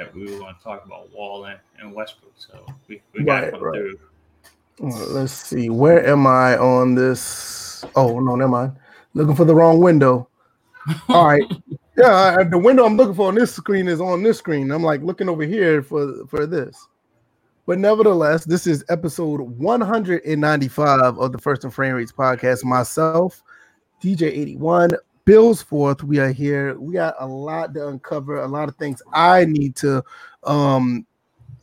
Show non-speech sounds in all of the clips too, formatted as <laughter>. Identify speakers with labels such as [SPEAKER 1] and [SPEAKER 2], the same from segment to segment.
[SPEAKER 1] that we were going to talk about Wall and, and Westbrook. So we, we got to come right. through.
[SPEAKER 2] let's see. Where am I on this? Oh, no, never mind. Looking for the wrong window. <laughs> All right. yeah, I, the window I'm looking for on this screen is on this screen. I'm like looking over here for for this. But nevertheless, this is episode 195 of the First and Frame Rates podcast. Myself, DJ81, Bills Forth. We are here. We got a lot to uncover, a lot of things I need to um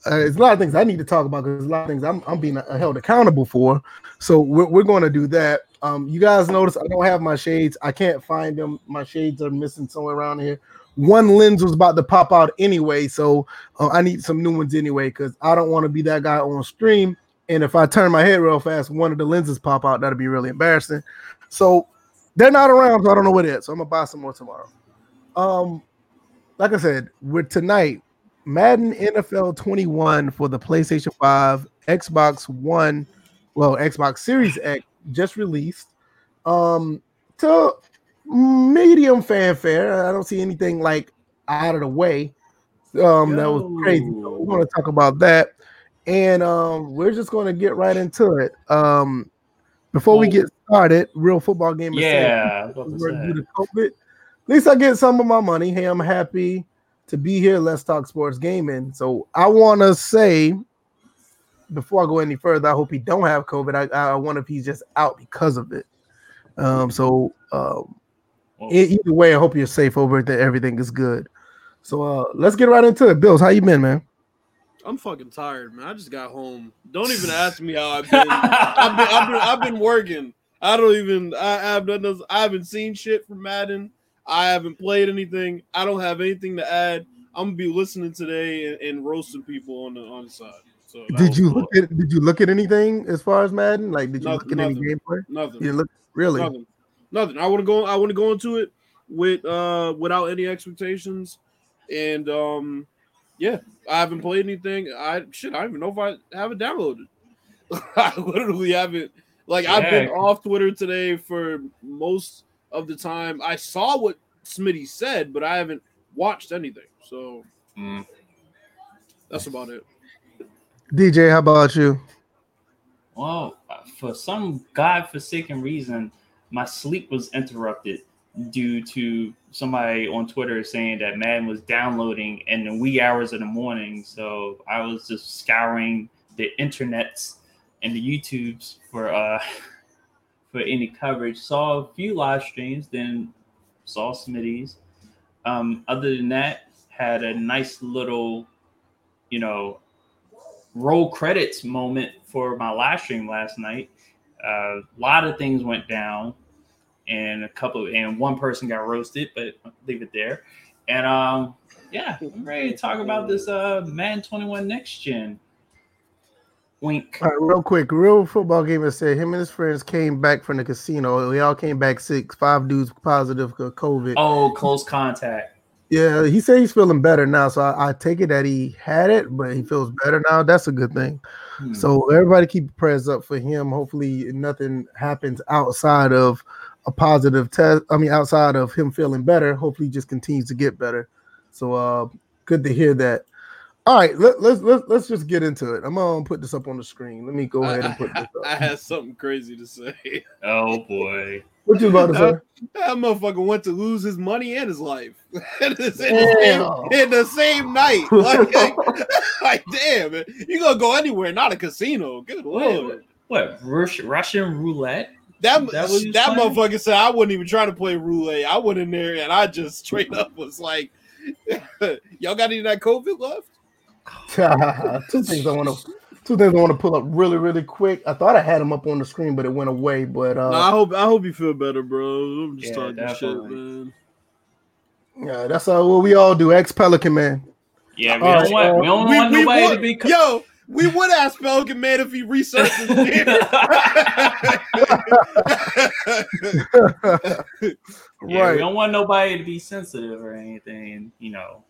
[SPEAKER 2] uh, there's a lot of things I need to talk about because a lot of things I'm, I'm being held accountable for. So we're, we're going to do that. Um, you guys notice I don't have my shades. I can't find them. My shades are missing somewhere around here one lens was about to pop out anyway, so uh, I need some new ones anyway because I don't want to be that guy on stream. And if I turn my head real fast, one of the lenses pop out, that'd be really embarrassing. So they're not around, so I don't know what it is. So I'm gonna buy some more tomorrow. Um, like I said, we're tonight Madden NFL 21 for the PlayStation 5, Xbox One, well, Xbox Series X just released. Um, to medium fanfare. I don't see anything like out of the way. Um, Yo. that was crazy. We're to talk about that, and um, we're just to get right into it. Um, before we get started, real football game.
[SPEAKER 1] Yeah,
[SPEAKER 2] due to COVID. At least I get some of my money. Hey, I'm happy to be here. Let's talk sports gaming. So I want to say before I go any further, I hope he don't have COVID. I, I wonder if he's just out because of it. Um, so um, Either way, I hope you're safe over That everything is good. So uh, let's get right into it. Bills, how you been, man?
[SPEAKER 3] I'm fucking tired, man. I just got home. Don't even ask me how I've been. <laughs> I've been, I've been, I've been working. I don't even. I, I've done I haven't seen shit from Madden. I haven't played anything. I don't have anything to add. I'm gonna be listening today and, and roasting people on the on the side. So
[SPEAKER 2] did you cool. look at did you look at anything as far as Madden? Like did you nothing, look at
[SPEAKER 3] nothing,
[SPEAKER 2] any gameplay?
[SPEAKER 3] Nothing.
[SPEAKER 2] You look really
[SPEAKER 3] nothing. Nothing. I want to go. I want to go into it with uh without any expectations, and um, yeah, I haven't played anything. I shit. I don't even know if I have it downloaded. <laughs> I literally haven't. Like yeah. I've been off Twitter today for most of the time. I saw what Smitty said, but I haven't watched anything. So mm. that's about it.
[SPEAKER 2] DJ, how about you?
[SPEAKER 1] Well, for some godforsaken reason, my sleep was interrupted due to somebody on Twitter saying that Madden was downloading in the wee hours of the morning. So I was just scouring the internets and the YouTubes for uh <laughs> for any coverage. Saw a few live streams, then saw Smitty's. Um, other than that, had a nice little, you know, roll credits moment for my live stream last night a lot of things went down, and a couple and one person got roasted, but leave it there. And um, yeah, I'm ready to talk about this uh Man 21 Next Gen. Wink.
[SPEAKER 2] All right, real quick, real football gamer said him and his friends came back from the casino. We all came back six, five dudes positive for COVID.
[SPEAKER 1] Oh, close contact.
[SPEAKER 2] Yeah, he said he's feeling better now. So I, I, take it that he had it, but he feels better now. That's a good thing. Hmm. So everybody keep prayers up for him. Hopefully nothing happens outside of a positive test. I mean, outside of him feeling better. Hopefully he just continues to get better. So uh good to hear that. All right, let, let's let's let's just get into it. I'm gonna put this up on the screen. Let me go ahead and put this up.
[SPEAKER 3] I had something crazy to say. <laughs>
[SPEAKER 1] Oh boy.
[SPEAKER 2] What you about to say?
[SPEAKER 3] That, that motherfucker went to lose his money and his life <laughs> in, the same, in, the same, night. <laughs> Like, like, like, damn, man. you gonna go anywhere, not a casino. Good lord.
[SPEAKER 1] What, Russian roulette?
[SPEAKER 3] That that, that motherfucker said I wasn't even trying to play roulette. I went in there and I just straight up was like, <laughs> "Y'all got any of that COVID left?" <laughs>
[SPEAKER 2] Two things I want to Two things I want to pull up really, really quick. I thought I had them up on the screen, but it went away. But uh,
[SPEAKER 3] no, I hope I hope you feel better, bro. I'm just yeah, talking definitely. shit, man.
[SPEAKER 2] Yeah, that's uh, what we all do. Ex Pelican man.
[SPEAKER 1] Yeah, we don't right, want, uh, we don't we, want we nobody
[SPEAKER 3] would,
[SPEAKER 1] to be.
[SPEAKER 3] Co- yo, we would ask Pelican man if he researches <laughs> <laughs>
[SPEAKER 1] yeah, right. We don't want nobody to be sensitive or anything. You know,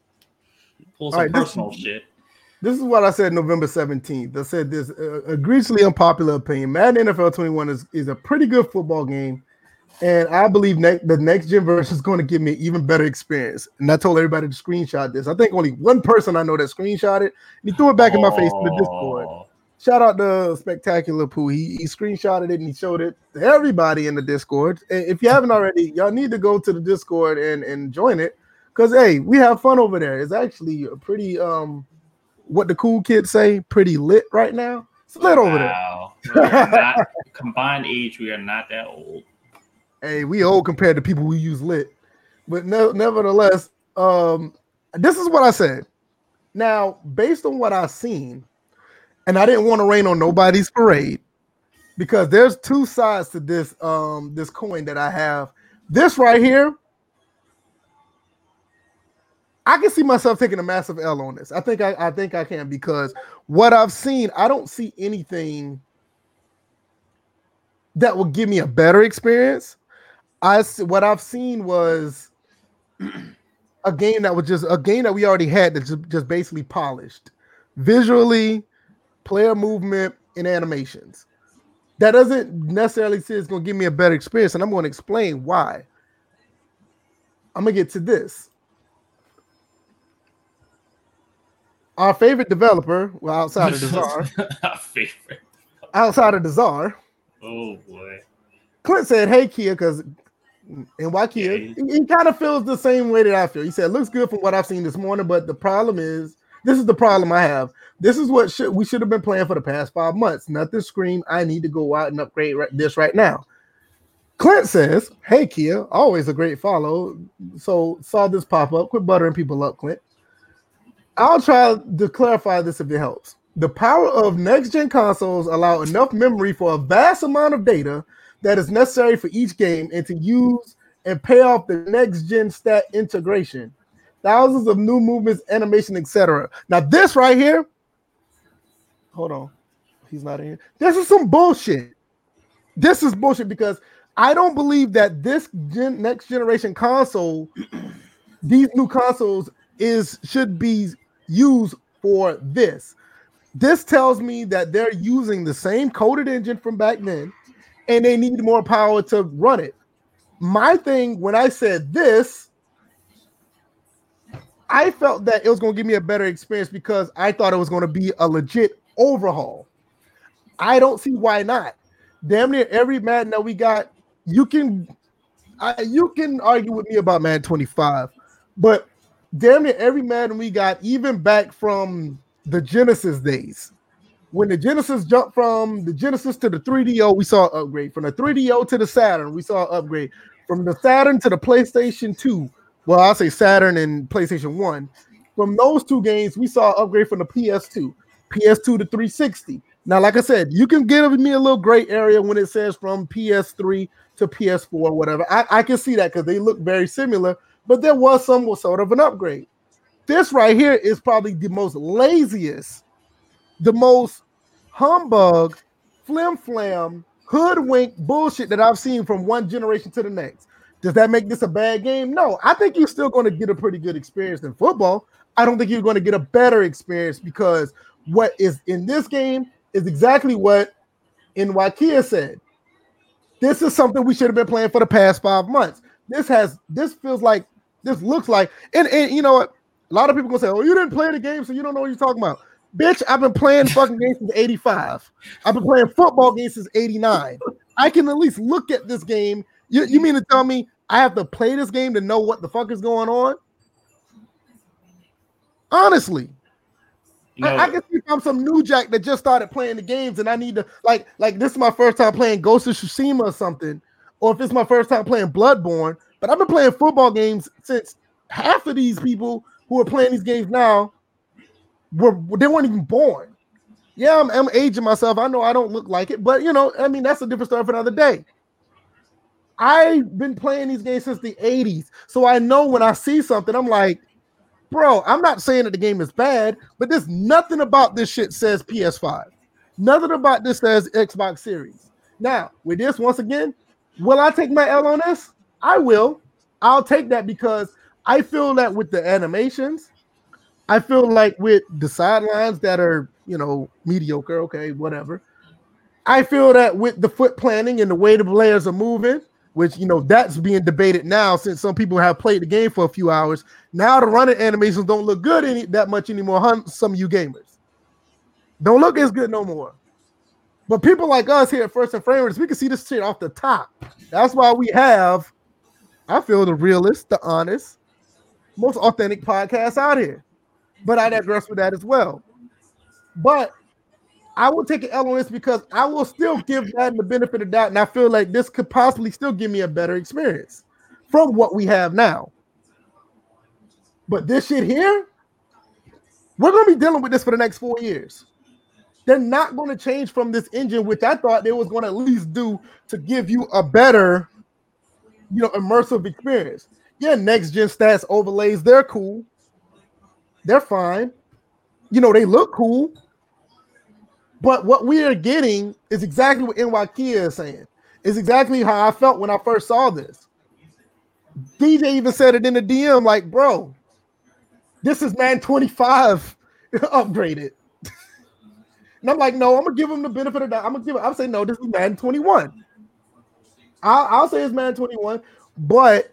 [SPEAKER 1] pull some right, personal this, shit.
[SPEAKER 2] This is what I said November 17th. I said this uh, egregiously unpopular opinion. Madden NFL 21 is, is a pretty good football game. And I believe ne- the next gen version is going to give me an even better experience. And I told everybody to screenshot this. I think only one person I know that screenshot it. And he threw it back in my face in the Discord. Shout out to Spectacular Pooh. He, he screenshotted it and he showed it to everybody in the Discord. And if you haven't already, y'all need to go to the Discord and, and join it. Cause hey, we have fun over there. It's actually a pretty um what the cool kids say, pretty lit right now. It's lit over there.
[SPEAKER 1] Wow. We are not- <laughs> combined age, we are not that old.
[SPEAKER 2] Hey, we old compared to people who use lit. But nevertheless, um, this is what I said. Now, based on what I've seen, and I didn't want to rain on nobody's parade because there's two sides to this um this coin that I have. This right here, I can see myself taking a massive L on this. I think I, I think I can because what I've seen, I don't see anything that will give me a better experience. I what I've seen was a game that was just a game that we already had that just, just basically polished visually, player movement, and animations. That doesn't necessarily say it's going to give me a better experience, and I'm going to explain why. I'm gonna get to this. Our favorite developer, well, outside of the <laughs> czar,
[SPEAKER 1] Our favorite.
[SPEAKER 2] outside of the czar,
[SPEAKER 1] Oh boy.
[SPEAKER 2] Clint said, "Hey Kia," because and why Kia?
[SPEAKER 1] Yeah.
[SPEAKER 2] He, he kind of feels the same way that I feel. He said, "Looks good from what I've seen this morning, but the problem is, this is the problem I have. This is what should we should have been playing for the past five months. Nothing scream. I need to go out and upgrade right, this right now." Clint says, "Hey Kia, always a great follow. So saw this pop up. Quit buttering people up, Clint. I'll try to clarify this if it helps. The power of next gen consoles allow enough memory for a vast amount of data that is necessary for each game and to use and pay off the next gen stat integration. Thousands of new movements, animation, etc. Now, this right here, hold on, he's not in here. This is some bullshit. This is bullshit because I don't believe that this gen, next generation console, <clears throat> these new consoles, is should be used for this. This tells me that they're using the same coded engine from back then, and they need more power to run it. My thing when I said this, I felt that it was going to give me a better experience because I thought it was going to be a legit overhaul. I don't see why not. Damn near every Madden that we got, you can, I, you can argue with me about Madden 25, but damn near every Madden we got, even back from the Genesis days, when the Genesis jumped from the Genesis to the 3DO, we saw an upgrade. From the 3DO to the Saturn, we saw an upgrade. From the Saturn to the PlayStation 2, well, I'll say Saturn and PlayStation 1. From those two games, we saw an upgrade from the PS2, PS2 to 360. Now, like I said, you can give me a little gray area when it says from PS3 to PS4 or whatever. I, I can see that because they look very similar, but there was some sort of an upgrade. This right here is probably the most laziest, the most humbug, flim flam, hoodwink bullshit that I've seen from one generation to the next. Does that make this a bad game? No, I think you're still going to get a pretty good experience in football. I don't think you're going to get a better experience because what is in this game is exactly what Nwakia said. This is something we should have been playing for the past five months. This has this feels like this looks like, and, and you know what? A lot of people gonna say, "Oh, you didn't play the game, so you don't know what you're talking about." Bitch, I've been playing fucking games since 85. I've been playing football games since 89. I can at least look at this game. You, you mean to tell me I have to play this game to know what the fuck is going on? Honestly,
[SPEAKER 1] You know,
[SPEAKER 2] I, I can see if I'm some new jack that just started playing the games and I need to like like this is my first time playing Ghost of Tsushima or something, or if it's my first time playing Bloodborne. But I've been playing football games since half of these people who are playing these games now were they weren't even born. Yeah, I'm, I'm aging myself. I know I don't look like it, but you know, I mean that's a different story for another day. I've been playing these games since the 80s, so I know when I see something, I'm like, bro, I'm not saying that the game is bad, but there's nothing about this shit says PS5. Nothing about this says Xbox Series. Now, with this, once again, will I take my L on this? I will. I'll take that because I feel that with the animations, I feel like with the sidelines that are, you know, mediocre, okay, whatever. I feel that with the foot planting and the way the players are moving, which you know that's being debated now since some people have played the game for a few hours. Now the running animations don't look good any that much anymore. Some of you gamers don't look as good no more. But people like us here at First and Framers, we can see this shit off the top. That's why we have, I feel, the realest, the honest, most authentic podcast out here. But I digress with that as well. But I will take an L on this because I will still give that the benefit of doubt, and I feel like this could possibly still give me a better experience from what we have now. But this shit here, we're gonna be dealing with this for the next four years. They're not to change from this engine, which I thought they was to at least do to give you a better, you know, immersive experience. Yeah, next gen stats overlays, they're cool. They're fine. You know, they look cool. But what we are getting is exactly what NY is saying. Is exactly how I felt when I first saw this. DJ even said it in the DM, like, bro, this is man 25 <laughs> upgraded. <laughs> And I'm like, no, I'm gonna give him the benefit of that. I'm gonna give it. I'm saying no, this is man 21. I'll, I'll say it's man 21, but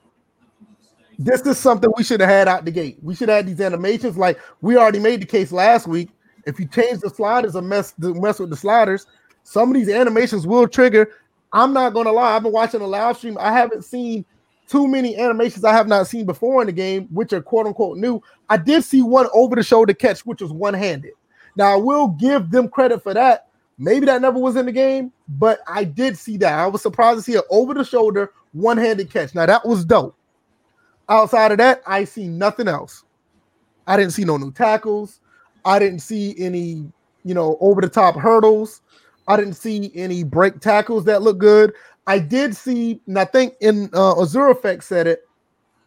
[SPEAKER 2] this is something we should have had out the gate. We should have had these animations. Like we already made the case last week. If you change the sliders or mess mess with the sliders, some of these animations will trigger. I'm not gonna lie. I've been watching a live stream. I haven't seen too many animations I have not seen before in the game, which are quote unquote new. I did see one over the shoulder catch, which was one handed. Now I will give them credit for that. Maybe that never was in the game, but I did see that. I was surprised to see an over the shoulder one handed catch. Now that was dope. Outside of that, I see nothing else. I didn't see no new tackles. I didn't see any, you know, over the top hurdles. I didn't see any break tackles that look good. I did see, and I think in uh, Azure Effect said it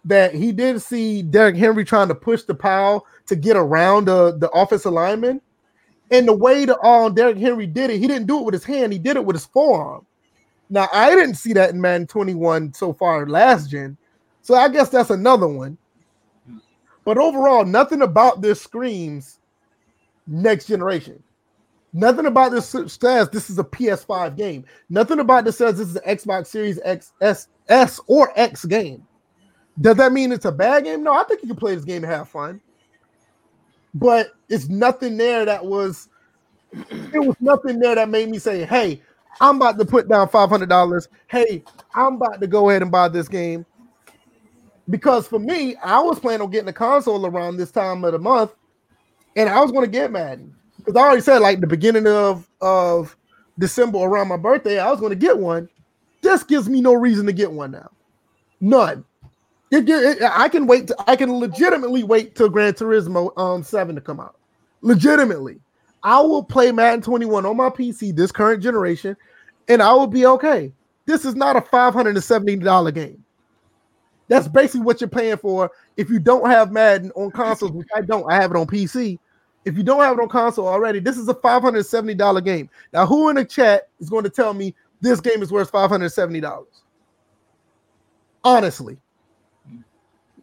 [SPEAKER 2] that he did see Derrick Henry trying to push the pile to get around the, the offensive lineman. And the way the um Derrick Henry did it, he didn't do it with his hand, he did it with his forearm. Now I didn't see that in Madden 21 so far last gen. So I guess that's another one. But overall, nothing about this screams next generation. Nothing about this says this is a PS5 game. Nothing about this says this is an Xbox Series X, S, S or X game. Does that mean it's a bad game? No, I think you can play this game and have fun but it's nothing there that was <clears throat> it was nothing there that made me say, hey, I'm about to put down $500. Hey, I'm about to go ahead and buy this game. Because for me, I was planning on getting a console around this time of the month, and I was going to get Madden. Because I already said, like, the beginning of, of December around my birthday, I was going to get one. This gives me no reason to get one now. None. It, it, I can wait. To, I can legitimately wait till Gran Turismo um seven to come out. Legitimately, I will play Madden 21 on my PC this current generation, and I will be okay. This is not a five hundred and seventy dollar game. That's basically what you're paying for if you don't have Madden on consoles, which I don't. I have it on PC. If you don't have it on console already, this is a five hundred seventy dollar game. Now, who in the chat is going to tell me this game is worth five hundred seventy dollars? Honestly,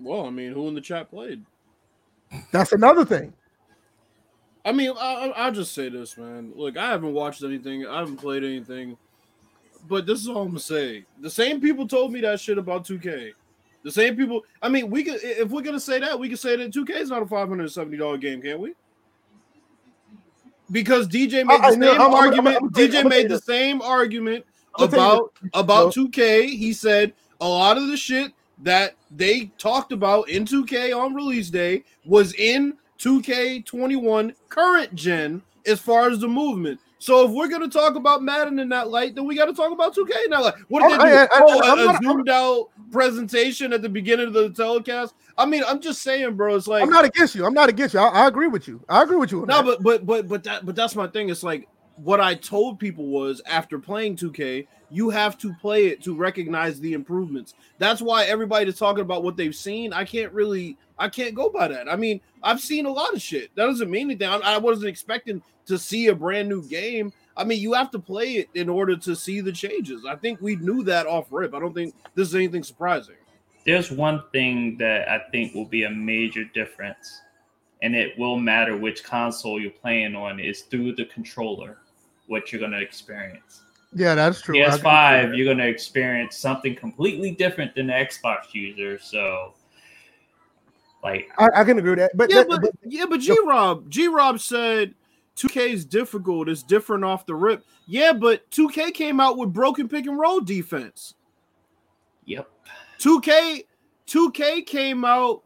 [SPEAKER 3] well, I mean, who in the chat played?
[SPEAKER 2] That's another thing.
[SPEAKER 3] I mean, I, will just say this, man. Look, I haven't watched anything. I haven't played anything. But this is all I'm gonna say. The same people told me that shit about 2K. The same people. I mean, we could if we're gonna say that, we could say that 2K is not a 570 dollar game, can't we? Because DJ made the I, same I know, argument. DJ made the same argument about about 2K. He said a lot of the shit that they talked about in 2K on release day was in 2K21 current gen as far as the movement. So if we're gonna talk about Madden in that light, then we got to talk about 2K in that light. What did oh, they do? I, I, oh, I, a, zoomed out presentation at the beginning of the telecast. I mean, I'm just saying, bro. It's like
[SPEAKER 2] I'm not against you. I'm not against you. I, agree with you. I agree with you.
[SPEAKER 3] No, that. but but but but that but that's my thing. It's like what I told people was after playing 2K, you have to play it to recognize the improvements. That's why everybody is talking about what they've seen. I can't really, I can't go by that. I mean, I've seen a lot of shit. That doesn't mean anything. I, I wasn't expecting to see a brand new game. I mean, you have to play it in order to see the changes. I think we knew that off rip. I don't think this is anything surprising.
[SPEAKER 1] There's one thing that I think will be a major difference, and it will matter which console you're playing on, is through the controller what you're going to experience.
[SPEAKER 2] Yeah, that's true. I
[SPEAKER 1] PS5, you're gonna experience something completely different than the Xbox user. So, like,
[SPEAKER 2] I, I can agree with that. But,
[SPEAKER 3] Yeah,
[SPEAKER 2] that-
[SPEAKER 3] but
[SPEAKER 2] but
[SPEAKER 3] yeah, but G Rob, G Rob said 2K is difficult. It's different off the rip. Yeah, but 2K came out with broken pick and roll defense.
[SPEAKER 1] yep,
[SPEAKER 3] 2K 2K came out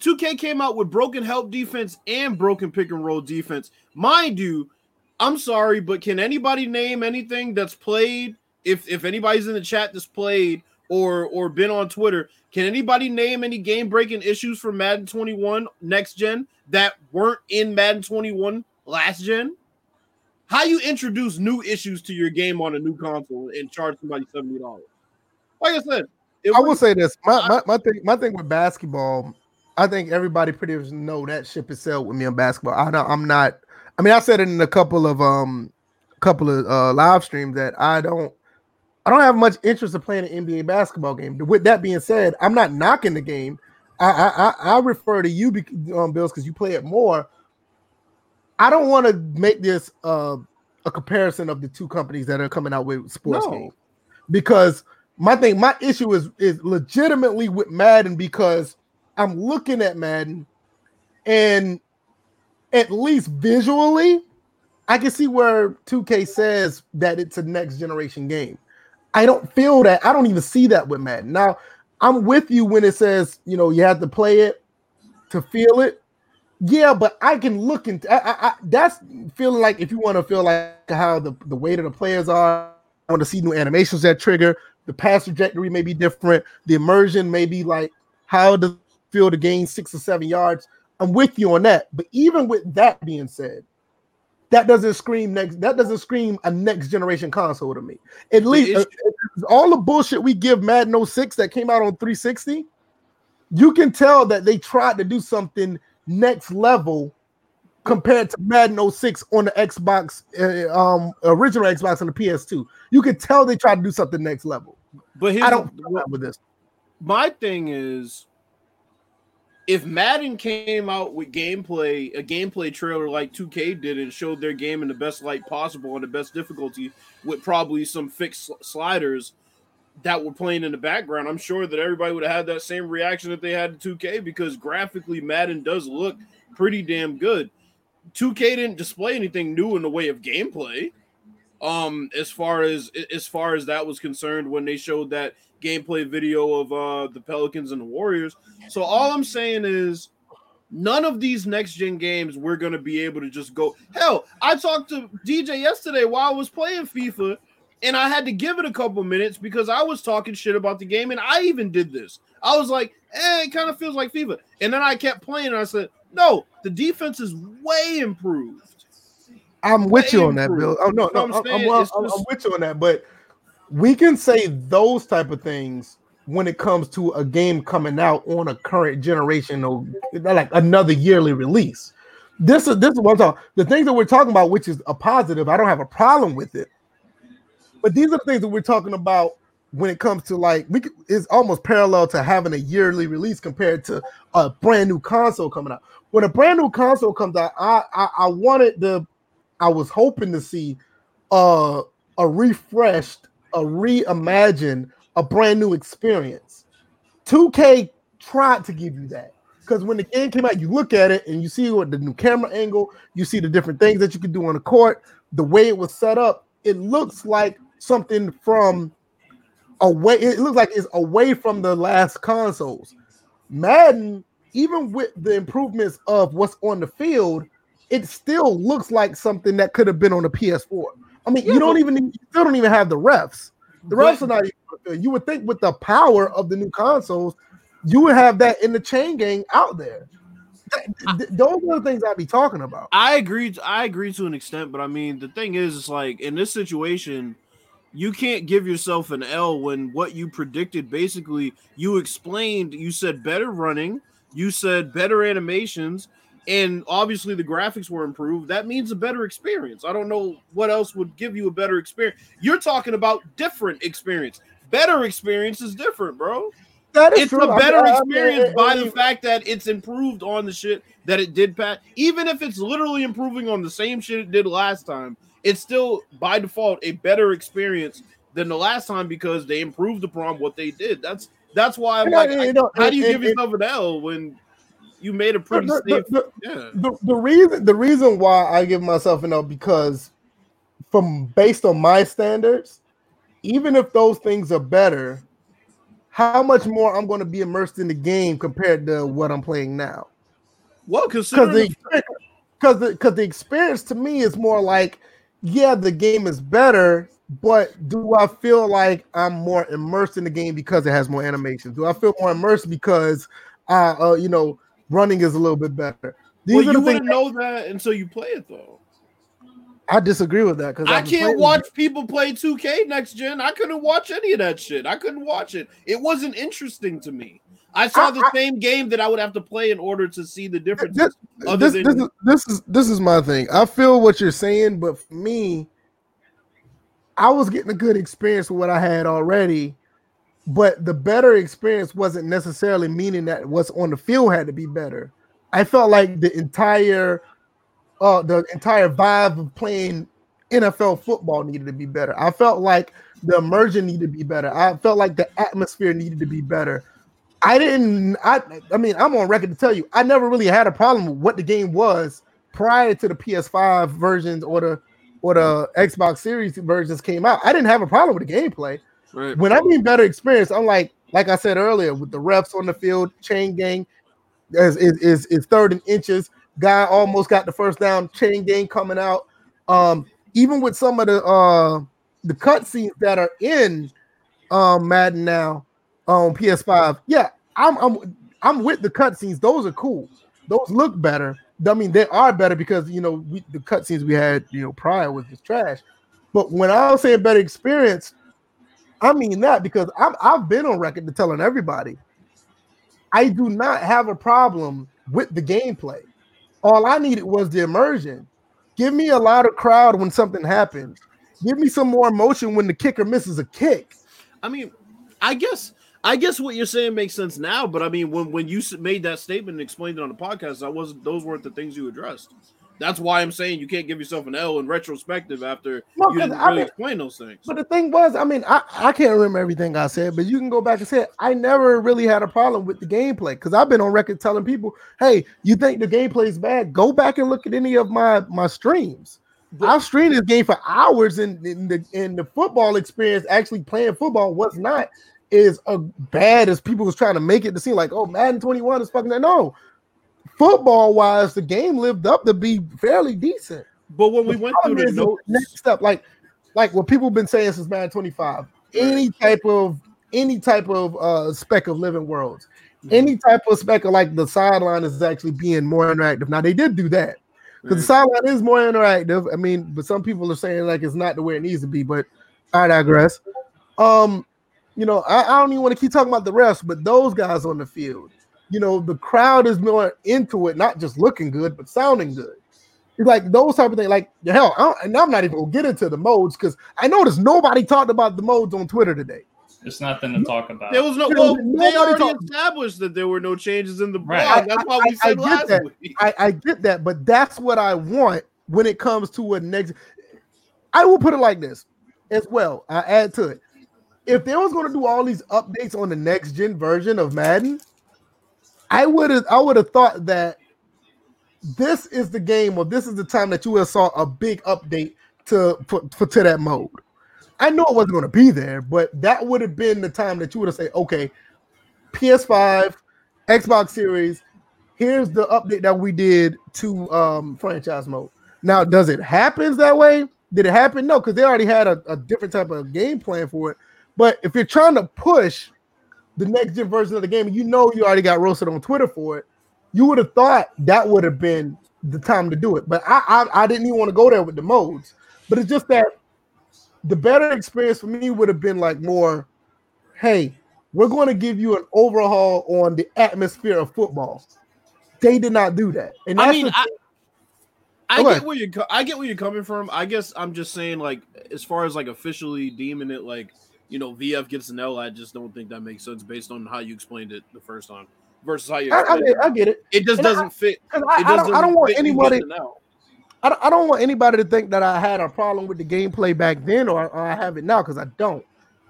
[SPEAKER 3] 2K came out with broken help defense and broken pick and roll defense. Mind you, I'm sorry, but can anybody name anything that's played if if anybody's in the chat that's played or or been on Twitter, can anybody name any game breaking issues for Madden 21 next gen that weren't in Madden 21 last gen? How you introduce new issues to your game on a new console and charge somebody $70? Like I said,
[SPEAKER 2] I will say this: my, my my thing my thing with basketball, I think everybody pretty much know that ship is sailed with me on basketball. I don't, I'm not. I mean, I said it in a couple of um, couple of uh, live streams that I don't. I don't have much interest in playing an NBA basketball game. With that being said, I'm not knocking the game. I I, I refer to you, um, Bills, because you play it more. I don't want to make this uh, a comparison of the two companies that are coming out with sports
[SPEAKER 3] No.
[SPEAKER 2] games because my thing, my issue is is legitimately with Madden because I'm looking at Madden and at least visually, I can see where 2K says that it's a next generation game. I don't feel that. I don't even see that with Madden. Now, I'm with you when it says, you know, you have to play it to feel it. Yeah, but I can look into I, I, I, that's feeling like if you want to feel like how the, the weight of the players are, I want to see new animations that trigger. The pass trajectory may be different. The immersion may be like how it feel to gain six or seven yards. I'm with you on that. But even with that being said, that doesn't scream next. That doesn't scream a next generation console to me. At least uh, all the bullshit we give Madden 06 that came out on 360, you can tell that they tried to do something next level compared to Madden 06 on the Xbox, uh, um, original Xbox on the PS2. You could tell they tried to do something next level.
[SPEAKER 3] But here's
[SPEAKER 2] I don't feel with this.
[SPEAKER 3] my thing is if Madden came out with gameplay, a gameplay trailer like 2K did and showed their game in the best light possible on the best difficulty with probably some fixed sliders that were playing in the background, I'm sure that everybody would have had that same reaction that they had to 2K because graphically Madden does look pretty damn good. 2K didn't display anything new in the way of gameplay. Um, as far as as far as that was concerned, when they showed that gameplay video of uh the Pelicans and the Warriors. So all I'm saying is none of these next gen games we're gonna be able to just go. Hell, I talked to DJ yesterday while I was playing FIFA, and I had to give it a couple minutes because I was talking shit about the game, and I even did this. I was like, eh, it kind of feels like FIFA. And then I kept playing, and I said, no, the defense is way improved.
[SPEAKER 2] I'm with you
[SPEAKER 3] way
[SPEAKER 2] on that, Bill. Oh no,
[SPEAKER 3] You
[SPEAKER 2] no,
[SPEAKER 3] I'm
[SPEAKER 2] I'm,
[SPEAKER 3] saying?
[SPEAKER 2] I'm, well, I'm-
[SPEAKER 3] just-
[SPEAKER 2] I'm with you on that. But we can say those type of things when it comes to a game coming out on a current generation or like another yearly release. This is this is what I'm talking. The things that we're talking about, which is a positive, I don't have a problem with it. But these are the things that we're talking about when it comes to like we could, it's almost parallel to having a yearly release compared to a brand new console coming out. When a brand new console comes out, I I, I wanted the I was hoping to see uh, a refreshed, a reimagined, a brand new experience. 2K tried to give you that because when the game came out, you look at it and you see what the new camera angle, you see the different things that you can do on the court, the way it was set up. It looks like something from away. It looks like it's away from the last consoles. Madden, even with the improvements of what's on the field, it still looks like something that could have been on a PS4. I mean,
[SPEAKER 3] Yeah,
[SPEAKER 2] you don't even you still don't even have the refs. The refs are not even. You would think with the power of the new consoles, you would have that in the chain gang out there. Th- th- Those are the things I'd be talking about.
[SPEAKER 3] I agree. I agree to an extent, but I mean, the thing is, it's like in this situation, you can't give yourself an L when what you predicted. Basically, you explained. You said better running. You said better animations, and obviously the graphics were improved. That means a better experience. I don't know what else would give you a better experience. You're talking about different experience. Better experience is different, bro
[SPEAKER 2] That is
[SPEAKER 3] it's
[SPEAKER 2] true.
[SPEAKER 3] a
[SPEAKER 2] I
[SPEAKER 3] better
[SPEAKER 2] mean, I- I mean,
[SPEAKER 3] experience
[SPEAKER 2] I
[SPEAKER 3] by
[SPEAKER 2] mean,
[SPEAKER 3] the fact that it's improved on the shit that it did pat even if it's literally improving on the same shit it did last time it's still by default a better experience than the last time because they improved upon what they did. That's that's why I'm like, I-
[SPEAKER 2] know,
[SPEAKER 3] how do you
[SPEAKER 2] and-
[SPEAKER 3] give
[SPEAKER 2] and-
[SPEAKER 3] yourself an L when you made a pretty
[SPEAKER 2] the,
[SPEAKER 3] safe?
[SPEAKER 2] the-
[SPEAKER 3] yeah,
[SPEAKER 2] the, the reason the reason why I give myself an L because from based on my standards, even if those things are better, how much more I'm going to be immersed in the game compared to what I'm playing now?
[SPEAKER 3] well,
[SPEAKER 2] Because the because the because the experience to me is more like, yeah, the game is better, but do I feel like I'm more immersed in the game because it has more animations? Do I feel more immersed because, uh, uh you know, running is a little bit better? These
[SPEAKER 3] well, you wouldn't know that until you play it though.
[SPEAKER 2] I disagree with that because
[SPEAKER 3] I can't watch people play 2K next gen. I couldn't watch any of that shit. I couldn't watch it. It wasn't interesting to me. I saw
[SPEAKER 2] I-
[SPEAKER 3] the same game that I would have to play in order to see the difference.
[SPEAKER 2] This, this,
[SPEAKER 3] than-
[SPEAKER 2] this, is, this is this is my thing. I feel what you're saying, but for me, I was getting a good experience with what I had already. But the better experience wasn't necessarily meaning that what's on the field had to be better. I felt like the entire uh the entire vibe of playing NFL football needed to be better. I felt like the immersion needed to be better. I felt like the atmosphere needed to be better. I didn't I I mean I'm on record to tell you I never really had a problem with what the game was prior to the PS5 versions or the or the Xbox Series versions came out. I didn't have a problem with the gameplay.
[SPEAKER 3] Right.
[SPEAKER 2] When I mean better experience, I'm like like I said earlier with the refs on the field, chain gang is is is, is third in inches. Guy almost got the first down, chain gang coming out. Um, even with some of the uh the cutscenes that are in um Madden now on PS5, yeah, I'm I'm I'm with the cutscenes. Those are cool. Those look better. I mean, they are better because you know we, the cutscenes we had you know prior was just trash. But when I was saying better experience, I mean that because I'm I've been on record to telling everybody I do not have a problem with the gameplay. All I needed was the immersion. Give me a louder crowd when something happens. Give me some more emotion when the kicker misses a kick.
[SPEAKER 3] I mean, I guess I guess what you're saying makes sense now, but I mean, when when you made that statement and explained it on the podcast, that wasn't those weren't the things you addressed. That's why I'm saying you can't give yourself an L in retrospective after
[SPEAKER 2] No,
[SPEAKER 3] you didn't
[SPEAKER 2] I
[SPEAKER 3] really
[SPEAKER 2] mean-
[SPEAKER 3] explain those things.
[SPEAKER 2] But the thing was, I mean, I, I can't remember everything I said, but you can go back and say it. I never really had a problem with the gameplay because I've been on record telling people, hey, you think the gameplay is bad? Go back and look at any of my my streams. I've streamed this game for hours, and, and the and the football experience, actually playing football, was not as uh, bad as people was trying to make it to seem like, oh, Madden 21 is fucking no. Football wise, the game lived up to be fairly decent.
[SPEAKER 3] But when we
[SPEAKER 2] The
[SPEAKER 3] went through the notes,
[SPEAKER 2] next step, like like what people have been saying since Madden 25, any type of any type of uh spec of living worlds, any type of spec of like the sideline is actually being more interactive. Now they did do that because the sideline is more interactive. I mean, but some people are saying like it's not the way it needs to be. But I digress. Um, you know, I, I don't even want to keep talking about the refs, but those guys on the field, you know, the crowd is more into it, not just looking good, but sounding good. It's like those type of things. Like hell, I don't, and I'm not even gonna get into the modes because I noticed nobody talked about the modes on Twitter today.
[SPEAKER 1] It's nothing to talk about.
[SPEAKER 3] there was no.
[SPEAKER 2] Dude,
[SPEAKER 3] Well, they already
[SPEAKER 2] talk-
[SPEAKER 3] established that there were no changes in the blog.
[SPEAKER 1] Right.
[SPEAKER 3] That's what
[SPEAKER 2] I-
[SPEAKER 3] we said
[SPEAKER 2] I get
[SPEAKER 3] last
[SPEAKER 2] that.
[SPEAKER 3] week.
[SPEAKER 2] I, I get that, but that's what I want when it comes to a next. I will put it like this as well. I add to it. If they was going to do all these updates on the next gen version of Madden, I would have I would have thought that this is the game or this is the time that you would have saw a big update to for to that mode. I know it wasn't going to be there, but that would have been the time that you would have said, okay, PS5, Xbox Series, here's the update that we did to um franchise mode. Now, does it happen that way? Did it happen? No, because they already had a, a different type of game plan for it. But if you're trying to push the next gen version of the game, and you know you already got roasted on Twitter for it, you would have thought that would have been the time to do it. But I, I I didn't even want to go there with the modes. But it's just that the better experience for me would have been like more, hey, we're going to give you an overhaul on the atmosphere of football. They did not do that. And
[SPEAKER 3] I mean, I, I
[SPEAKER 2] oh,
[SPEAKER 3] get where you I get where you're coming from. I guess I'm just saying, like, as far as like officially deeming it, like, you know, VF gets an L. I just don't think that makes sense based on how you explained it the first time versus how you.
[SPEAKER 2] I, I,
[SPEAKER 3] explained
[SPEAKER 2] get,
[SPEAKER 3] it.
[SPEAKER 2] I get it.
[SPEAKER 3] It just
[SPEAKER 2] And
[SPEAKER 3] doesn't fit.
[SPEAKER 2] 'Cause
[SPEAKER 3] It
[SPEAKER 2] I, I, don't, I don't want
[SPEAKER 3] fit
[SPEAKER 2] anybody.
[SPEAKER 3] getting an L.
[SPEAKER 2] I, I don't want anybody to think that I had a problem with the gameplay back then or, or I have it now because I don't.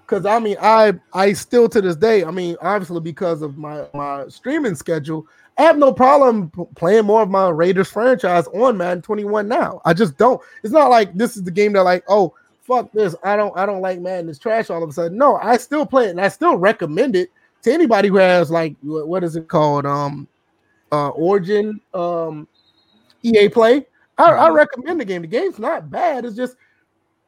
[SPEAKER 2] Because I mean, I I still to this day, I mean, obviously because of my my streaming schedule, I have no problem p- playing more of my Raiders franchise on Madden 21 now. I just don't. It's not like this is the game that like, oh, fuck this. I don't I don't like Madden. It's trash all of a sudden. No, I still play it and I still recommend it to anybody who has like what is it called? Um uh Origin um EA Play. I, I recommend the game. The game's not bad. It's just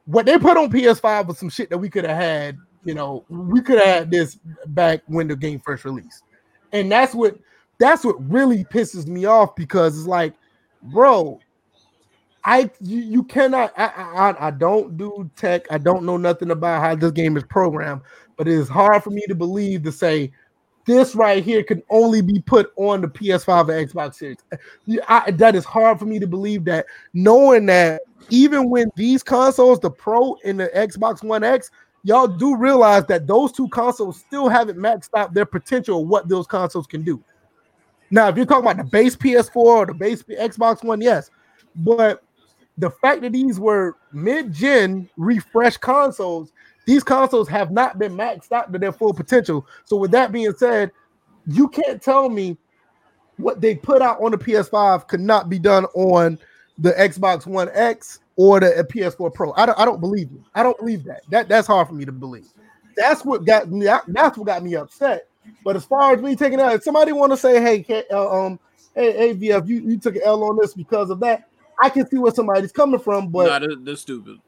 [SPEAKER 2] what they put on PS5 was some shit that we could have had. You know, we could have had this back when the game first released, and that's what that's what really pisses me off because it's like, bro, I you, you cannot. I, I I don't do tech. I don't know nothing about how this game is programmed, but it is hard for me to believe to say this right here can only be put on the PS5 and Xbox Series. I, that is hard for me to believe that, knowing that even when these consoles, the Pro and the Xbox One X, y'all do realize that those two consoles still haven't maxed out their potential of what those consoles can do. Now, if you're talking about the base PS4 or the base Xbox One, yes, but the fact that these were mid-gen refresh consoles these consoles have not been maxed out to their full potential. So, with that being said, you can't tell me what they put out on the PS5 could not be done on the Xbox One X or the PS4 Pro. I don't, I don't believe you. I don't believe that. That that's hard for me to believe. That's what got me. That's what got me upset. But as far as me taking out, if somebody want to say, "Hey, uh, um, hey, AVF, you, you took an L on this because of that." I can see where somebody's coming from, but
[SPEAKER 3] nah, they're, they're stupid.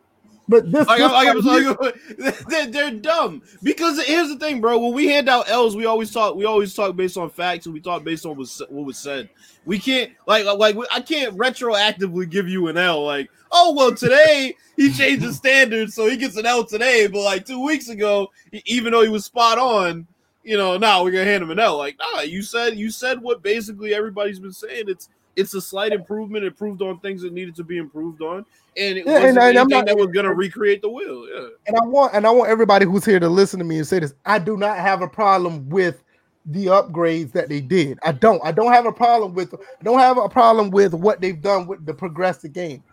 [SPEAKER 2] But this,
[SPEAKER 3] I,
[SPEAKER 2] this
[SPEAKER 3] I, I,
[SPEAKER 2] right here-
[SPEAKER 3] they're, they're dumb because here's the thing, bro. When we hand out L's, we always talk. We always talk based on facts, and we talk based on what was, what was said. We can't like like I can't retroactively give you an L. Like, oh well, today he changed the <laughs> standards, so he gets an L today. But like two weeks ago, even though he was spot on, you know, now we're gonna hand him an L. Like, nah, you said you said what basically everybody's been saying. It's it's a slight improvement, improved on things that needed to be improved on, and it
[SPEAKER 2] Yeah,
[SPEAKER 3] wasn't
[SPEAKER 2] and I- and I'm
[SPEAKER 3] anything
[SPEAKER 2] not-
[SPEAKER 3] that was gonna recreate the wheel. Yeah.
[SPEAKER 2] and I want and I want everybody who's here to listen to me and say this. I do not have a problem with the upgrades that they did. I don't. I don't have a problem with. I don't have a problem with what they've done with the progress the game.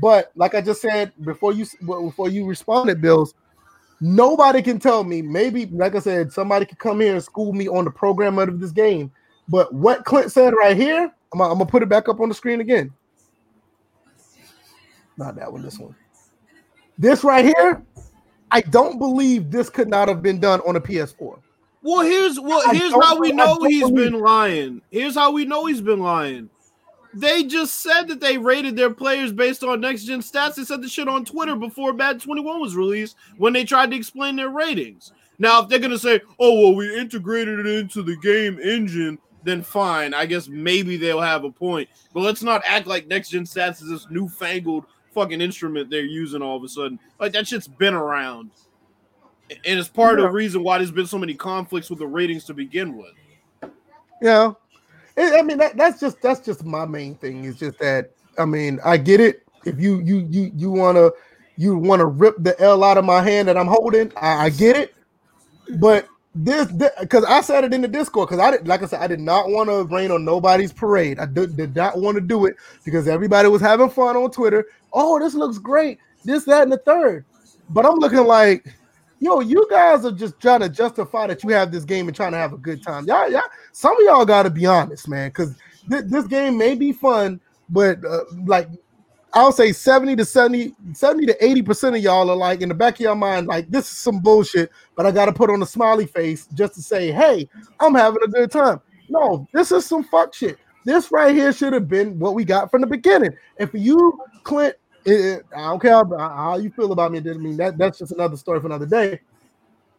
[SPEAKER 2] But like I just said before you before you responded, Bills. Nobody can tell me. Maybe, like I said, somebody could come here and school me on the program of this game. But what Clint said right here, I'm, gonna- I'm gonna put it back up on the screen again. Not that one. This one. This right here, I don't believe this could not have been done on a PS4.
[SPEAKER 3] Well, here's well, here's how we know he's
[SPEAKER 2] believe-
[SPEAKER 3] been lying. Here's how we know he's been lying. They just said that they rated their players based on next gen stats. They said the shit on Twitter before Bad 21 was released when they tried to explain their ratings. Now, if they're gonna say, "Oh, well, we integrated it into the game engine," then fine. I guess maybe they'll have a point. But let's not act like next gen stats is this newfangled fucking instrument they're using all of a sudden. Like that shit's been around. And it's part of the reason why there's been so many conflicts with the ratings to begin with.
[SPEAKER 2] Yeah, I I mean that, that's just that's just my main thing. Is just that I mean I get it. If you you you you wanna you wanna rip the L out of my hand that I'm holding, I, I get it. But this because I said it in the Discord because I did like I said I did not want to rain on nobody's parade. I did, did not want to do it because everybody was having fun on Twitter. Oh, this looks great. This that and the third. But I'm looking like yo, you guys are just trying to justify that you have this game and trying to have a good time. Y'all, y'all some of y'all got to be honest, man, because th- this game may be fun, but uh, like I'll say 70 to 70, 70 to 80 percent of y'all are like in the back of your mind, like this is some bullshit, but I got to put on a smiley face just to say, hey, I'm having a good time. No, this is some fuck shit. This right here should have been what we got from the beginning. For you, Clint, it, I don't care how, how you feel about me. I mean, that, that's just another story for another day.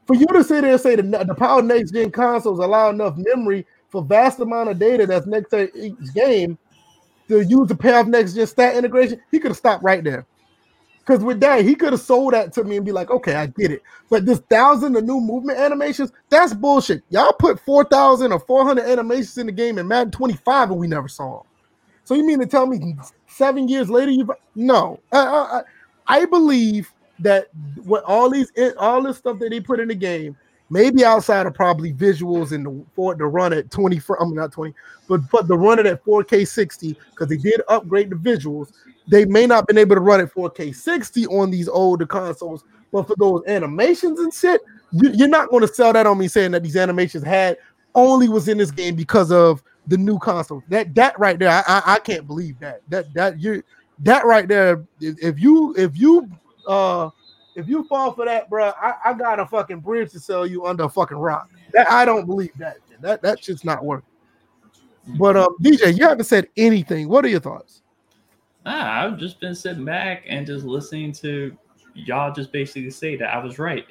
[SPEAKER 2] For you to sit there and say the, the power next gen consoles allow enough memory for vast amount of data that's next to each game to use the pair of next gen stat integration, he could have stopped right there. Because with that, he could have sold that to me and be like, okay, I get it. But this thousand of new movement animations, that's bullshit. Y'all put 4,000 or 400 animations in the game in Madden 25 and we never saw them. So you mean to tell me seven years later you've no? I, I, I believe that what all these all this stuff that they put in the game, maybe outside of probably visuals and the, for to run at 20 for I'm not 20, but but the run it at 4K 60 because they did upgrade the visuals. They may not been able to run at 4K 60 on these older consoles, but for those animations and shit, you, you're not going to sell that on me saying that these animations had only was in this game because of the new console. That that right there, I, I, I can't believe that. That that you that right there. If you if you uh if you fall for that, bro, I, I got a fucking bridge to sell you under a fucking rock. That I don't believe that. That that shit's not working. But um, DJ, you haven't said anything. What are your thoughts?
[SPEAKER 1] Nah, I've just been sitting back and just listening to y'all just basically say that I was right.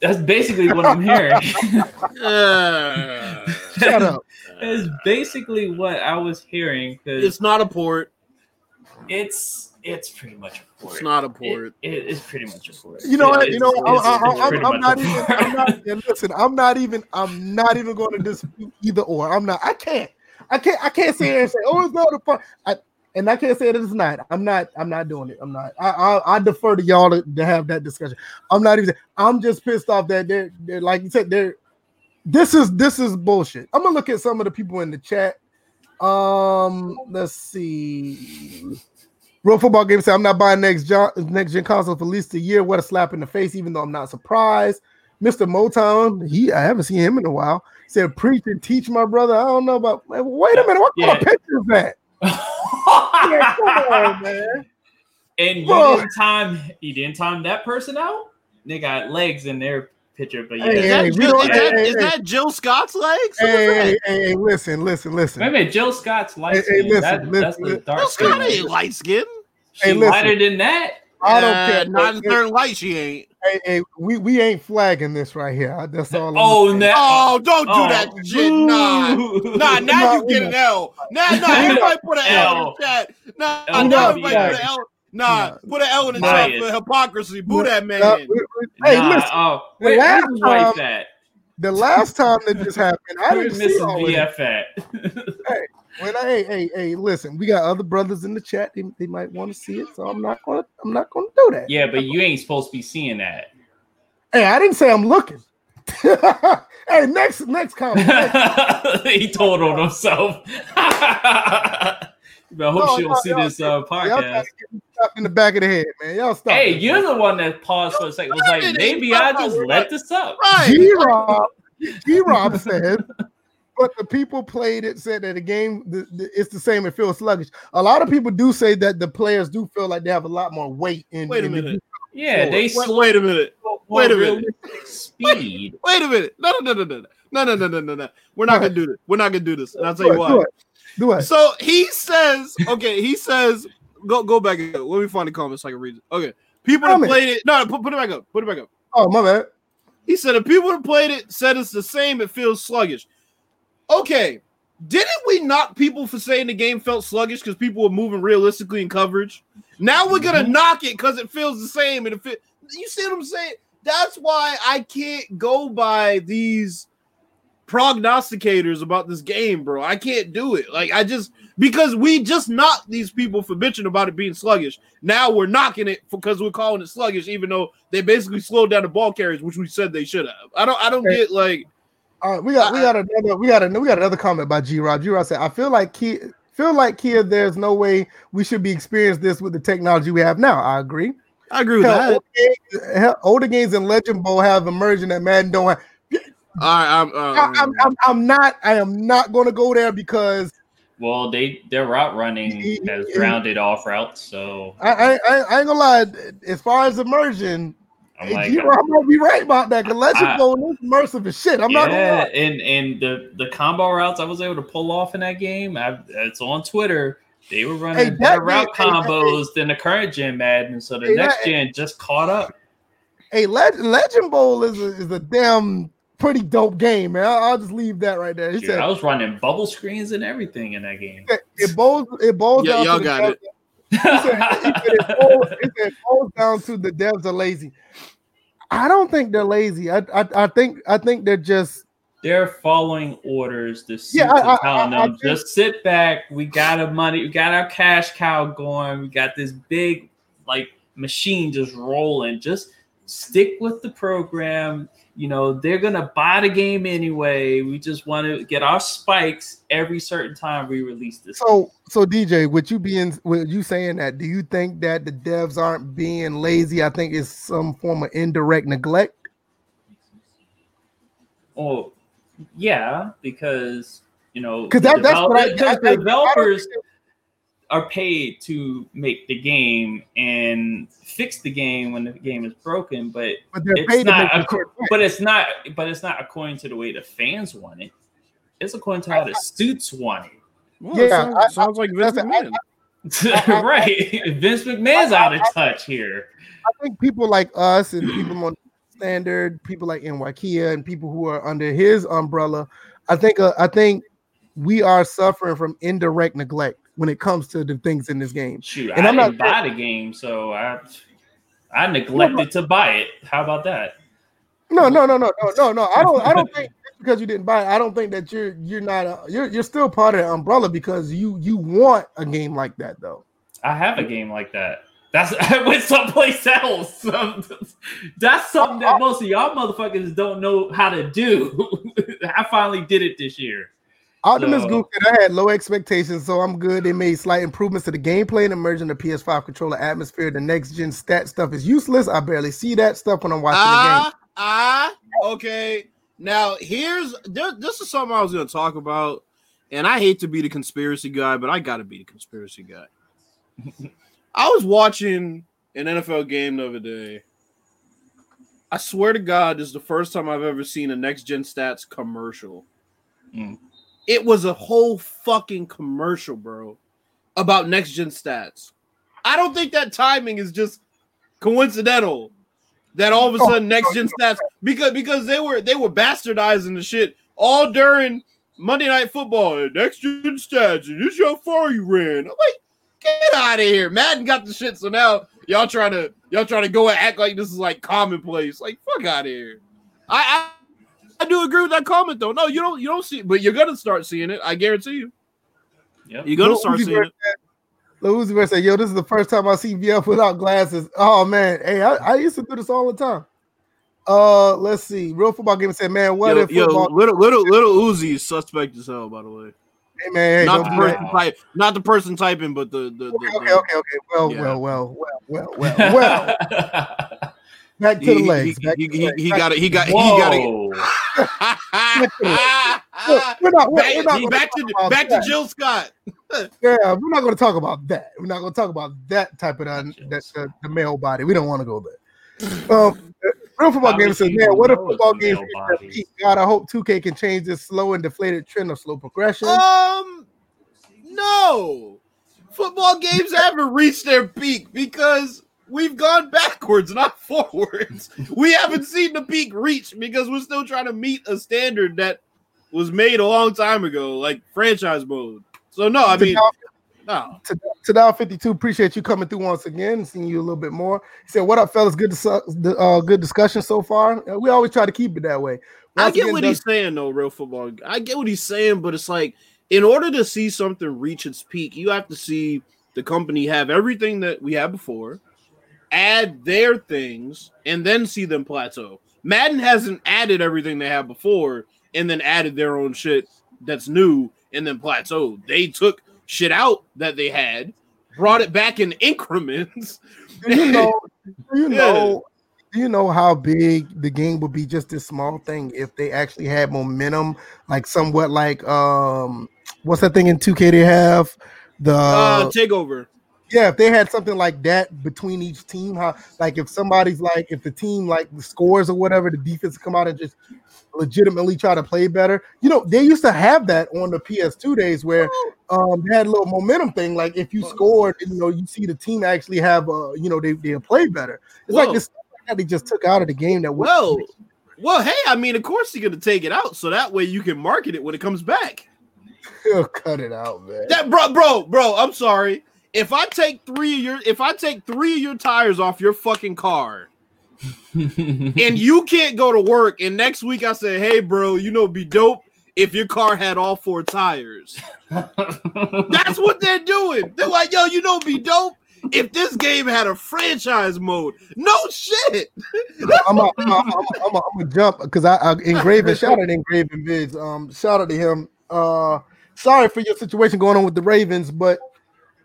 [SPEAKER 1] That's basically what I'm hearing. <laughs>
[SPEAKER 3] Uh,
[SPEAKER 2] Shut up.
[SPEAKER 1] It's basically what I was hearing
[SPEAKER 3] it's not a port.
[SPEAKER 1] it's it's pretty much a port.
[SPEAKER 3] It's not a port.
[SPEAKER 1] It, it is pretty much a port.
[SPEAKER 2] You know
[SPEAKER 1] It-
[SPEAKER 2] what? You know, I,
[SPEAKER 1] it's- it's
[SPEAKER 2] I,
[SPEAKER 1] pretty
[SPEAKER 2] I, I'm not even. I'm not. And listen, I'm not even. I'm not even going to dispute either or. I'm not. I can't. I can't. I can't sit here and say, "Oh, it's not a fun." I, and I can't say that it's not. I'm not. I'm not doing it. I'm not. I I, I defer to y'all to, to have that discussion. I'm not even. I'm just pissed off that they're, they're like you said. They're. This is this is bullshit. I'm gonna look at some of the people in the chat. Um, let's see. Real football game said, I'm not buying next gen, next gen console for at least a year. What a slap in the face, even though I'm not surprised. Mr. Motown, he I haven't seen him in a while. Said, preach and teach my brother. I don't know about man, wait a minute, what kind of
[SPEAKER 1] Yeah.
[SPEAKER 2] picture is that? <laughs> Yeah, come on, man.
[SPEAKER 1] and you
[SPEAKER 2] Bro.
[SPEAKER 1] didn't time you didn't time that person out. They got legs in their picture, but yeah.
[SPEAKER 2] Hey,
[SPEAKER 3] Is that,
[SPEAKER 2] hey,
[SPEAKER 3] Jill,
[SPEAKER 2] don't-
[SPEAKER 3] is that,
[SPEAKER 2] hey,
[SPEAKER 3] is that Jill Scott's legs? Who is
[SPEAKER 2] Hey,
[SPEAKER 3] that?
[SPEAKER 2] hey, hey, hey, listen, listen,
[SPEAKER 1] Wait a
[SPEAKER 2] listen.
[SPEAKER 1] minute, Jill Scott's light
[SPEAKER 2] Hey, hey,
[SPEAKER 1] skin.
[SPEAKER 2] listen,
[SPEAKER 1] that, that's
[SPEAKER 2] listen,
[SPEAKER 1] the dark
[SPEAKER 3] Jill
[SPEAKER 1] skin.
[SPEAKER 3] Scott ain't light skinned.
[SPEAKER 1] She
[SPEAKER 2] Hey,
[SPEAKER 1] lighter than that.
[SPEAKER 2] I don't
[SPEAKER 3] Uh,
[SPEAKER 2] care.
[SPEAKER 3] Not in
[SPEAKER 2] Hey,
[SPEAKER 3] certain light, she ain't.
[SPEAKER 2] hey, hey, we, we ain't flagging this right here. That's all. I'm
[SPEAKER 1] Oh,
[SPEAKER 2] saying.
[SPEAKER 1] no.
[SPEAKER 3] Oh, don't do
[SPEAKER 1] Oh,
[SPEAKER 3] that shit. Nah.
[SPEAKER 1] boo.
[SPEAKER 3] Nah, <laughs> now you get
[SPEAKER 2] no.
[SPEAKER 3] an L. Nah, nah,
[SPEAKER 2] No.
[SPEAKER 3] everybody <laughs> put an L in
[SPEAKER 1] L.
[SPEAKER 3] the chat. Nah,
[SPEAKER 1] L
[SPEAKER 3] now
[SPEAKER 2] no,
[SPEAKER 3] everybody
[SPEAKER 2] no.
[SPEAKER 3] put an L. Nah,
[SPEAKER 2] No.
[SPEAKER 3] put an L in the chat for hypocrisy. Boo
[SPEAKER 2] No,
[SPEAKER 3] that man.
[SPEAKER 2] We- we- hey,
[SPEAKER 1] Nah,
[SPEAKER 2] listen.
[SPEAKER 1] oh,
[SPEAKER 2] The
[SPEAKER 1] where,
[SPEAKER 2] last
[SPEAKER 1] where's his wife
[SPEAKER 2] time-
[SPEAKER 1] at?
[SPEAKER 2] The last time that this happened, I didn't see
[SPEAKER 1] Mrs.
[SPEAKER 2] all of it.
[SPEAKER 1] VF at? <laughs>
[SPEAKER 2] When I, hey, hey, hey, listen, we got other brothers in the chat. They, they might want to see it, so I'm not gonna, I'm not gonna do that.
[SPEAKER 1] yeah, but you ain't supposed to be seeing that.
[SPEAKER 2] Hey, I didn't say I'm looking. <laughs> hey, next, next comment. Next- <laughs>
[SPEAKER 1] he told on himself. But I hope
[SPEAKER 2] No,
[SPEAKER 1] she don't
[SPEAKER 2] no,
[SPEAKER 1] see this uh,
[SPEAKER 2] Y'all trying
[SPEAKER 1] podcast.
[SPEAKER 2] to get me stopped in the back of the head, man. Y'all stop.
[SPEAKER 1] Hey,
[SPEAKER 2] it,
[SPEAKER 1] you're
[SPEAKER 2] man.
[SPEAKER 1] the one that paused for a second. Was like, maybe I just let this up.
[SPEAKER 3] Right.
[SPEAKER 2] G Rob, G <laughs> Rob <laughs> said, but the people played it said that the game the, the, it's the same. It feels sluggish. A lot of people do say that the players do feel like they have a lot more weight in.
[SPEAKER 3] Wait a
[SPEAKER 2] in the
[SPEAKER 3] minute.
[SPEAKER 1] Yeah, they
[SPEAKER 3] Wait, wait a minute. wait a minute.
[SPEAKER 1] speed.
[SPEAKER 3] Wait a minute. No, no, no, no, no, no, no, no, no, no, no. We're not gonna do this. We're not gonna do this. And I'll tell
[SPEAKER 2] it,
[SPEAKER 3] you
[SPEAKER 2] do
[SPEAKER 3] why.
[SPEAKER 2] Do it.
[SPEAKER 3] So he says, okay, he says, go go back. Let me find the comments so I can read it. Okay. People that
[SPEAKER 2] Comment.
[SPEAKER 3] played it. No, put, put it back up. Put it back up.
[SPEAKER 2] Oh my bad.
[SPEAKER 3] He said if people that played it said it's the same, it feels sluggish. Okay. Didn't we knock people for saying the game felt sluggish because people were moving realistically in coverage? Now we're gonna
[SPEAKER 1] Mhm.
[SPEAKER 3] knock it because it feels the same and if it you see what I'm saying? That's why I can't go by these prognosticators about this game, bro. I can't do it. Like I just because we just knocked these people for bitching about it being sluggish. Now we're knocking it because we're calling it sluggish, even though they basically slowed down the ball carriers, which we said they should have. I don't I don't get like
[SPEAKER 2] All right, we got we got another we got a, we got another comment by G Rob. G Rob said, "I feel like Kia, feel like Kia. There's no way we should be experiencing this with the technology we have now." I agree.
[SPEAKER 3] I agree with
[SPEAKER 2] Hell,
[SPEAKER 3] that.
[SPEAKER 2] older, games, hell, older games and Legend Bowl have emerged that Madden don't have.
[SPEAKER 3] All right, I'm, uh,
[SPEAKER 2] I, I'm, I'm, I'm not I am not going to go there because
[SPEAKER 1] Well, they their route running has rounded off routes, so
[SPEAKER 2] I, I, I I ain't gonna lie. As far as immersion,
[SPEAKER 1] I'm like,
[SPEAKER 2] G Rob might be right about that. Because Legend
[SPEAKER 1] I-
[SPEAKER 2] Bowl is immersive as shit. I'm not gonna
[SPEAKER 1] yeah,
[SPEAKER 2] lie.
[SPEAKER 1] and and the the combo routes I was able to pull off in that game, I, it's on Twitter. They were running
[SPEAKER 2] Hey,
[SPEAKER 1] better route
[SPEAKER 2] game- hey, hey,
[SPEAKER 1] combos than the current gen Madden, so the
[SPEAKER 2] Hey,
[SPEAKER 1] next
[SPEAKER 2] that-
[SPEAKER 1] gen just caught up.
[SPEAKER 2] Hey, Legend, Legend Bowl is a, is a damn pretty dope game, man. I'll, I'll just leave that right there. He
[SPEAKER 1] Dude,
[SPEAKER 2] said
[SPEAKER 1] I was running bubble screens and everything in that game.
[SPEAKER 2] it boils it boils
[SPEAKER 3] Yeah,
[SPEAKER 2] down
[SPEAKER 3] y'all
[SPEAKER 2] to the
[SPEAKER 3] got
[SPEAKER 2] devs-
[SPEAKER 3] it.
[SPEAKER 2] He said, he said it, boils, he it boils down to the devs are lazy. I don't think they're lazy. I I, I think I think they're just
[SPEAKER 1] They're following orders. The suits
[SPEAKER 2] Yeah, I-
[SPEAKER 1] are
[SPEAKER 2] I-
[SPEAKER 1] telling
[SPEAKER 2] I- I
[SPEAKER 1] them,
[SPEAKER 2] think-
[SPEAKER 1] just sit back. We got our money. We got our cash cow going. We got this big like machine just rolling. Just stick with the program. You know, they're gonna buy the game anyway. We just want to get our spikes every certain time we release this.
[SPEAKER 2] So, so DJ, would you being with you saying that? Do you think that the devs aren't being lazy? I think it's some form of indirect neglect.
[SPEAKER 1] Oh, yeah, because you know,
[SPEAKER 2] because that, that's what I,
[SPEAKER 1] because developers are paid to make the game and fix the game when the game is broken, but,
[SPEAKER 2] but
[SPEAKER 1] it's not. Ac- but it's not. But it's not according to the way the fans want it. It's according to how the suits want it.
[SPEAKER 3] Well, yeah, sounds, I, sounds, like Vince McMahon. <laughs>
[SPEAKER 1] right, Vince McMahon's out of touch here.
[SPEAKER 2] I think people like us and people on standard, people like NYKia and people who are under his umbrella. I think. Uh, I think we are suffering from indirect neglect when it comes to the things in this game.
[SPEAKER 1] Shoot, and I I'm didn't not buy the game, so I I neglected to buy it. How about that?
[SPEAKER 2] No, no, no, no, no, no, no. I don't. I don't think because you didn't buy it. I don't think that you're you're not a, you're you're still part of the umbrella because you you want a game like that though.
[SPEAKER 1] I have a game like that. That's <laughs> I went someplace else. <laughs> That's something that most of y'all motherfuckers don't know how to do. <laughs> I finally did it this year.
[SPEAKER 2] Optimus so, Goofy, I had low expectations, so I'm good. They made slight improvements to the gameplay and emerging the PS5 controller atmosphere. The next gen stat stuff is useless. I barely see that stuff when I'm watching uh, the game.
[SPEAKER 3] Ah, uh, okay. Now here's there, this is something I was going to talk about, and I hate to be the conspiracy guy, but I got to be the conspiracy guy. <laughs> I was watching an NFL game the other day. I swear to God, this is the first time I've ever seen a next gen stats commercial. Mm. It was a whole fucking commercial, bro, about next gen stats. I don't think that timing is just coincidental. That all of a sudden next gen stats because because they were they were bastardizing the shit all during Monday Night Football. Next gen stats, and this how far you ran. I'm like, get out of here. Madden got the shit, so now y'all trying to y'all trying to go and act like this is like commonplace. Like fuck out of here. I, I I do agree with that comment though. No, you don't. You don't see, it, but you're gonna start seeing it. I guarantee you. Yeah, you're gonna Lil start Uzi seeing it.
[SPEAKER 2] Lil Uzi Vert said, "Yo, this is the first time I see VF without glasses." Oh man, hey, I, I used to do this all the time. Uh, let's see. Real football game said, "Man, what
[SPEAKER 3] yo,
[SPEAKER 2] if
[SPEAKER 3] yo, little little little Uzi is suspect as hell." By the way.
[SPEAKER 2] Hey man, hey,
[SPEAKER 3] not the person type, not the person typing, but the the.
[SPEAKER 2] the okay, the, okay, okay. Well, yeah. well, well, well, well, well, well. <laughs> Back to he, the legs. He,
[SPEAKER 3] he, he, he got it. He got. Whoa. He got it. <laughs> we're not. We're, back, we're not back to back that. to Jill Scott. <laughs>
[SPEAKER 2] yeah, we're not going to talk about that. We're not going to talk about that type of the, the, the male body. We don't want to go there. Um, <laughs> real football game says, man, what if football games God, I hope 2K can change this slow and deflated trend of slow progression.
[SPEAKER 3] Um, no, football games haven't reached their peak because we've gone backwards, not forwards. we haven't seen the peak reach because we're still trying to meet a standard that was made a long time ago, like franchise mode. So no, I mean, no.
[SPEAKER 2] To down 52, appreciate you coming through once again, seeing you a little bit more. He said, "What up, fellas? Good, to, uh, good discussion so far. We always try to keep it that way."
[SPEAKER 3] Once I get again, what he's saying, though. Real football, I get what he's saying, but it's like in order to see something reach its peak, you have to see the company have everything that we had before add their things and then see them plateau. Madden hasn't added everything they had before and then added their own shit that's new and then plateaued. They took shit out that they had, brought it back in increments.
[SPEAKER 2] Do you know? Do you <laughs> know? Do you know how big the game would be? Just this small thing if they actually had momentum, like somewhat like um, what's that thing in 2K they have? The
[SPEAKER 3] uh, takeover
[SPEAKER 2] yeah, if they had something like that between each team, how like if somebody's like if the team like scores or whatever, the defense come out and just legitimately try to play better. You know, they used to have that on the PS2 days where um they had a little momentum thing. Like if you scored, you know, you see the team actually have uh, you know, they they play better. It's Whoa. like this that they just took out of the game that
[SPEAKER 3] well well hey, I mean, of course you're gonna take it out so that way you can market it when it comes back. <laughs>
[SPEAKER 2] He'll cut it out, man.
[SPEAKER 3] That bro, bro, bro, I'm sorry if I take three of your if I take three of your tires off your fucking car <laughs> and you can't go to work, and next week I say, hey bro, you know be dope if your car had all four tires. That's what they're doing. They're like, yo, you know be dope if this game had a franchise mode, no shit.
[SPEAKER 2] I'm a, I'm a, I'm a, I'm a, I'm a jump because I, I engraven shout out engraven vids. Um, shout out to him. Uh, sorry for your situation going on with the Ravens, but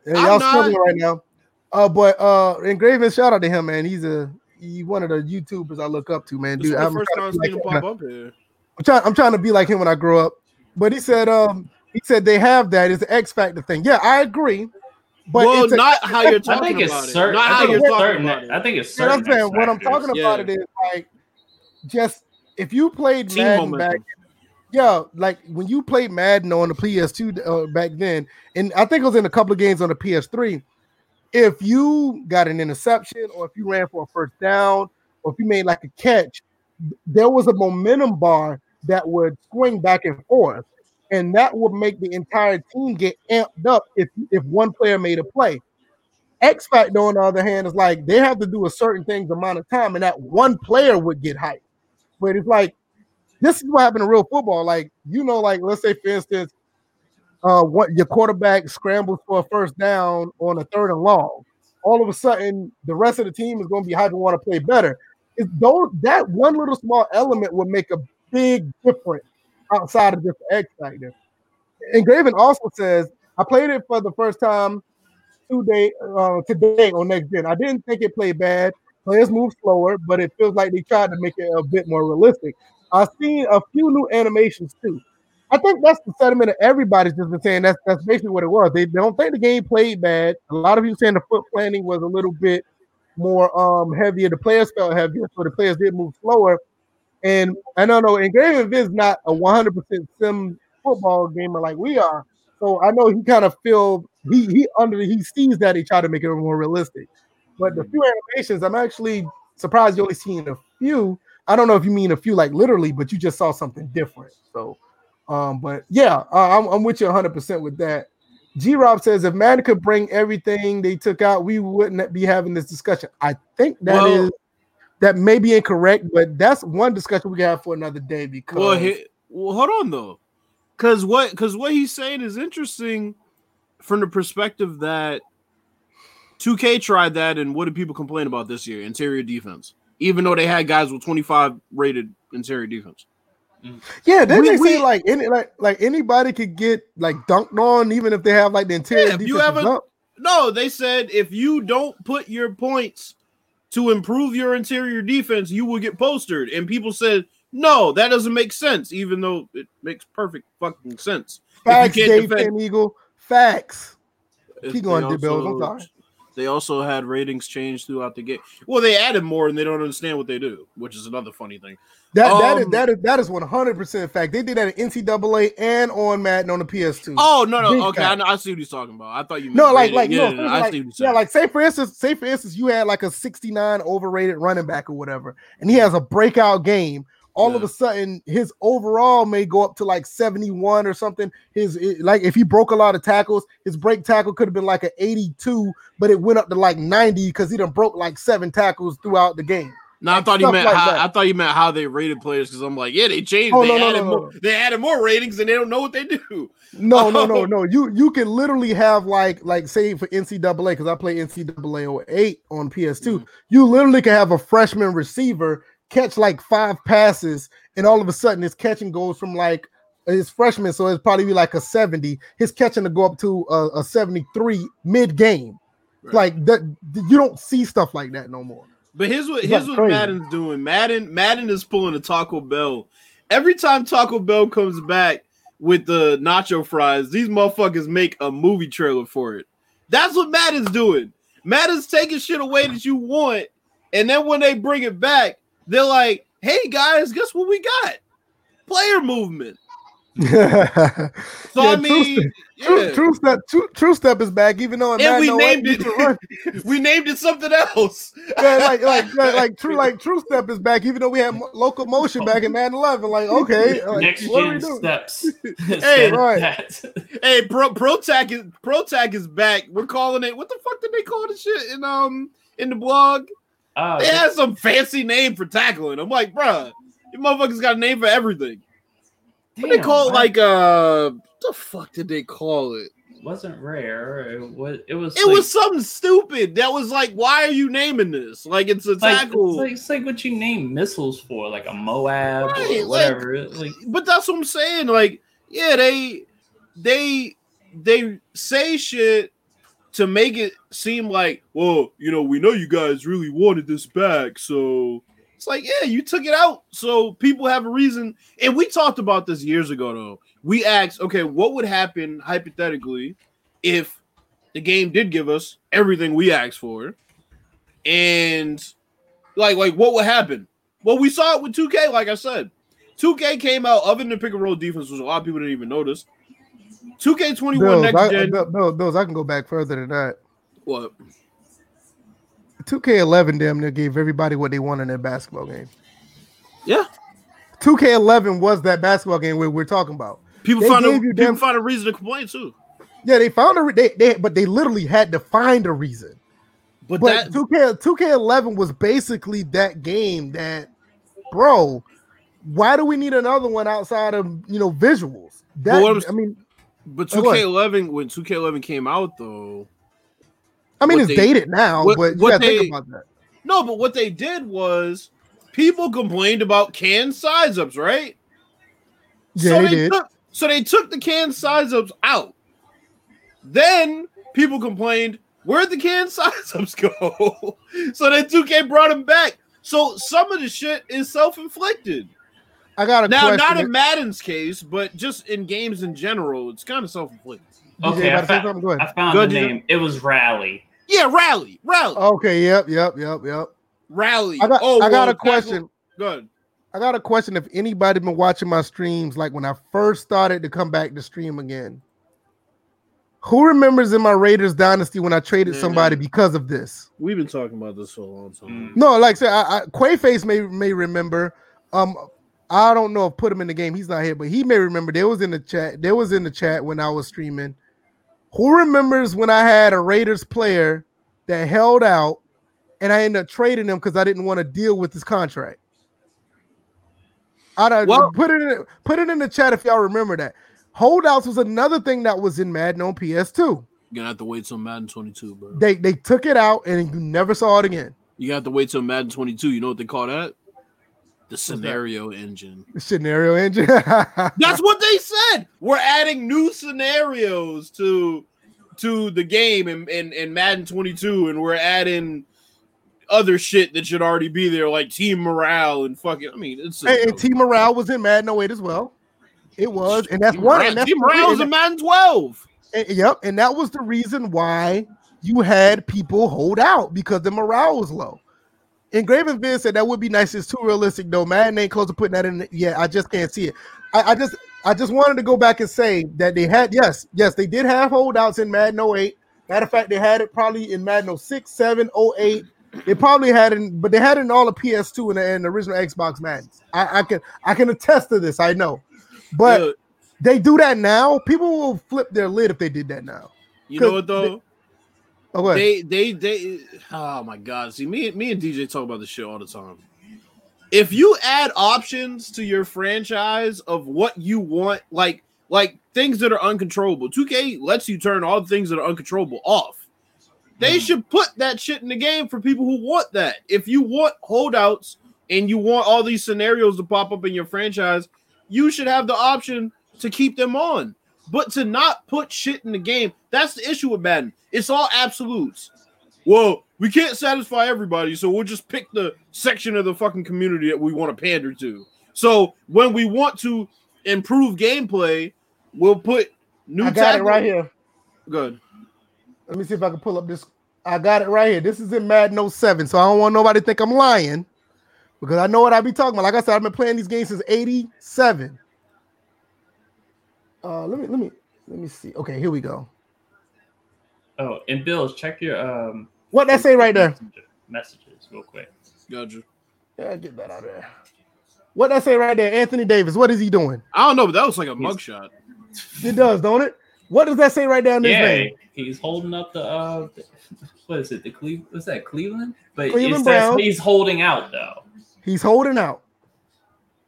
[SPEAKER 2] uh,
[SPEAKER 3] I'm
[SPEAKER 2] y'all
[SPEAKER 3] not-
[SPEAKER 2] struggling right now. Uh, but uh, engraven shout out to him, man. He's a he one of the YouTubers I look up to, man.
[SPEAKER 3] This
[SPEAKER 2] Dude, I'm
[SPEAKER 3] first
[SPEAKER 2] trying
[SPEAKER 3] time
[SPEAKER 2] to
[SPEAKER 3] I've
[SPEAKER 2] be
[SPEAKER 3] seen
[SPEAKER 2] like
[SPEAKER 3] him
[SPEAKER 2] him
[SPEAKER 3] pop up here.
[SPEAKER 2] I'm trying, I'm trying to be like him when I grow up. But he said, um, he said they have that. It's an X Factor thing. Yeah, I agree. But
[SPEAKER 3] well,
[SPEAKER 2] it's a-
[SPEAKER 3] not how you're
[SPEAKER 1] I
[SPEAKER 3] talking
[SPEAKER 1] think it's
[SPEAKER 3] about it. Not
[SPEAKER 1] I
[SPEAKER 3] how
[SPEAKER 1] think
[SPEAKER 3] you're
[SPEAKER 1] it's
[SPEAKER 3] talking
[SPEAKER 1] certain.
[SPEAKER 3] about it.
[SPEAKER 1] I think it's
[SPEAKER 2] You know what I'm saying? What I'm
[SPEAKER 1] X-Factors.
[SPEAKER 2] talking about
[SPEAKER 3] Yeah.
[SPEAKER 2] it is like just if you played
[SPEAKER 3] Team
[SPEAKER 2] Madden back,
[SPEAKER 3] momentum.
[SPEAKER 2] Yeah, like when you played Madden on the PS2 uh, back then, and I think it was in a couple of games on the PS3. If you got an interception, or if you ran for a first down, or if you made like a catch, there was a momentum bar that would swing back and forth, and that would make the entire team get amped up if if one player made a play. X Factor, on the other hand, is like they have to do a certain things amount of time, and that one player would get hyped. But it's like this is what happened in real football. Like you know, like let's say for instance, uh, what your quarterback scrambles for a first down on a third and long. All of a sudden, the rest of the team is going to be hyped and want to play better. It's those that one little small element would make a big difference outside of just the X factor. And Graven also says, I played it for the first time today, uh, today on next gen. I didn't think it played bad. Players move slower, but it feels like they tried to make it a bit more realistic. I've seen a few new animations too. I think that's the sentiment of everybody's just been saying. That's that's basically what it was. They, they don't think the game played bad. A lot of people saying the foot planting was a little bit more um heavier. The players felt heavier, so the players did move slower. And I don't know, and Graham is not a 100% sim football gamer like we are. So I know he kind of feel he he under he sees that he tried to make it more realistic. But the few animations, I'm actually surprised you only seen a few. I don't know if you mean a few like literally, but you just saw something different. So, um, but yeah, uh, I'm, I'm with you 100 percent with that. G Rob says if Madden could bring everything they took out, we wouldn't be having this discussion. I think that is
[SPEAKER 3] Well-
[SPEAKER 2] that may be incorrect, but that's one discussion we can have for another day because
[SPEAKER 3] Well, he, well, hold on though, because what because what he's saying is interesting from the perspective that 2K tried that, and what did people complain about this year? Interior defense, even though they had guys with 25 rated interior defense.
[SPEAKER 2] yeah, then
[SPEAKER 3] we-
[SPEAKER 2] they say like any like like anybody could get like dunked on, even if they have like the interior
[SPEAKER 3] Yeah, if you
[SPEAKER 2] defensive
[SPEAKER 3] haven't-
[SPEAKER 2] dunk.
[SPEAKER 3] No, they said if you don't put your points to improve your interior defense, you will get postered. And people said, no, that doesn't make sense, even though it makes perfect fucking sense.
[SPEAKER 2] Facts,
[SPEAKER 3] if you
[SPEAKER 2] Dave
[SPEAKER 3] defend,
[SPEAKER 2] Eagle. Facts. Keep going,
[SPEAKER 3] they
[SPEAKER 2] D-Bills, I'm sorry.
[SPEAKER 3] They also had ratings change throughout the game. Well, they added more and they don't understand what they do, which is another funny thing.
[SPEAKER 2] That that is
[SPEAKER 3] Um,
[SPEAKER 2] that is that is one hundred percent fact. They did that in NCAA and on Madden on the PS2.
[SPEAKER 3] Oh no, no,
[SPEAKER 2] Big
[SPEAKER 3] okay, I, know, I see what he's talking about. I thought you meant
[SPEAKER 2] no, like
[SPEAKER 3] rating.
[SPEAKER 2] like
[SPEAKER 3] yeah,
[SPEAKER 2] no,
[SPEAKER 3] no, no,
[SPEAKER 2] like,
[SPEAKER 3] I see what he's
[SPEAKER 2] yeah, like say for instance, say for instance, you had like a sixty nine overrated running back or whatever, and he has a breakout game. All of a sudden, his overall may go up to like seventy one or something. His it- like if he broke a lot of tackles, his break tackle could have been like an eighty two, but it went up to like ninety because he done broke like seven tackles throughout the game.
[SPEAKER 3] no, I thought you meant
[SPEAKER 2] like
[SPEAKER 3] how,
[SPEAKER 2] that.
[SPEAKER 3] I thought you meant how they rated players because I'm like, yeah, they changed.
[SPEAKER 2] Oh,
[SPEAKER 3] they
[SPEAKER 2] no,
[SPEAKER 3] added
[SPEAKER 2] no, no,
[SPEAKER 3] more. They added more ratings and they don't know what they do.
[SPEAKER 2] No, no, no, <laughs> no. You you can literally have like like say for NCAA because I play NCAA 08 on PS2.
[SPEAKER 3] Mhm.
[SPEAKER 2] You literally can have a freshman receiver catch like five passes, and all of a sudden his catching goes from like his freshman, so it's probably be like a 70. His catching to go up to a, a 73 mid game.
[SPEAKER 3] Right.
[SPEAKER 2] Like that, you don't see stuff like that no more.
[SPEAKER 3] But here's what
[SPEAKER 2] It's
[SPEAKER 3] here's what
[SPEAKER 2] crazy.
[SPEAKER 3] Madden's doing. Madden Madden is pulling a Taco Bell. Every time Taco Bell comes back with the nacho fries, these motherfuckers make a movie trailer for it. That's what Madden's doing. Madden's taking shit away that you want, and then when they bring it back, they're like, "Hey guys, guess what we got? Player movement." <laughs> So
[SPEAKER 2] Yeah,
[SPEAKER 3] I
[SPEAKER 2] true
[SPEAKER 3] mean,
[SPEAKER 2] True,
[SPEAKER 3] yeah.
[SPEAKER 2] true step, true, true step is back. Even though
[SPEAKER 3] and we
[SPEAKER 2] Madden 08,
[SPEAKER 3] named
[SPEAKER 2] you can run-
[SPEAKER 3] it. <laughs> we named it something else. <laughs>
[SPEAKER 2] yeah, like like like, like true like True Step is back, even though we had mo- Locomotion back in Madden 11. Like okay, like,
[SPEAKER 1] Next
[SPEAKER 2] what are we
[SPEAKER 1] gen
[SPEAKER 2] doing?
[SPEAKER 1] steps.
[SPEAKER 3] Hey,
[SPEAKER 2] right.
[SPEAKER 1] that.
[SPEAKER 3] Hey, Pro Pro-Tak is Pro-Tak is back. We're calling it. What the fuck did they call the shit in um in the blog?
[SPEAKER 1] Oh,
[SPEAKER 3] They had some fancy name for tackling. I'm like, bruh, you motherfuckers got a name for everything. What they call it? Like uh, what the fuck did they call it?
[SPEAKER 1] wasn't rare. It was. It was.
[SPEAKER 3] It
[SPEAKER 1] like,
[SPEAKER 3] was something stupid. That was like, why are you naming this? Like it's a
[SPEAKER 1] like,
[SPEAKER 3] tackle.
[SPEAKER 1] It's like, it's like what you name missiles for, like a MOAB
[SPEAKER 3] Right,
[SPEAKER 1] or whatever. Like,
[SPEAKER 3] but that's what I'm saying. Like, yeah, they they they say shit to make it seem like, well, you know, we know you guys really wanted this back, so it's like, yeah, you took it out, so people have a reason. And we talked about this years ago, though. We asked, okay, what would happen hypothetically if the game did give us everything we asked for, and like, like what would happen? Well, we saw it with 2K, like I said. 2K came out other than the pick and roll defense, which a lot of people didn't even notice. 2K21
[SPEAKER 2] Bills,
[SPEAKER 3] next
[SPEAKER 2] I,
[SPEAKER 3] gen.
[SPEAKER 2] Bill- Bill- Bills, I can go back further than that.
[SPEAKER 3] What?
[SPEAKER 2] 2K11 damn near gave everybody what they want in their basketball game.
[SPEAKER 3] Yeah.
[SPEAKER 2] 2K11 was that basketball game where we're talking about.
[SPEAKER 3] People
[SPEAKER 2] They
[SPEAKER 3] find a people
[SPEAKER 2] damn-
[SPEAKER 3] find a reason to complain too.
[SPEAKER 2] Yeah, they found a re- they, they but they literally had to find a reason.
[SPEAKER 3] But,
[SPEAKER 2] But
[SPEAKER 3] that
[SPEAKER 2] 2K 2K11 was basically that game that, bro. Why do we need another one outside of you know visuals? That
[SPEAKER 3] what
[SPEAKER 2] I mean,
[SPEAKER 3] but
[SPEAKER 2] Oh, go ahead.
[SPEAKER 3] 2K11 when 2K11 came out though.
[SPEAKER 2] I mean it's
[SPEAKER 3] they-
[SPEAKER 2] dated now,
[SPEAKER 3] what-
[SPEAKER 2] but
[SPEAKER 3] what
[SPEAKER 2] gotta
[SPEAKER 3] they-
[SPEAKER 2] think about that.
[SPEAKER 3] No, but what they did was people complained about can size ups, right?
[SPEAKER 2] Yeah,
[SPEAKER 3] so
[SPEAKER 2] they did.
[SPEAKER 3] Took, so they took the can size ups out. Then people complained, where'd the can <laughs> size ups go? <laughs> so then 2K brought them back. So some of the shit is self-inflicted.
[SPEAKER 2] I got a
[SPEAKER 3] Now,
[SPEAKER 2] question.
[SPEAKER 3] not in Madden's case, but just in games in general, it's kind of self-inflicted.
[SPEAKER 1] Okay, I
[SPEAKER 2] to say
[SPEAKER 1] found,
[SPEAKER 2] something? Go ahead.
[SPEAKER 1] I found
[SPEAKER 3] Go
[SPEAKER 1] the
[SPEAKER 3] ahead,
[SPEAKER 1] name. It was Rally.
[SPEAKER 3] Yeah, rally, rally,
[SPEAKER 2] Okay, yep, yep, yep, yep.
[SPEAKER 3] rally.
[SPEAKER 2] I got
[SPEAKER 3] oh,
[SPEAKER 2] I got
[SPEAKER 3] well,
[SPEAKER 2] a question.
[SPEAKER 3] Good.
[SPEAKER 2] I got a question. If anybody been watching my streams, like when I first started to come back to stream again, who remembers in my Raiders dynasty when I traded
[SPEAKER 3] Man,
[SPEAKER 2] somebody because of this?
[SPEAKER 3] We've been talking about this for a long time.
[SPEAKER 1] Mm.
[SPEAKER 2] No, like I said, I, I, Quayface may may remember. Um, I don't know if put him in the game. He's not here, but he may remember. There was in the chat. There was in the chat when I was streaming. Who remembers when I had a Raiders player that held out, and I ended up trading him because I didn't want to deal with his contract? I don't
[SPEAKER 3] Well-
[SPEAKER 2] put it in put it in the chat if y'all remember that. Holdouts was another thing that was in Madden on PS2.
[SPEAKER 3] You're gonna have to wait till Madden 22, bro.
[SPEAKER 2] They they took it out and you never saw it again.
[SPEAKER 3] You have to wait till Madden 22. You know what they call that? The scenario engine.
[SPEAKER 2] Scenario engine. <laughs>
[SPEAKER 3] That's what they said. We're adding new scenarios to to the game in, in, in Madden 22, and we're adding other shit that should already be there, like team morale and fucking. I mean, it's
[SPEAKER 2] and, and Team Morale was in Madden 08 as well. It was, and that's
[SPEAKER 3] team
[SPEAKER 2] one.
[SPEAKER 3] morale,
[SPEAKER 2] And that's
[SPEAKER 3] team morale was in Madden 12.
[SPEAKER 2] and- and- yep, and that was the reason why you had people hold out because the morale was low. And Graven Vin said that would be nice. It's too realistic though. Madden ain't close to putting that in. Yeah, I just can't see it. I, I just, I just wanted to go back and say that they had, yes, yes, they did have holdouts in Madden 08. Matter of fact, they had it probably in Madden 06, 7, 08. They probably had it, but they had it in all the PS2 and the, and the original Xbox Maddens. I, I can, I can attest to this. I know, but they do that now. People will flip their lid if they did that now.
[SPEAKER 3] you know what though?
[SPEAKER 2] Oh, ahead.
[SPEAKER 3] They they they oh my god. See me me and DJ talk about this shit all the time. If you add options to your franchise of what you want, like like things that are uncontrollable, 2K lets you turn all the things that are uncontrollable off. They
[SPEAKER 2] Mm-hmm.
[SPEAKER 3] should put that shit in the game for people who want that. If you want holdouts and you want all these scenarios to pop up in your franchise, you should have the option to keep them on. But to not put shit in the game, that's the issue with Madden. It's all absolutes. Well, we can't satisfy everybody, so we'll just pick the section of the fucking community that we want to pander to. So when we want to improve gameplay, we'll put new.
[SPEAKER 2] I got it right here.
[SPEAKER 3] Good.
[SPEAKER 2] Let me see if I can pull up this. I got it right here. This is in Madden 07, so I don't want nobody to think I'm lying because I know what I be talking about. Like I said, I've been playing these games since 87. Uh, let me let me let me see. Okay, here we go.
[SPEAKER 1] Oh, and Bills, check your um
[SPEAKER 2] What that say right there?
[SPEAKER 1] messages real quick.
[SPEAKER 3] Gotcha.
[SPEAKER 2] Yeah, get that out of there. What that say right there? Anthony Davis. What is he doing?
[SPEAKER 3] I don't know, but that was like a mugshot.
[SPEAKER 2] It does, don't it? What does that say right down there
[SPEAKER 1] Yeah,
[SPEAKER 2] name?
[SPEAKER 1] he's holding up the uh what is it? The Cleveland? what's that, Cleveland? But
[SPEAKER 2] Cleveland
[SPEAKER 1] it says
[SPEAKER 2] Browns.
[SPEAKER 1] he's holding out though.
[SPEAKER 2] He's holding out.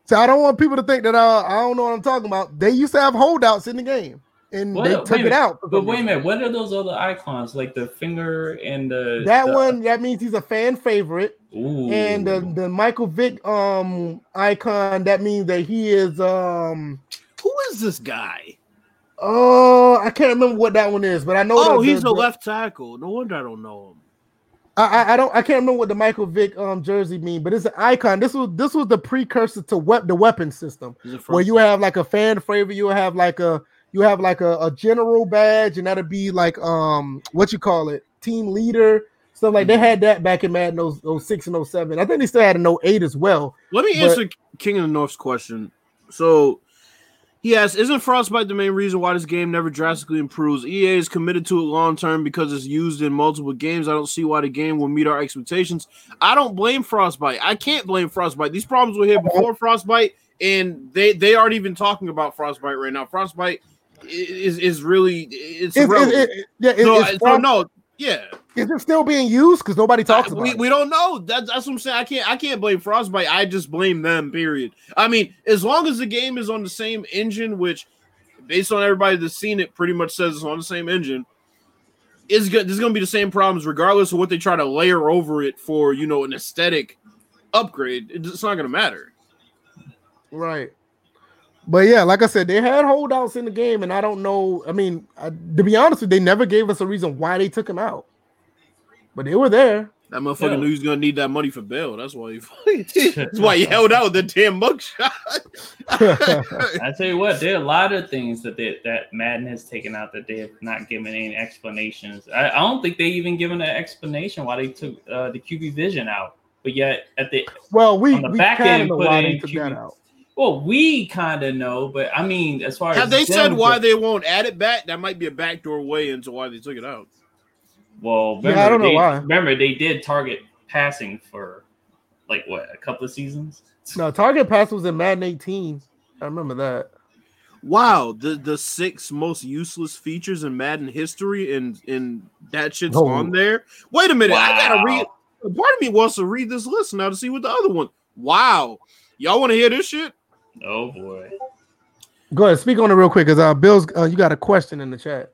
[SPEAKER 2] So I don't want people to think that uh, I don't know what I'm talking about. They used to have holdouts in the game. And
[SPEAKER 1] What-
[SPEAKER 2] they
[SPEAKER 1] wait
[SPEAKER 2] took it out.
[SPEAKER 1] But wait a minute, what are those other icons like the finger and the
[SPEAKER 2] That
[SPEAKER 1] the-
[SPEAKER 2] one that means he's a fan favorite,
[SPEAKER 1] Ooh.
[SPEAKER 2] and the, the Michael Vick um icon that means that he is um
[SPEAKER 3] Who is this guy?
[SPEAKER 2] oh I can't remember what that one is, but I know.
[SPEAKER 3] Oh,
[SPEAKER 2] the-
[SPEAKER 3] he's
[SPEAKER 2] the-
[SPEAKER 3] a left tackle. No wonder I don't know him.
[SPEAKER 2] I, I I don't I can't remember what the Michael Vick um jersey mean, but it's an icon. This was this was the precursor to wep- the weapon system.
[SPEAKER 3] Is it from-
[SPEAKER 2] where you have like a fan favorite, you have like a you have like a, a general badge, and that'll be like um what you call it, team leader stuff like they
[SPEAKER 3] Mm-hmm.
[SPEAKER 2] had that back in Madden 0- 06 and 07. I think they still had an 08 as well.
[SPEAKER 3] Let me
[SPEAKER 2] but-
[SPEAKER 3] answer King of the North's question. So he asks, isn't Frostbite the main reason why this game never drastically improves? EA is committed to it long term because it's used in multiple games. I don't see why the game will meet our expectations. I don't blame Frostbite. I can't blame Frostbite. These problems were here before Frostbite, and they they aren't even talking about Frostbite right now. Frostbite is is really it's,
[SPEAKER 2] it's,
[SPEAKER 3] irrelevant.
[SPEAKER 2] it, yeah, it,
[SPEAKER 3] no,
[SPEAKER 2] it's
[SPEAKER 3] so no, yeah.
[SPEAKER 2] is it still being used? Because nobody talks about
[SPEAKER 3] we,
[SPEAKER 2] it.
[SPEAKER 3] we don't know. That, that's what I'm saying. I can't I can't blame Frostbite. I just blame them. Period. I mean, as long as the game is on the same engine, which based on everybody that's seen it, pretty much says it's on the same engine. Is good. There's gonna be the same problems regardless of what they try to layer over it for. You know, an aesthetic upgrade. It's not gonna matter.
[SPEAKER 2] Right. But yeah, like I said, they had holdouts in the game, and I don't know. I mean, I, to be honest, with you, they never gave us a reason why they took him out, but they were there.
[SPEAKER 3] That motherfucker
[SPEAKER 1] Yeah.
[SPEAKER 3] knew he was gonna need that money for bail. That's why he. <laughs> that's <laughs> why he held out with the damn mugshot.
[SPEAKER 1] I tell you what, there are a lot of things that they, that Madden has taken out that they have not given any explanations. I, I don't think they even given an explanation why they took uh, the QB Vision out. But yet, at the
[SPEAKER 2] Well, we
[SPEAKER 1] On the
[SPEAKER 2] we
[SPEAKER 1] back
[SPEAKER 2] kind
[SPEAKER 1] end,
[SPEAKER 2] of
[SPEAKER 1] put in
[SPEAKER 2] they that
[SPEAKER 1] QB.
[SPEAKER 2] Out.
[SPEAKER 1] well, we kind of know, but I mean, as far
[SPEAKER 3] Have
[SPEAKER 1] as
[SPEAKER 3] they said why they won't add it back? That might be a backdoor way into why they took it out.
[SPEAKER 1] Well,
[SPEAKER 2] Yeah, I don't know
[SPEAKER 1] they,
[SPEAKER 2] why.
[SPEAKER 1] Remember, they did target passing for like what a couple of seasons. <laughs>
[SPEAKER 2] No, target pass was in Madden 18. I remember that.
[SPEAKER 3] Wow, the the six most useless features in Madden history, and and that shit's
[SPEAKER 2] Oh.
[SPEAKER 3] on there. Wait a minute, I gotta read. Part of me wants to read this list now to see what the other one. Wow, y'all want to hear this shit?
[SPEAKER 1] Oh boy.
[SPEAKER 2] Go ahead, speak on it real quick, because uh, Bill's uh, you got a question in the chat.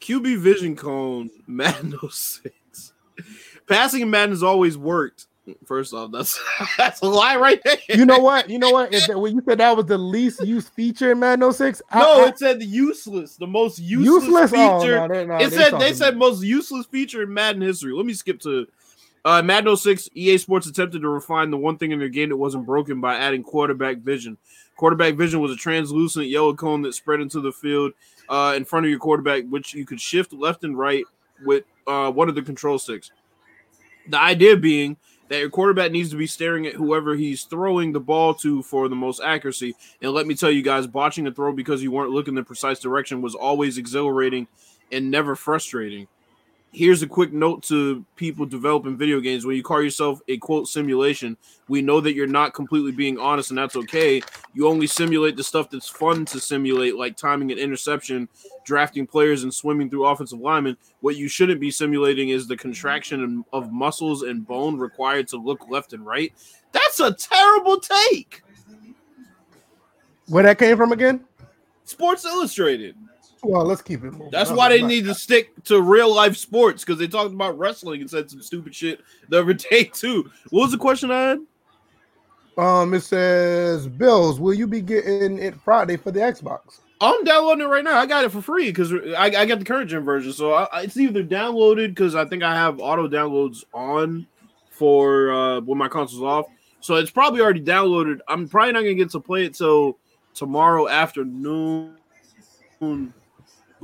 [SPEAKER 3] QB Vision Cone <laughs> Madden 06. Passing in Madden has always worked. First off, that's <laughs> that's a lie right there.
[SPEAKER 2] You know what? You know what? That, when you said that was the least used feature in Madden 06, I-
[SPEAKER 3] no,
[SPEAKER 2] I-
[SPEAKER 3] it said the useless, the most useless,
[SPEAKER 2] useless. Oh,
[SPEAKER 3] feature.
[SPEAKER 2] no,
[SPEAKER 3] it said they
[SPEAKER 2] talking
[SPEAKER 3] said most useless feature in Madden history. Let me skip to uh, Madden 06. EA Sports attempted to refine the one thing in their game that wasn't broken by adding quarterback vision. Quarterback vision was a translucent yellow cone that spread into the field uh, in front of your quarterback, which you could shift left and right with uh, one of the control sticks. The idea being that your quarterback needs to be staring at whoever he's throwing the ball to for the most accuracy. And let me tell you guys, botching a throw because you weren't looking the precise direction was always exhilarating and never frustrating. Here's a quick note to people developing video games. When you call yourself a quote simulation, we know that you're not completely being honest, and that's okay. You only simulate the stuff that's fun to simulate, like timing an interception, drafting players, and swimming through offensive linemen. What you shouldn't be simulating is the contraction of muscles and bone required to look left and right. That's a terrible take.
[SPEAKER 2] where that came from again.
[SPEAKER 3] Sports Illustrated.
[SPEAKER 2] Well, let's keep it moving.
[SPEAKER 3] That's why they need to stick to real life sports because they talked about wrestling and said some stupid shit the other <laughs> day too. What was the question I had?
[SPEAKER 2] Um, it says, Bills, will you be getting it Friday for the Xbox?
[SPEAKER 3] I'm downloading it right now. I got it for free because I, I got the current gen version. So I, I- it's either downloaded because I think I have auto downloads on for uh, when my console's off. So it's probably already downloaded. I'm probably not gonna get to play it till tomorrow afternoon.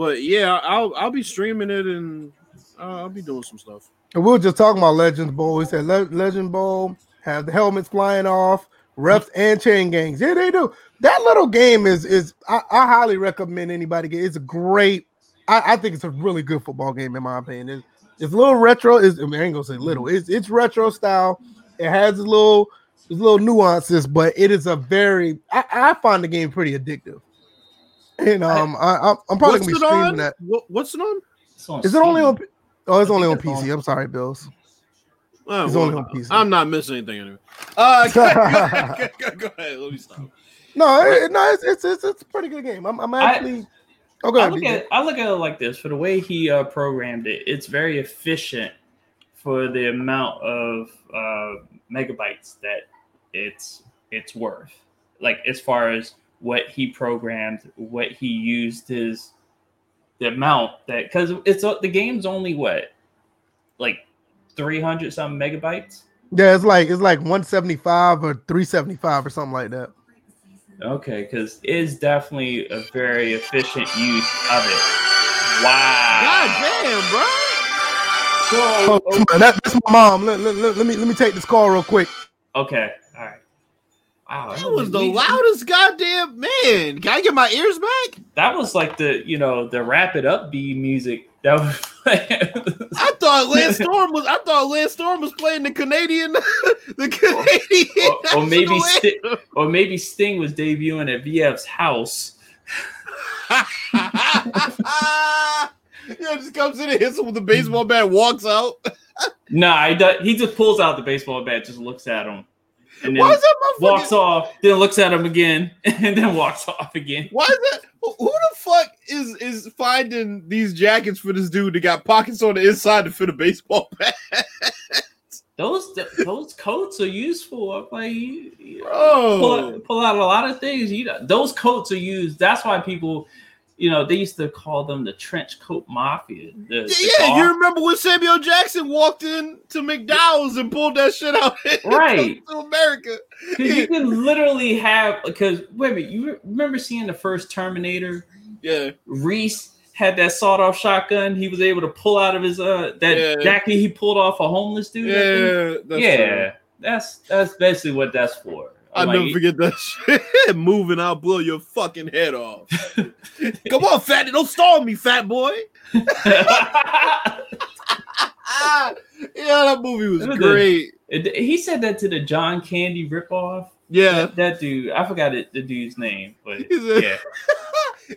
[SPEAKER 3] But yeah, I'll I'll be streaming it and uh, I'll be doing some stuff.
[SPEAKER 2] And we were just talking about Legends Bowl. We said Le- Legend Bowl have the helmets flying off, refs and chain gangs. Yeah, they do. That little game is is I, I highly recommend anybody get. It's a great. I, I think it's a really good football game in my opinion. It's, it's a little retro. Is I, mean, I ain't gonna say little. It's it's retro style. It has a little its little nuances, but it is a very. I, I find the game pretty addictive. And um, I, I'm, I'm probably
[SPEAKER 3] What's
[SPEAKER 2] gonna be streaming
[SPEAKER 3] on?
[SPEAKER 2] that.
[SPEAKER 3] What, what's it on?
[SPEAKER 1] On
[SPEAKER 2] Is it only on? Oh, it's
[SPEAKER 1] I
[SPEAKER 2] only on
[SPEAKER 1] it's
[SPEAKER 2] PC.
[SPEAKER 1] on-
[SPEAKER 2] I'm sorry, Bills.
[SPEAKER 3] Oh,
[SPEAKER 2] It's
[SPEAKER 3] well,
[SPEAKER 2] only on PC.
[SPEAKER 3] I'm not missing anything anyway. Uh, <laughs> go, ahead, go, go ahead. Let me stop.
[SPEAKER 2] No, it, no, it's, it's it's it's a pretty good game. I'm, I'm
[SPEAKER 1] I-
[SPEAKER 2] actually Okay.
[SPEAKER 1] I look at I look at it like this: for the way he uh, programmed it, it's very efficient for the amount of uh, megabytes that it's it's worth. Like as far as what he programmed, what he used his the amount that because it's the game's only what like three hundred something megabytes.
[SPEAKER 2] yeah, it's like it's like 175 or 375 or something like that.
[SPEAKER 1] Okay, because it's definitely a very efficient use of it. Wow.
[SPEAKER 3] God damn, bro.
[SPEAKER 2] Oh, come on, that- that's my mom. Let, let- let- let me let me take this call real quick.
[SPEAKER 1] Okay. All right. Wow.
[SPEAKER 3] That was the loudest goddamn man. Can I get my ears back?
[SPEAKER 1] That was like the you know the wrap it up B music. That was. <laughs>
[SPEAKER 3] I thought Lance Storm was. I thought Lance Storm was playing the Canadian, <laughs> the Canadian.
[SPEAKER 1] or, or maybe
[SPEAKER 3] national <laughs>
[SPEAKER 1] or maybe Sting was debuting at VF's house.
[SPEAKER 3] yeah, just comes in and hits him with the baseball bat, walks out.
[SPEAKER 1] Nah, he, does, he just pulls out the baseball bat, just looks at him, and then
[SPEAKER 3] Why is that motherfucker?
[SPEAKER 1] walks off. Then looks at him again, <laughs> and then walks off again.
[SPEAKER 3] Why is that? Who the fuck is is finding these jackets for this dude that got pockets on the inside to fit a baseball bat? <laughs>
[SPEAKER 1] Those those coats are useful. I'm Like you, you pull, pull out a lot of things. You know, those coats are used. That's why people, you know, they used to call them the trench coat mafia. The, the
[SPEAKER 3] yeah,
[SPEAKER 1] golf-
[SPEAKER 3] you remember when Samuel Jackson walked in to McDowell's and pulled that shit out <laughs>
[SPEAKER 1] Right.
[SPEAKER 3] to America?
[SPEAKER 1] Because you can literally have because wait a minute, you remember seeing the first Terminator?
[SPEAKER 3] Yeah,
[SPEAKER 1] Reese had that sawed off shotgun. He was able to pull out of his uh that
[SPEAKER 3] Yeah.
[SPEAKER 1] jacket he pulled off a homeless dude.
[SPEAKER 3] Yeah, that's
[SPEAKER 1] yeah.
[SPEAKER 3] true.
[SPEAKER 1] That's that's basically what that's for.
[SPEAKER 3] I'll
[SPEAKER 1] I'm
[SPEAKER 3] never forget that <laughs> shit. Moving, I'll blow your fucking head off. Come on, fatty, don't stall me, fat boy. Ah, <laughs> yeah, that movie was
[SPEAKER 1] It was
[SPEAKER 3] great.
[SPEAKER 1] It- he said that to the John Candy ripoff.
[SPEAKER 3] Yeah,
[SPEAKER 1] That, that dude, I forgot it, the dude's name, but
[SPEAKER 3] He said-
[SPEAKER 1] yeah,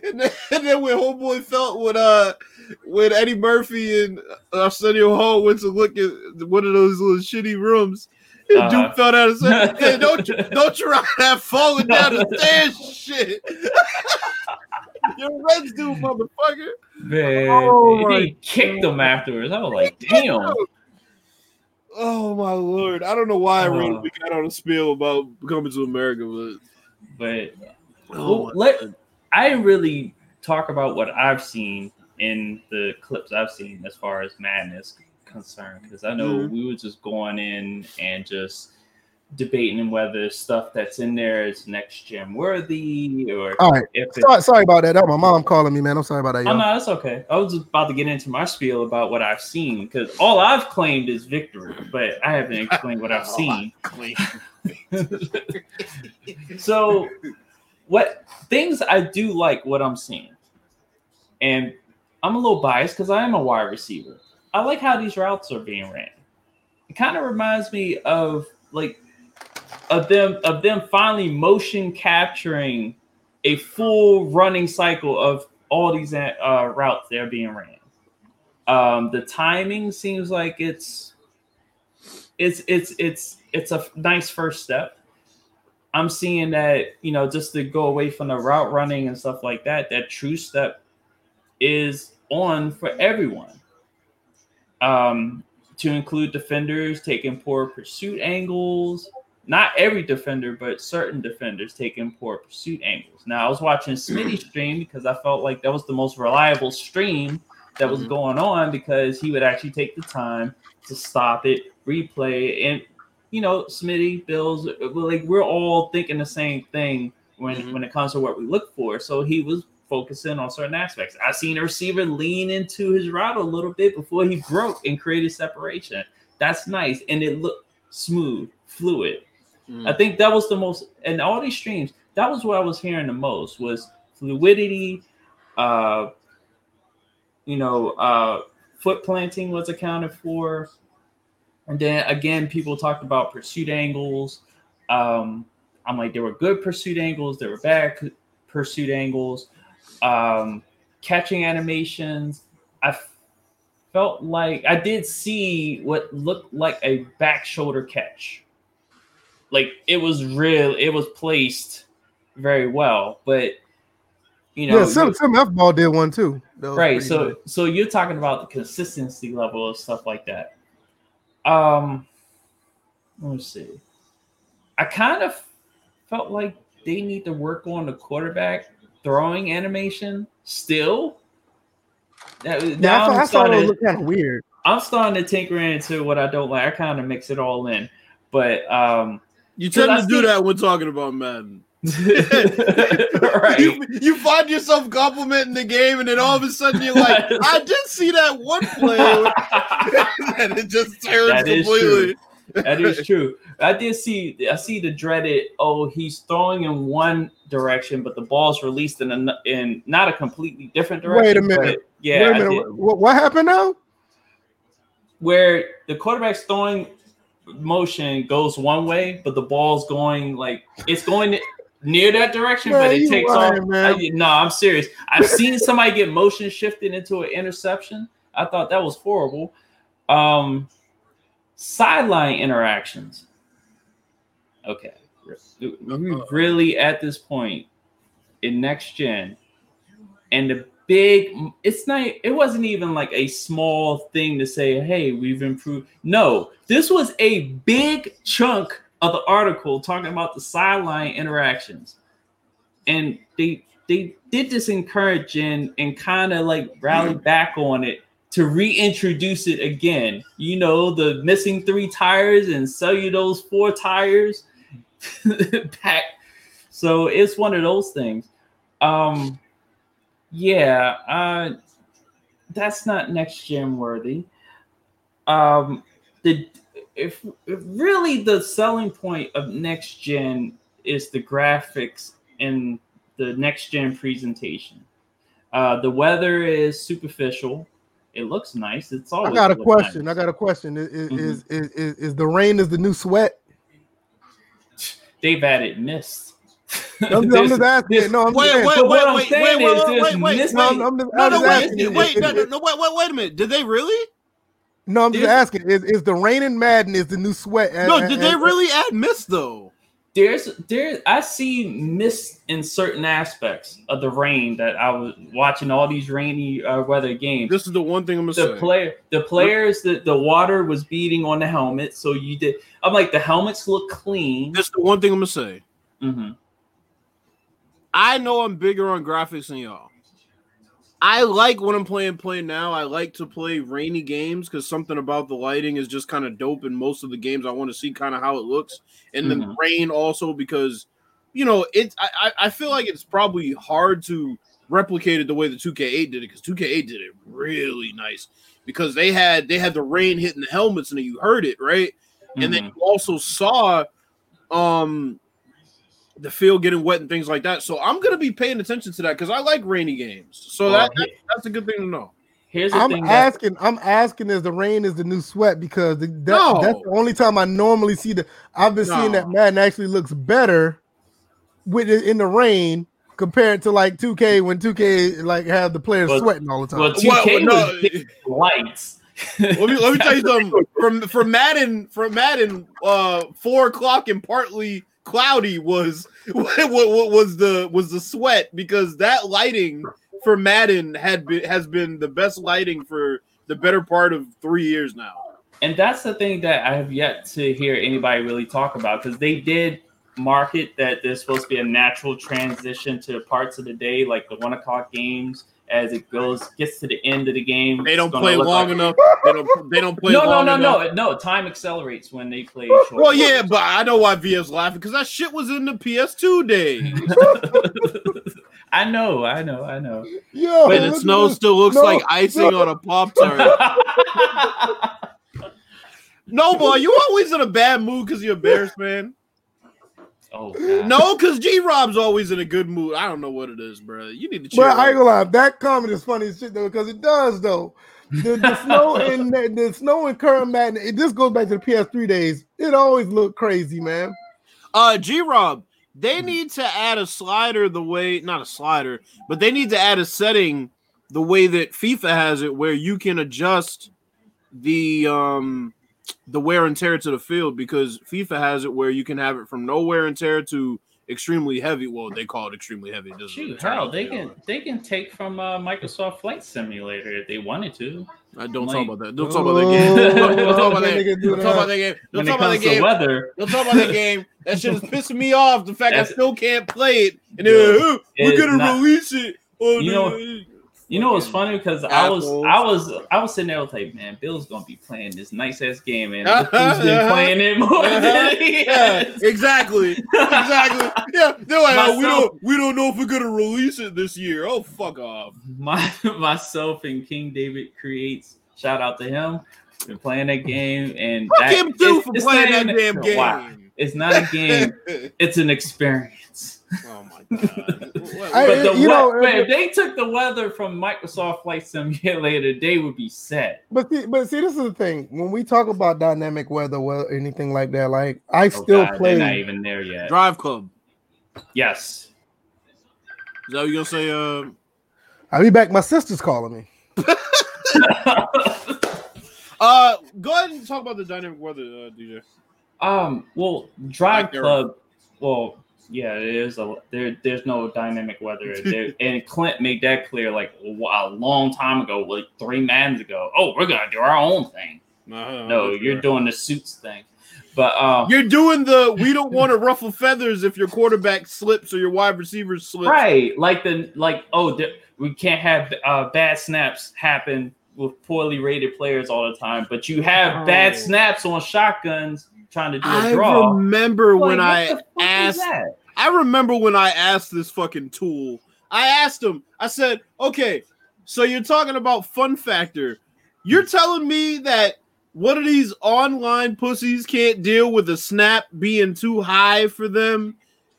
[SPEAKER 1] <laughs>
[SPEAKER 3] and then, and then when Homeboy felt when uh when Eddie Murphy and Arsenio Hall went to look at one of those little shitty rooms,
[SPEAKER 1] Uh-huh.
[SPEAKER 3] Duke fell down and said, <laughs> "Hey, don't you don't you ride that falling down the <laughs> stairs, shit." <laughs> You're Reds dude, motherfucker.
[SPEAKER 1] man.
[SPEAKER 3] Oh
[SPEAKER 1] he kicked him afterwards. I was like, damn.
[SPEAKER 3] Oh my lord! I don't know why I really
[SPEAKER 1] Uh.
[SPEAKER 3] we got on a spiel about coming to America, but
[SPEAKER 1] But
[SPEAKER 3] oh
[SPEAKER 1] let I didn't really talk about what I've seen in the clips I've seen as far as Madden's concerned because I know
[SPEAKER 3] Mhm.
[SPEAKER 1] we were just going in and just debating whether stuff that's in there is next gen worthy or
[SPEAKER 2] All right.
[SPEAKER 1] if
[SPEAKER 2] Sorry, sorry about that. That my mom calling me, man. I'm sorry about that.
[SPEAKER 1] Oh
[SPEAKER 2] Y'all.
[SPEAKER 1] no, that's okay. I was just about to get into my spiel about what I've seen because all I've claimed is victory, but I haven't <laughs> explained what I've seen. <laughs> so, what things I do like what I'm seeing, and I'm a little biased because I am a wide receiver. I like how these routes are being ran. It kind of reminds me of like of them of them finally motion capturing a full running cycle of all these uh, routes that are being ran. Um, the timing seems like it's it's it's it's it's a nice first step. I'm seeing that you know just to go away from the route running and stuff like that. That true step is on for everyone. Um, to include defenders taking poor pursuit angles. Not every defender, but certain defenders taking poor pursuit angles. Now I was watching Smitty's <clears throat> stream because I felt like that was the most reliable stream that was
[SPEAKER 3] Mhm.
[SPEAKER 1] going on because he would actually take the time to stop it, replay, and you know, Smitty, Bills, like we're all thinking the same thing when
[SPEAKER 3] Mhm.
[SPEAKER 1] when it comes to what we look for. So he was focusing on certain aspects. I've seen a receiver lean into his route a little bit before he broke and created separation. That's nice, and it looked smooth, fluid.
[SPEAKER 3] Mm.
[SPEAKER 1] I think that was the most, and all these streams, that was what I was hearing the most was fluidity. Uh, you know, uh, foot planting was accounted for, and then again, people talked about pursuit angles. Um, I'm like, there were good pursuit angles, there were bad pursuit angles, um, catching animations. I felt like I did see what looked like a back shoulder catch like it was real it was placed very well but You know,
[SPEAKER 2] yeah,
[SPEAKER 1] you-
[SPEAKER 2] Sim F ball did one too.
[SPEAKER 1] Right. So
[SPEAKER 2] good.
[SPEAKER 1] so you're talking about the consistency level of stuff like that. Um, let's see. I kind of felt like they need to work on the quarterback throwing animation still. That,
[SPEAKER 2] yeah,
[SPEAKER 1] now
[SPEAKER 2] I, thought-
[SPEAKER 1] I'm
[SPEAKER 2] I thought it
[SPEAKER 1] starting.
[SPEAKER 2] looked kind of weird.
[SPEAKER 1] I'm starting to tinker into what I don't like. I kind of mix it all in, but um,
[SPEAKER 3] You
[SPEAKER 1] Cause
[SPEAKER 3] tend
[SPEAKER 1] I
[SPEAKER 3] to do
[SPEAKER 1] see-
[SPEAKER 3] that when talking about Madden. <laughs> <laughs>
[SPEAKER 1] right.
[SPEAKER 3] You, you find yourself complimenting the game, and then all of a sudden you're like, <laughs> "I did see that one play," and it just turns
[SPEAKER 1] That is
[SPEAKER 3] completely.
[SPEAKER 1] That is true. I did see. I see the dreaded. Oh, he's throwing in one direction, but the ball's released in a, in not a completely different direction.
[SPEAKER 2] Wait a minute.
[SPEAKER 1] Yeah,
[SPEAKER 2] Wait a minute. What, what happened now?
[SPEAKER 1] where the quarterback's throwing motion goes one way, but the ball's going like it's going near that direction,
[SPEAKER 2] Man,
[SPEAKER 1] but it takes
[SPEAKER 2] lying,
[SPEAKER 1] off.
[SPEAKER 2] man.
[SPEAKER 1] I- no, I'm serious. I've seen somebody get motion shifted into an interception. I thought that was horrible. Um, sideline interactions. Okay, we really at this point in next gen, and the big it's not it wasn't even like a small thing to say hey we've improved. No this was a big chunk of the article talking about the sideline interactions. And they they did this encouraging and kind of like rally hmm. back on it to reintroduce it again you know the missing three tires and sell you those four tires <laughs> back so it's one of those things um yeah, uh, that's not next gen worthy. Um, the if, if really the selling point of next gen is the graphics and the next gen presentation. Uh, the weather is superficial. It looks nice. It's
[SPEAKER 2] all.
[SPEAKER 1] I
[SPEAKER 2] got a question.
[SPEAKER 1] nice.
[SPEAKER 2] I got a question. Is, is,
[SPEAKER 1] Mhm.
[SPEAKER 2] is, is, is, is the rain is the new sweat?
[SPEAKER 1] They've added mist.
[SPEAKER 2] I'm, I'm just <laughs> asking.
[SPEAKER 1] there's-
[SPEAKER 2] No, I'm
[SPEAKER 3] Wait,
[SPEAKER 2] just
[SPEAKER 3] wait,
[SPEAKER 2] asking.
[SPEAKER 1] What
[SPEAKER 3] wait,
[SPEAKER 1] I'm
[SPEAKER 3] wait,
[SPEAKER 1] saying
[SPEAKER 3] wait,
[SPEAKER 1] is
[SPEAKER 3] wait,
[SPEAKER 1] there's
[SPEAKER 3] wait, wait,
[SPEAKER 2] No, I'm, I'm just,
[SPEAKER 3] No, no,
[SPEAKER 2] just
[SPEAKER 3] wait,
[SPEAKER 2] asking.
[SPEAKER 3] wait, no, no, no, wait, wait, wait a minute. Did they really?
[SPEAKER 2] no, I'm just
[SPEAKER 1] there's-
[SPEAKER 2] asking. Is, is the rain in Madden is the new sweat?
[SPEAKER 3] No,
[SPEAKER 2] And-
[SPEAKER 3] did they
[SPEAKER 2] and-
[SPEAKER 3] really add mist though?
[SPEAKER 1] There's there I see mist in certain aspects of the rain that I was watching all these rainy uh, weather games.
[SPEAKER 3] This is the one thing I'm gonna say.
[SPEAKER 1] the
[SPEAKER 3] say.
[SPEAKER 1] player the players that the water was beating on the helmet, so you did. I'm like the helmets look clean.
[SPEAKER 3] This is the one thing I'm gonna say.
[SPEAKER 1] Mhm.
[SPEAKER 3] I know I'm bigger on graphics than y'all. I like when I'm playing play now. I like to play rainy games because something about the lighting is just kind of dope in most of the games. I want to see kind of how it looks, and then
[SPEAKER 1] Mhm.
[SPEAKER 3] rain also because you know it. I I feel like it's probably hard to replicate it the way the 2K8 did it because 2K8 did it really nice because they had they had the rain hitting the helmets and you heard it right, and then
[SPEAKER 1] Mhm.
[SPEAKER 3] you also saw um the field getting wet and things like that. So I'm gonna be paying attention to that because I like rainy games. So
[SPEAKER 1] Well,
[SPEAKER 3] that, that that's a good thing to know.
[SPEAKER 1] here's the
[SPEAKER 2] I'm
[SPEAKER 1] thing. That,
[SPEAKER 2] asking. I'm asking. Is the rain is the new sweat? Because the, that,
[SPEAKER 3] No.
[SPEAKER 2] that's the only time I normally see the. I've been seeing that Madden actually looks better with in the rain compared to like 2K when 2K like have the players
[SPEAKER 1] Well-
[SPEAKER 2] sweating all the time.
[SPEAKER 1] well,
[SPEAKER 3] Well,
[SPEAKER 1] 2K
[SPEAKER 3] no,
[SPEAKER 1] was big lights.
[SPEAKER 3] let me let me tell you <laughs> something. From from Madden from Madden, uh, four o'clock and partly cloudy was <laughs> what, was the was the sweat because that lighting for Madden had been has been the best lighting for the better part of three years now.
[SPEAKER 1] and that's the thing that I have yet to hear anybody really talk about because they did market that there's supposed to be a natural transition to parts of the day, like the one o'clock games, as it goes gets to the end of the game.
[SPEAKER 3] They don't play long
[SPEAKER 1] like-
[SPEAKER 3] enough. <laughs> They don't they don't play
[SPEAKER 1] No, no,
[SPEAKER 3] long
[SPEAKER 1] no,
[SPEAKER 3] enough.
[SPEAKER 1] no, no. Time accelerates when they play <laughs> short.
[SPEAKER 3] Well, yeah, but I know why VS laughing because that shit was in the PS2 days. <laughs>
[SPEAKER 1] I know, I know, I know.
[SPEAKER 2] Yeah,
[SPEAKER 3] and the
[SPEAKER 2] look
[SPEAKER 3] snow
[SPEAKER 2] this.
[SPEAKER 3] still looks
[SPEAKER 2] No,
[SPEAKER 3] like icing
[SPEAKER 2] no.
[SPEAKER 3] on a pop tart. no, boy, you always in a bad mood because you're a Bears fan.
[SPEAKER 1] Oh, God.
[SPEAKER 3] No, because G Rob's always in a good mood. I don't know what it is, bro. You need to cheer.
[SPEAKER 2] But I ain't gonna lie, that comment is funny as shit though, because it does though. The, the <laughs> snow in the, the snow in current Madden, it just goes back to the PS3 days. It always looked crazy, man.
[SPEAKER 3] Uh, G Rob, they need to add a slider the way, not a slider, but they need to add a setting the way that FIFA has it, where you can adjust the um the wear and tear to the field because FIFA has it where you can have it from no wear and tear to extremely heavy. Well, they call it extremely heavy. It
[SPEAKER 1] Shoot,
[SPEAKER 3] really turn
[SPEAKER 1] hell, they
[SPEAKER 3] to be,
[SPEAKER 1] can they can take from uh, Microsoft Flight Simulator if they wanted to.
[SPEAKER 3] I don't
[SPEAKER 1] like-
[SPEAKER 3] talk about that. Don't talk about that game. Don't, don't talk <laughs> about that.
[SPEAKER 2] Nigga do
[SPEAKER 3] Don't talk about
[SPEAKER 2] that.
[SPEAKER 3] that game. Don't talk about that game.
[SPEAKER 1] weather,
[SPEAKER 3] Don't talk about that game. That shit is <laughs> pissing me off. The fact I still can't play it, and
[SPEAKER 1] Yo,
[SPEAKER 3] then uh, we're gonna
[SPEAKER 1] not-
[SPEAKER 3] release it. Oh,
[SPEAKER 1] You know-
[SPEAKER 3] the-
[SPEAKER 1] you know what's funny because I was I was I was sitting there was like, man, Bill's gonna be playing this nice ass game, and who's been playing it more than uh-huh. he
[SPEAKER 3] yeah,
[SPEAKER 1] has.
[SPEAKER 3] exactly, exactly. Yeah, they're like, oh, we don't, we don't know if we're gonna release it this year. Oh, fuck off.
[SPEAKER 1] My <laughs> myself and King David creates. Shout out to him. Been playing that game and
[SPEAKER 3] Fuck
[SPEAKER 1] that,
[SPEAKER 3] him too for playing that damn game.
[SPEAKER 1] Wow. It's not a game. <laughs> it's an experience.
[SPEAKER 3] Oh my god. <laughs> What-
[SPEAKER 2] I-
[SPEAKER 1] But the
[SPEAKER 2] you know,
[SPEAKER 1] we-
[SPEAKER 2] uh,
[SPEAKER 1] if they took the weather from Microsoft Flight Simulator, they would be set.
[SPEAKER 2] But see, but see, this is the thing. When we talk about dynamic weather, well, anything like that, like I still
[SPEAKER 1] oh God,
[SPEAKER 2] play.
[SPEAKER 1] Not even there yet.
[SPEAKER 3] Drive Club.
[SPEAKER 1] Yes.
[SPEAKER 3] Is that what you gonna say? Uh,
[SPEAKER 2] I'll be back. My sister's calling me. <laughs>
[SPEAKER 3] uh, go ahead and talk about the dynamic weather, uh, DJ.
[SPEAKER 1] um. Well, Drive Club. Well, yeah, there's a there. There's no dynamic weather, there, <laughs> and Clint made that clear like a long time ago, like three months ago. Oh, we're gonna do our own thing.
[SPEAKER 3] Uh,
[SPEAKER 1] No, you're doing the suits thing. But um,
[SPEAKER 3] You're doing the we don't want to ruffle feathers if your quarterback slips or your wide receiver slips.
[SPEAKER 1] right, like the like oh, the, we can't have uh, bad snaps happen with poorly rated players all the time, but you have bad
[SPEAKER 3] Oh.
[SPEAKER 1] snaps on shotguns trying to do a
[SPEAKER 3] I
[SPEAKER 1] draw.
[SPEAKER 3] remember
[SPEAKER 1] Like,
[SPEAKER 3] when I
[SPEAKER 1] the fuck is
[SPEAKER 3] asked? I remember when I asked this fucking tool. I asked him. I said, "Okay, so you're talking about fun factor. You're telling me that one of these online pussies can't deal with a snap being too high for them?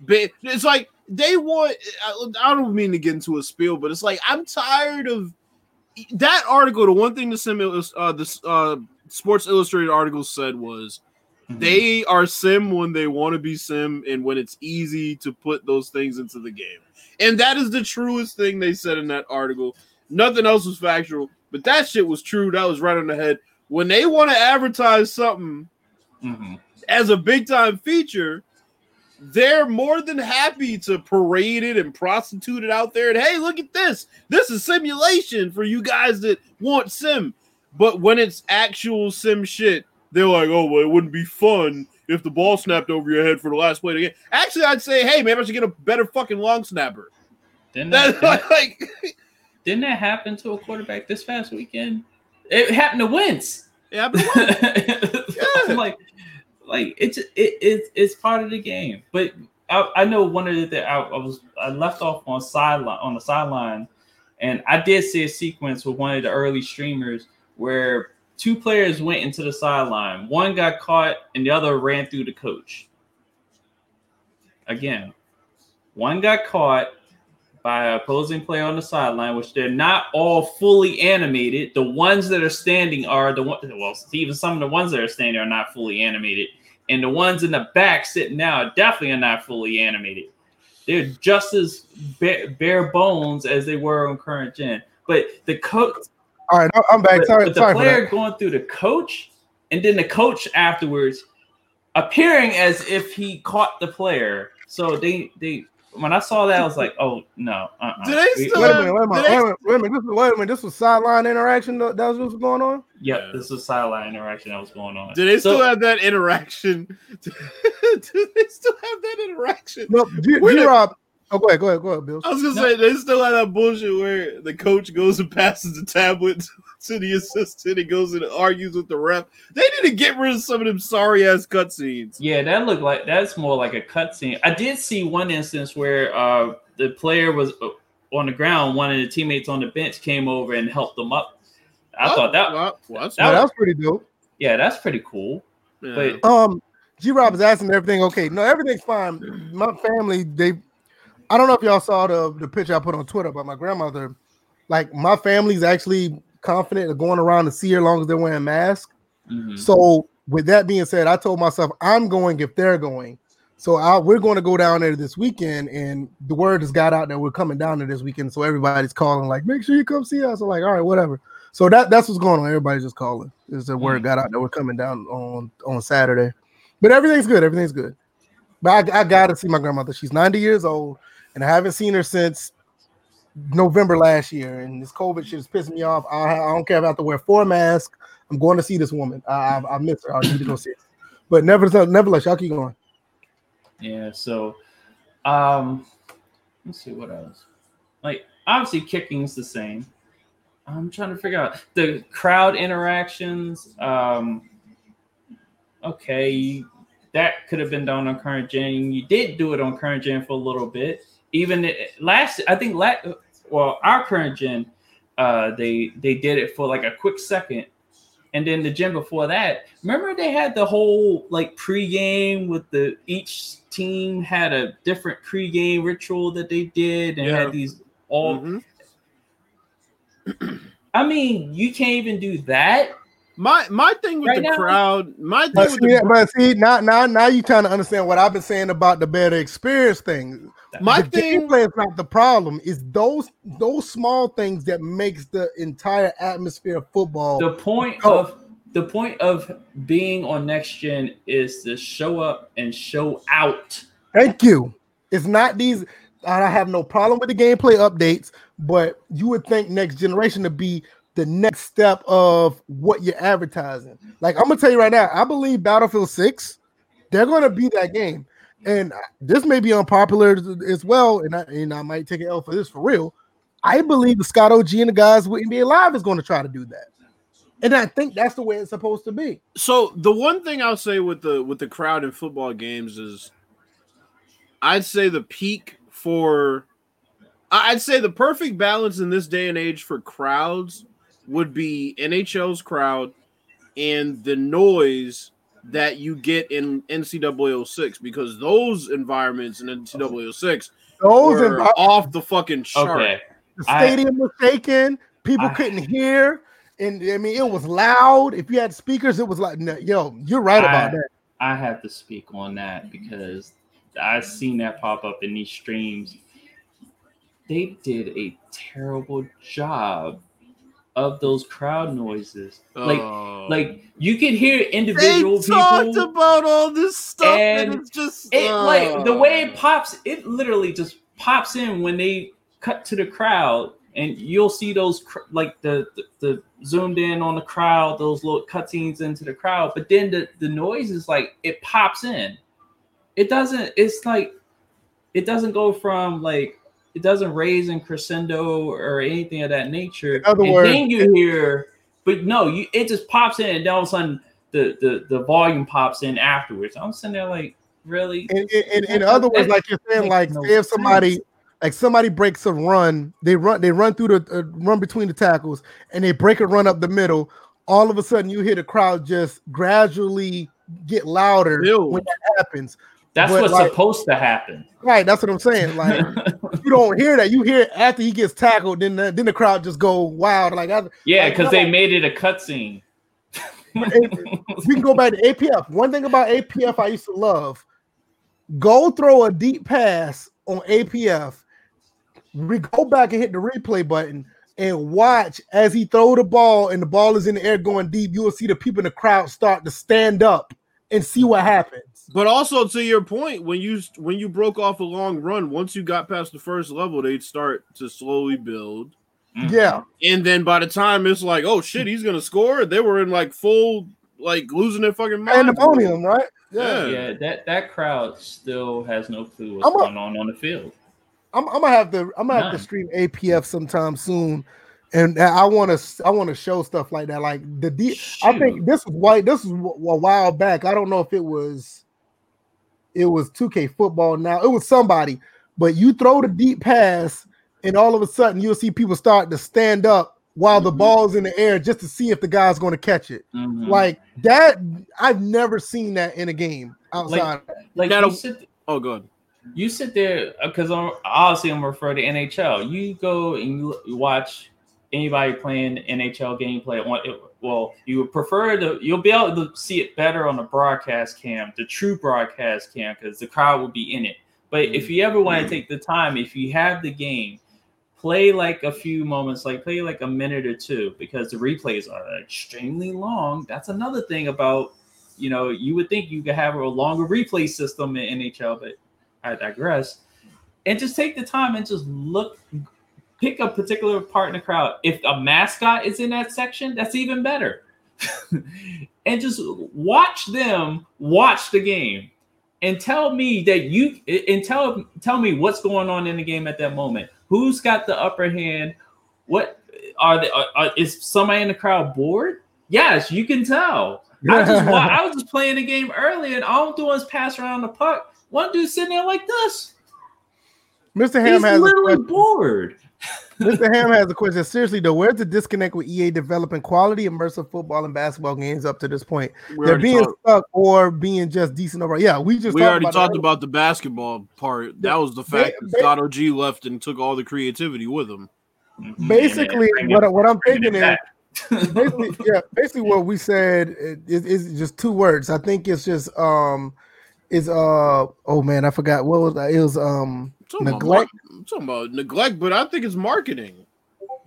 [SPEAKER 3] It's like they want. I I don't mean to get into a spiel, but it's like I'm tired of that article. The one thing the sim, uh, the uh, Sports Illustrated article said was
[SPEAKER 1] Mhm.
[SPEAKER 3] they are sim when they want to be sim and when it's easy to put those things into the game. And that is the truest thing they said in that article. Nothing else was factual, but that shit was true. That was right on the head. When they want to advertise something
[SPEAKER 1] Mhm.
[SPEAKER 3] as a big time feature, they're more than happy to parade it and prostitute it out there. And hey, look at this. This is simulation for you guys that want sim. But when it's actual sim shit, they're like, oh, well, it wouldn't be fun if the ball snapped over your head for the last play of the game. Actually, I'd say, hey, maybe I should get a better fucking long snapper.
[SPEAKER 1] Didn't that, <laughs>
[SPEAKER 3] like,
[SPEAKER 1] didn't that happen to a quarterback this past weekend? It happened to Wentz. <laughs>
[SPEAKER 3] yeah, but
[SPEAKER 1] I'm like, like it's it, it it's part of the game. But I, I know one of the things I, I was I left off on sideline on the sideline, and I did see a sequence with one of the early streamers where two players went into the sideline. One got caught, and the other ran through the coach. Again, one got caught by an opposing player on the sideline, which they're not all fully animated. The ones that are standing are the ones, well, even some of the ones that are standing are not fully animated. And the ones in the back sitting now definitely are not fully animated. They're just as bare, bare bones as they were on current gen. But the coach,
[SPEAKER 2] All right, I- I'm back.
[SPEAKER 1] but,
[SPEAKER 2] sorry,
[SPEAKER 1] but the
[SPEAKER 2] sorry for
[SPEAKER 1] player
[SPEAKER 2] that.
[SPEAKER 1] going through the coach, and then the coach afterwards appearing as if he caught the player. So they they when I saw that, I was like, oh no, uh-uh.
[SPEAKER 3] Do they still-
[SPEAKER 2] Wait a minute, wait a minute, wait a minute, wait a minute. This was, wait a minute. This was sideline interaction. That that was what's going on.
[SPEAKER 1] Yep,
[SPEAKER 3] Yeah.
[SPEAKER 1] this was sideline interaction that was going on.
[SPEAKER 3] do they still
[SPEAKER 1] So-
[SPEAKER 3] have that interaction? <laughs> do they still have that interaction?
[SPEAKER 2] No, G,
[SPEAKER 3] Wait a-
[SPEAKER 2] Rob. Oh, go ahead, go ahead, go ahead, Bill.
[SPEAKER 3] I was gonna
[SPEAKER 1] No.
[SPEAKER 3] say they still have that bullshit where the coach goes and passes the tablet <laughs> to the assistant and goes and argues with the ref. They need to get rid of some of them sorry ass cutscenes.
[SPEAKER 1] Yeah, that looked like that's more like a cutscene. I did see one instance where uh, the player was uh, on the ground. One of the teammates on the bench came over and helped them up. I thought that,
[SPEAKER 3] well, well, that's
[SPEAKER 2] Yeah,
[SPEAKER 1] that
[SPEAKER 2] that
[SPEAKER 1] was-
[SPEAKER 2] was pretty dope.
[SPEAKER 1] yeah, that's pretty cool.
[SPEAKER 3] yeah.
[SPEAKER 1] But
[SPEAKER 2] Um, G Rob is asking everything okay. No, everything's fine. My family, they I don't know if y'all saw the the picture I put on Twitter about my grandmother. Like my family's actually confident of going around to see her as long as they're wearing masks.
[SPEAKER 1] mhm.
[SPEAKER 2] So with that being said, I told myself I'm going if they're going. So I, we're going to go down there this weekend, and the word has got out that we're coming down there this weekend. So everybody's calling, like, make sure you come see us. I'm like, all right, whatever. So that that's what's going on. Everybody's just calling. Is the word
[SPEAKER 1] Mhm.
[SPEAKER 2] got out that we're coming down on on Saturday, but everything's good. Everything's good. But I, I gotta see my grandmother. She's 90 years old, and I haven't seen her since November last year. And this COVID shit is pissing me off. I, I don't care if I have to wear four masks. I'm going to see this woman. I, I, I miss her. I need to go see her. But nevertheless, nevertheless, y'all keep going.
[SPEAKER 1] Yeah. So, um, let's see what else. Like obviously, kicking's the same. I'm trying to figure out the crowd interactions. Um, okay, that could have been done on current gen. You did do it on current gen for a little bit. Even it, last, I think last, well, our current gen, uh, they they did it for like a quick second, and then the gen before that. Remember they had the whole like pregame with the each team had a different pregame ritual that they did and
[SPEAKER 3] Yeah.
[SPEAKER 1] had these all.
[SPEAKER 3] Mhm.
[SPEAKER 1] I mean, you can't even do that.
[SPEAKER 3] My my thing with
[SPEAKER 1] Right
[SPEAKER 3] the
[SPEAKER 1] now-
[SPEAKER 3] crowd, my thing
[SPEAKER 2] But
[SPEAKER 3] with
[SPEAKER 2] see,
[SPEAKER 3] the,
[SPEAKER 2] but see, now, now, now you trying to understand what I've been saying about the better experience thing.
[SPEAKER 3] My
[SPEAKER 2] the
[SPEAKER 3] thing
[SPEAKER 2] gameplay is not the problem. Is those those small things that makes the entire atmosphere of football.
[SPEAKER 1] the point
[SPEAKER 2] Oh.
[SPEAKER 1] of the point of being on next gen is to show up and show out.
[SPEAKER 2] Thank you. It's not these. I have no problem with the gameplay updates, but you would think next generation to be the next step of what you're advertising. Like I'm gonna tell you right now, I believe Battlefield Six, they're gonna be that game. And this may be unpopular as well, and I, and I might take an L for this for real. I believe the Scott OG and the guys with NBA Live is going to try to do that, and I think that's the way it's supposed to be.
[SPEAKER 3] so the one thing I'll say with the with the crowd in football games is I'd say the peak for I'd say the perfect balance in this day and age for crowds would be NHL's crowd and the noise that you get in NCAA 06 because those environments in NCAA 06
[SPEAKER 2] Those
[SPEAKER 3] were
[SPEAKER 2] and
[SPEAKER 3] off the fucking chart.
[SPEAKER 1] Okay.
[SPEAKER 2] The
[SPEAKER 1] I-
[SPEAKER 2] stadium was shaking. People
[SPEAKER 1] I-
[SPEAKER 2] couldn't hear, and I mean it was loud. If you had speakers, it was like, no, yo, you're right about
[SPEAKER 1] I-
[SPEAKER 2] that.
[SPEAKER 1] I have to speak on that because I've seen that pop up in these streams. They did a terrible job of those crowd noises. Like,
[SPEAKER 3] Oh.
[SPEAKER 1] like you can hear individual
[SPEAKER 3] they
[SPEAKER 1] individual
[SPEAKER 3] talked
[SPEAKER 1] people.
[SPEAKER 3] about all this stuff and,
[SPEAKER 1] and
[SPEAKER 3] it's just
[SPEAKER 1] it like the way it
[SPEAKER 3] uh,
[SPEAKER 1] pops, it literally just pops in when they cut to the crowd, and you'll see those cr- like the, the the zoomed in on the crowd, those little cutscenes into the crowd. But then the the noise is like it pops in. It doesn't. It's like it doesn't go from like it doesn't raise in crescendo or anything of that nature.
[SPEAKER 2] other
[SPEAKER 1] and
[SPEAKER 2] words-
[SPEAKER 1] then you hear, but no, you it just pops in, and then all of a sudden the the the volume pops in afterwards. I'm sitting there like, really?
[SPEAKER 2] In, in, in, in other words, like you're saying, like
[SPEAKER 1] no
[SPEAKER 2] if somebody,
[SPEAKER 1] sense.
[SPEAKER 2] like somebody breaks a run, they run, they run through the uh, run between the tackles, and they break a run up the middle. All of a sudden, you hear the crowd just gradually get louder
[SPEAKER 3] Ew.
[SPEAKER 2] when that happens.
[SPEAKER 1] That's
[SPEAKER 2] But,
[SPEAKER 1] what's
[SPEAKER 2] like-
[SPEAKER 1] supposed to happen.
[SPEAKER 2] Right, that's what I'm saying. Like <laughs> you don't hear that. You hear it after he gets tackled, then the, then the crowd just go wild. Like I,
[SPEAKER 1] yeah, because
[SPEAKER 2] no.
[SPEAKER 1] they made it a cutscene.
[SPEAKER 2] we can go back to APF. One thing about APF I used to love: go throw a deep pass on APF. We go back and hit the replay button and watch as he throw the ball and the ball is in the air going deep. You will see the people in the crowd start to stand up and see what happens.
[SPEAKER 3] But also to your point, when you when you broke off a long run, once you got past the first level, they'd start to slowly build.
[SPEAKER 1] Mhm.
[SPEAKER 2] Yeah,
[SPEAKER 3] And then by the time it's like, oh shit, he's gonna score, they were in like full like losing their fucking mind.
[SPEAKER 2] pandemonium, right?
[SPEAKER 3] Yeah.
[SPEAKER 1] Yeah, that that crowd still has no clue what's
[SPEAKER 2] I'm a-
[SPEAKER 1] going on on the field.
[SPEAKER 2] I'm, I'm gonna have to I'm gonna have to stream APF sometime soon, and I want to I want to show stuff like that. Like the D, I think this was white. This was a while back. I don't know if it was it was 2K football now. It was somebody, but you throw the deep pass, and all of a sudden you'll see people start to stand up while the
[SPEAKER 1] Mhm.
[SPEAKER 2] ball's in the air just to see if the guy's going to catch it.
[SPEAKER 1] Mhm.
[SPEAKER 2] Like that, I've never seen that in a game outside.
[SPEAKER 1] like
[SPEAKER 3] gotta-
[SPEAKER 1] you sit,
[SPEAKER 3] Oh god.
[SPEAKER 1] you sit there because I'm obviously I'm referring to NHL. You go and you, you watch anybody playing NHL gameplay on it. Well, you would prefer to you'll be able to see it better on the broadcast cam, the true broadcast cam, because the crowd will be in it. But if mm-hmm. you ever want to mm-hmm. take the time, if you have the game, play like a few moments, like play like a minute or two, because the replays are extremely long. That's another thing about You know, you would think you could have a longer replay system in NHL, but I digress. And just take the time and just look, pick a particular part in the crowd. If a mascot is in that section, that's even better. <laughs> and just watch them watch the game and tell me that you and tell tell me what's going on in the game at that moment. Who's got the upper hand? What are they? Are, are, is somebody in the crowd bored? Yes, you can tell. <laughs> I, just, I was just playing the game early, and all I'm doing is pass around the puck. One dude sitting there like this.
[SPEAKER 2] Mr. Ham
[SPEAKER 1] He's
[SPEAKER 2] has
[SPEAKER 1] literally bored.
[SPEAKER 2] Mr. Ham has a question. Seriously though, where's the disconnect with EA developing quality immersive football and basketball games up to this point?
[SPEAKER 3] We
[SPEAKER 2] They're being
[SPEAKER 3] talked-
[SPEAKER 2] stuck or being just decent over. Yeah, we just
[SPEAKER 3] we
[SPEAKER 2] talked
[SPEAKER 3] already
[SPEAKER 2] about
[SPEAKER 3] talked
[SPEAKER 2] that.
[SPEAKER 3] about the basketball part. That was the
[SPEAKER 2] Ba-
[SPEAKER 3] fact that
[SPEAKER 2] ba-
[SPEAKER 3] Scott OG left and took all the creativity with him.
[SPEAKER 1] Mhm.
[SPEAKER 2] Basically,
[SPEAKER 1] And
[SPEAKER 2] what, I- what I'm thinking is basically, <laughs> yeah, basically what we said is, is just two words. I think it's just um is uh oh man, I forgot what was that? It was um
[SPEAKER 3] I'm talking
[SPEAKER 2] neglect.
[SPEAKER 3] mar- I'm talking about neglect, but I think it's marketing.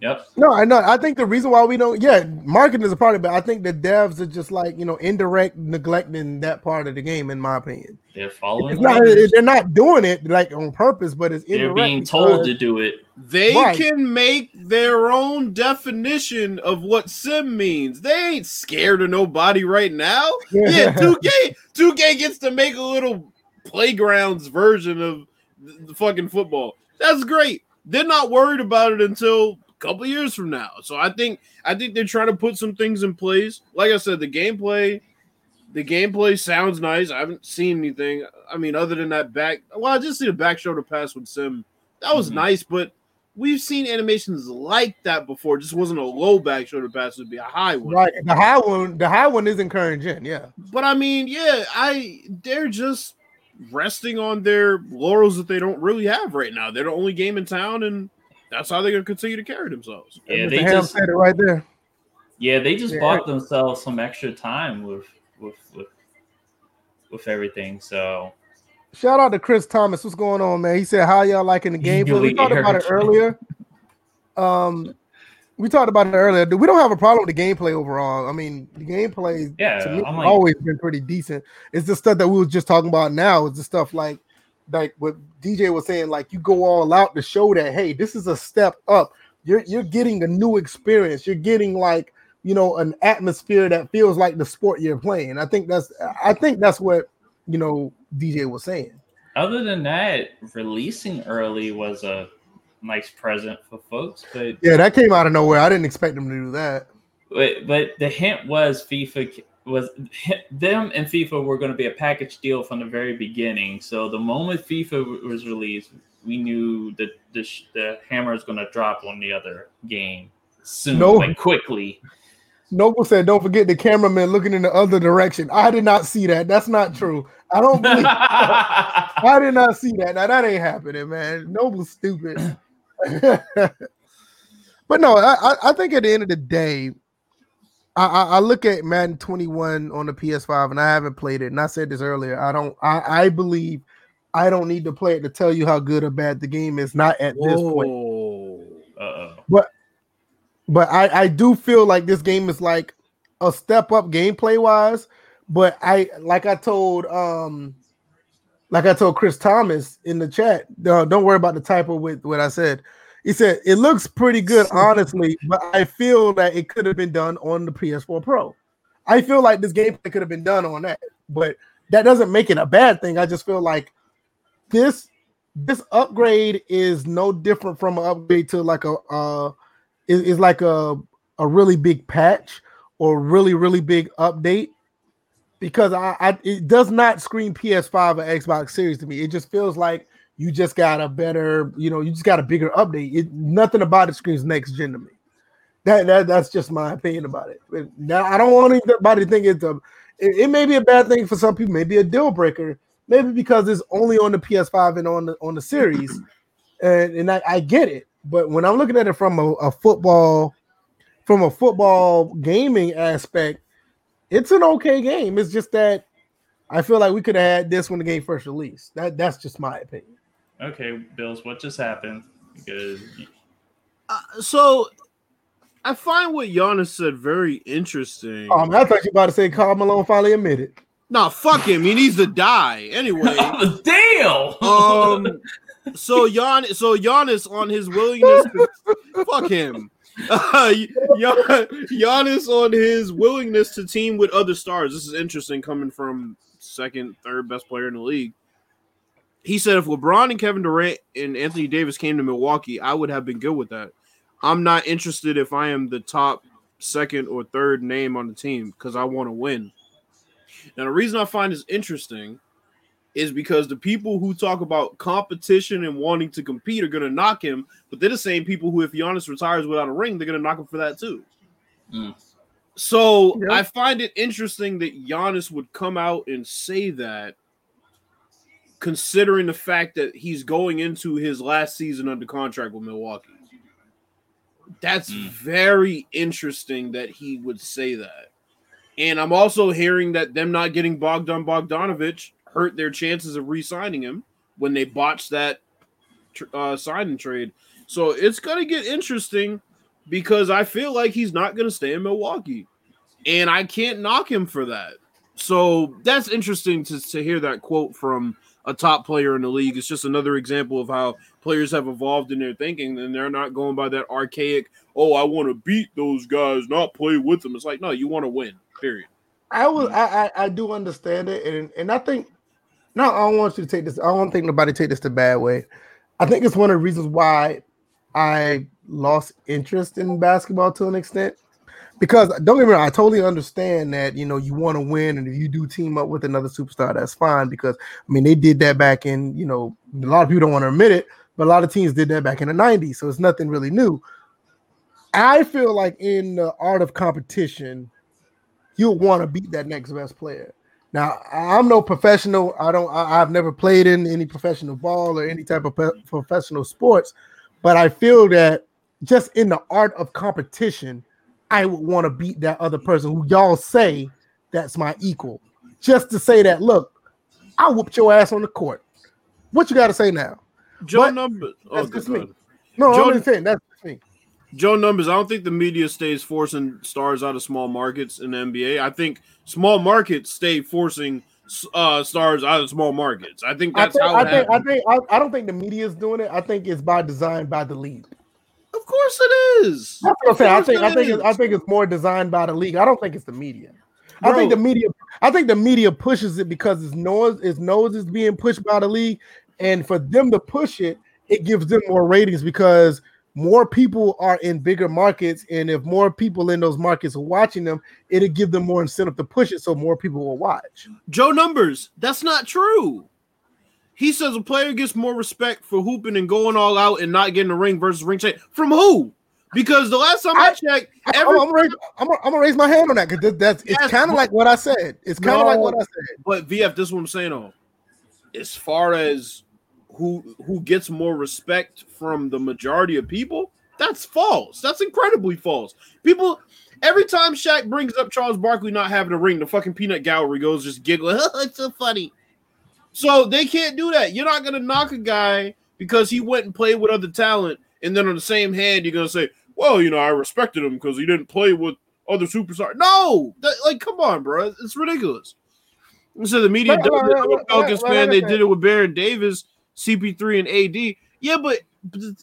[SPEAKER 1] Yep.
[SPEAKER 2] No, I know. I think the reason why we don't, yeah, marketing is a part of it. But I think the devs are just like you know indirect neglecting that part of the game, in my opinion.
[SPEAKER 1] They're following.
[SPEAKER 2] It's not, they're not doing it like on purpose, but it's
[SPEAKER 1] They're being told to do it.
[SPEAKER 3] They
[SPEAKER 2] Right.
[SPEAKER 3] can make their own definition of what sim means. They ain't scared of nobody right now. <laughs> Yeah, 2K 2K gets to make a little playgrounds version of the, fucking football. That's great. They're not worried about it until a couple years from now. So I think I think they're trying to put some things in place. Like I said, the gameplay the gameplay sounds nice. I haven't seen anything. I mean, other than that back. Well, I just see the back shoulder pass with Sim. That was
[SPEAKER 1] Mhm.
[SPEAKER 3] nice, but we've seen animations like that before. It just wasn't a low back shoulder pass; it'd be a high one.
[SPEAKER 2] right. The high one, the high one isn't current gen. Yeah,
[SPEAKER 3] But I mean, yeah, I they're just resting on their laurels that they don't really have right now. They're the only game in town, and that's how they're gonna continue to carry themselves.
[SPEAKER 1] Yeah, they
[SPEAKER 2] Ham
[SPEAKER 1] just
[SPEAKER 2] said it right there.
[SPEAKER 1] yeah they just
[SPEAKER 2] Yeah.
[SPEAKER 1] bought themselves some extra time with with with with everything. So
[SPEAKER 2] Shout out to Chris Thomas. What's going on, man? He said, "How y'all liking the gameplay?" We talked about it earlier. Um, we talked about it earlier. We don't have a problem with the gameplay overall. I mean, the gameplay
[SPEAKER 1] Yeah,
[SPEAKER 2] to me has
[SPEAKER 1] like-
[SPEAKER 2] always been pretty decent. It's the stuff that we were just talking about now. It's the stuff like like what DJ was saying. Like you go all out to show that hey, this is a step up. You're you're getting a new experience. You're getting like you know an atmosphere that feels like the sport you're playing. I think that's I think that's what you know DJ was saying.
[SPEAKER 1] other than that, releasing early was a nice present for folks. But
[SPEAKER 2] Yeah, that came out of nowhere. I didn't expect them to do that.
[SPEAKER 1] but, but the hint was FIFA was them and FIFA were going to be a package deal from the very beginning. So the moment FIFA was released, we knew that the the hammer is going to drop on the other game soon,
[SPEAKER 2] No.
[SPEAKER 1] like quickly.
[SPEAKER 2] Noble said, "Don't forget the cameraman looking in the other direction." I did not see that. That's not true. I don't believe. <laughs> I did not see that. Now that ain't happening, man. Noble's stupid. <clears throat> <laughs> but no, I, I- think at the end of the day, I, I, I look at Madden 21 on the PS5, and I haven't played it. And I said this earlier. I don't. I, I believe I don't need to play it to tell you how good or bad the game is. Not at this point.
[SPEAKER 3] Whoa.
[SPEAKER 1] Uh-oh.
[SPEAKER 2] but I, I do feel like this game is like a step up gameplay wise. But I like I told um like I told Chris Thomas in the chat, uh, don't worry about the typo with what I said. He said it looks pretty good, <laughs> honestly, but I feel that it could have been done on the PS4 Pro. I feel like this gameplay could have been done on that, but that doesn't make it a bad thing. I just feel like this this upgrade is no different from an upgrade to like a uh is, is like a a really big patch or really really big update because I, I it does not scream PS5 or Xbox Series to me. It just feels like you just got a better, you know, you just got a bigger update. It, nothing about it screams next gen to me. That, that that's just my opinion about it. Now I don't want anybody to think it's a. It, it may be a bad thing for some people, maybe a deal breaker, maybe because it's only on the PS5 and on the on the series, <clears throat> and and I, I get it. But when I'm looking at it from a, a football, from a football gaming aspect, it's an okay game. It's just that I feel like we could have had this when the game first released. That that's just my opinion.
[SPEAKER 1] Okay, Bills, what just happened? Because
[SPEAKER 3] Uh, so I find what Giannis said very interesting.
[SPEAKER 2] Um, I thought you were about to say Karl Malone finally admitted.
[SPEAKER 3] Nah, fuck him. He needs to die anyway. <laughs>
[SPEAKER 1] Damn.
[SPEAKER 3] Um, so <laughs> Gian, so Giannis on his willingness, to, <laughs> fuck him. <laughs> Uh, Gian- Giannis on his willingness to team with other stars. This is interesting coming from second, third best player in the league. He said if LeBron and Kevin Durant and Anthony Davis came to Milwaukee, I would have been good with that. I'm not interested if I am the top second or third name on the team because I want to win. Now, the reason I find this interesting is because the people who talk about competition and wanting to compete are going to knock him, but they're the same people who, if Giannis retires without a ring, they're going to knock him for that too.
[SPEAKER 1] Mm.
[SPEAKER 3] So
[SPEAKER 2] Yep.
[SPEAKER 3] I find it interesting that Giannis would come out and say that, considering the fact that he's going into his last season under contract with Milwaukee. That's
[SPEAKER 1] Mm.
[SPEAKER 3] very interesting that he would say that. And I'm also hearing that them not getting Bogdan Bogdanovich hurt their chances of re-signing him when they botched that uh, signing trade. So it's going to get interesting because I feel like he's not going to stay in Milwaukee. And I can't knock him for that. So that's interesting to, to hear that quote from a top player in the league. It's just another example of how players have evolved in their thinking and they're not going by that archaic, oh, I want to beat those guys, not play with them. It's like, no, you want to win, period.
[SPEAKER 2] I will I, I I do understand it, and and I think no, I don't want you to take this. I don't think nobody take this the bad way. I think it's one of the reasons why I lost interest in basketball to an extent. Because don't get me wrong, I totally understand that you know you want to win, and if you do team up with another superstar, that's fine. Because I mean, they did that back in you know a lot of people don't want to admit it, but a lot of teams did that back in the '90s, so it's nothing really new. I feel like in the art of competition, you'll want to beat that next best player. Now, I'm no professional. I don't. I, I've never played in any professional ball or any type of pe- professional sports, but I feel that just in the art of competition, I would want to beat that other person who y'all say that's my equal. Just to say that, look, I whooped your ass on the court. What you got to say now?
[SPEAKER 3] Joe
[SPEAKER 2] But
[SPEAKER 3] Numbers. Oh,
[SPEAKER 2] That's just me. No,
[SPEAKER 3] Jordan-
[SPEAKER 2] I'm just saying that's.
[SPEAKER 3] Joe Numbers. I don't think the media stays forcing stars out of small markets in the NBA. I think small markets stay forcing uh, stars out of small markets. I think
[SPEAKER 2] I
[SPEAKER 3] that's
[SPEAKER 2] think,
[SPEAKER 3] how
[SPEAKER 2] I think, I think, I, I don't think the media is doing it. I think it's by design by the league.
[SPEAKER 3] Of course it is.
[SPEAKER 2] That's what I'm saying. I think, I think, it's, I think it's more designed by the league. I don't think it's the media. I think the media. I think the media pushes it because its nose, its nose is being pushed by the league, and for them to push it, it gives them more ratings because more people are in bigger markets, and if more people in those markets are watching them, it'll give them more incentive to push it, so more people will watch.
[SPEAKER 3] Joe Numbers. That's not true. He says a player gets more respect for hooping and going all out and not getting a ring versus ring check. From who? Because the last time I,
[SPEAKER 2] I-
[SPEAKER 3] checked,
[SPEAKER 2] I,
[SPEAKER 3] every
[SPEAKER 2] am gonna raise, I'm, gonna, I'm gonna raise my hand on that because that's it's
[SPEAKER 3] Yes,
[SPEAKER 2] kind of like what I said. It's kind of like what I said.
[SPEAKER 3] But VF, this is what I'm saying though. As far as who who gets more respect from the majority of people, that's false. That's incredibly false. People every time Shaq brings up Charles Barkley not having a ring, the fucking peanut gallery goes just giggling. <laughs> Oh, it's so funny. So they can't do that. You're not gonna knock a guy because he went and played with other talent, and then on the same hand, you're gonna say, "Well, you know, I respected him because he didn't play with other superstars." No, that, like, come on, bro, it's ridiculous. So the media
[SPEAKER 2] Like-
[SPEAKER 3] does
[SPEAKER 2] like-
[SPEAKER 3] it with
[SPEAKER 2] like-
[SPEAKER 3] fan. They
[SPEAKER 2] uh,
[SPEAKER 3] did it with Baron Davis, CP3, and AD. Yeah, but,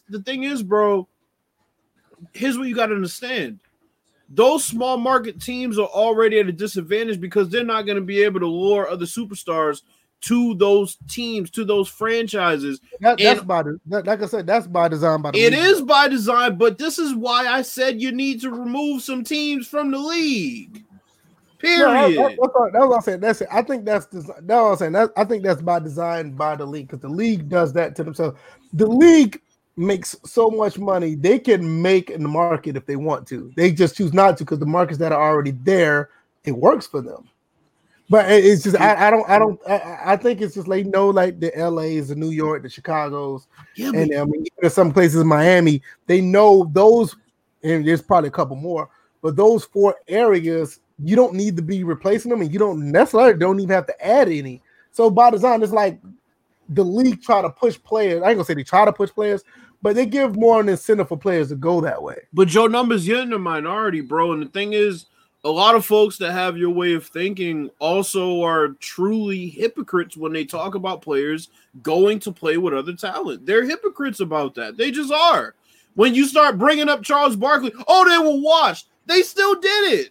[SPEAKER 3] the, thing is, bro, here's what you got to understand. Those small market teams are already at a disadvantage because they're not going to be able to lure other superstars to those teams, to those franchises.
[SPEAKER 2] That, that's
[SPEAKER 3] And-
[SPEAKER 2] by that, like I said, that's by design by the
[SPEAKER 3] It
[SPEAKER 2] league.
[SPEAKER 3] is by design, but this is why I said you need to remove some teams from the league.
[SPEAKER 2] No,
[SPEAKER 3] Period.
[SPEAKER 2] that- that's, what, that's what I'm saying. That's it. I think that's desi- that's what I'm saying. That, I think that's by design by the league because the league does that to themselves. The league makes so much money they can make in the market if they want to. They just choose not to because the markets that are already there, it works for them. But it- it's just I, I don't I don't I, I think it's just like no like the LA's, the New York, the Chicago's,
[SPEAKER 3] yeah,
[SPEAKER 2] and I mean even some places in Miami, they know those, and there's probably a couple more, but those four areas, you don't need to be replacing them, and you don't necessarily don't even have to add any. So by design, it's like the league try to push players. I ain't gonna say they try to push players, but they give more an incentive for players to go that way.
[SPEAKER 3] But Joe numbers, you're in the minority, bro. And the thing is, a lot of folks that have your way of thinking also are truly hypocrites when they talk about players going to play with other talent. They're hypocrites about that. They just are. When you start bringing up Charles Barkley, oh, they were washed. They still did it.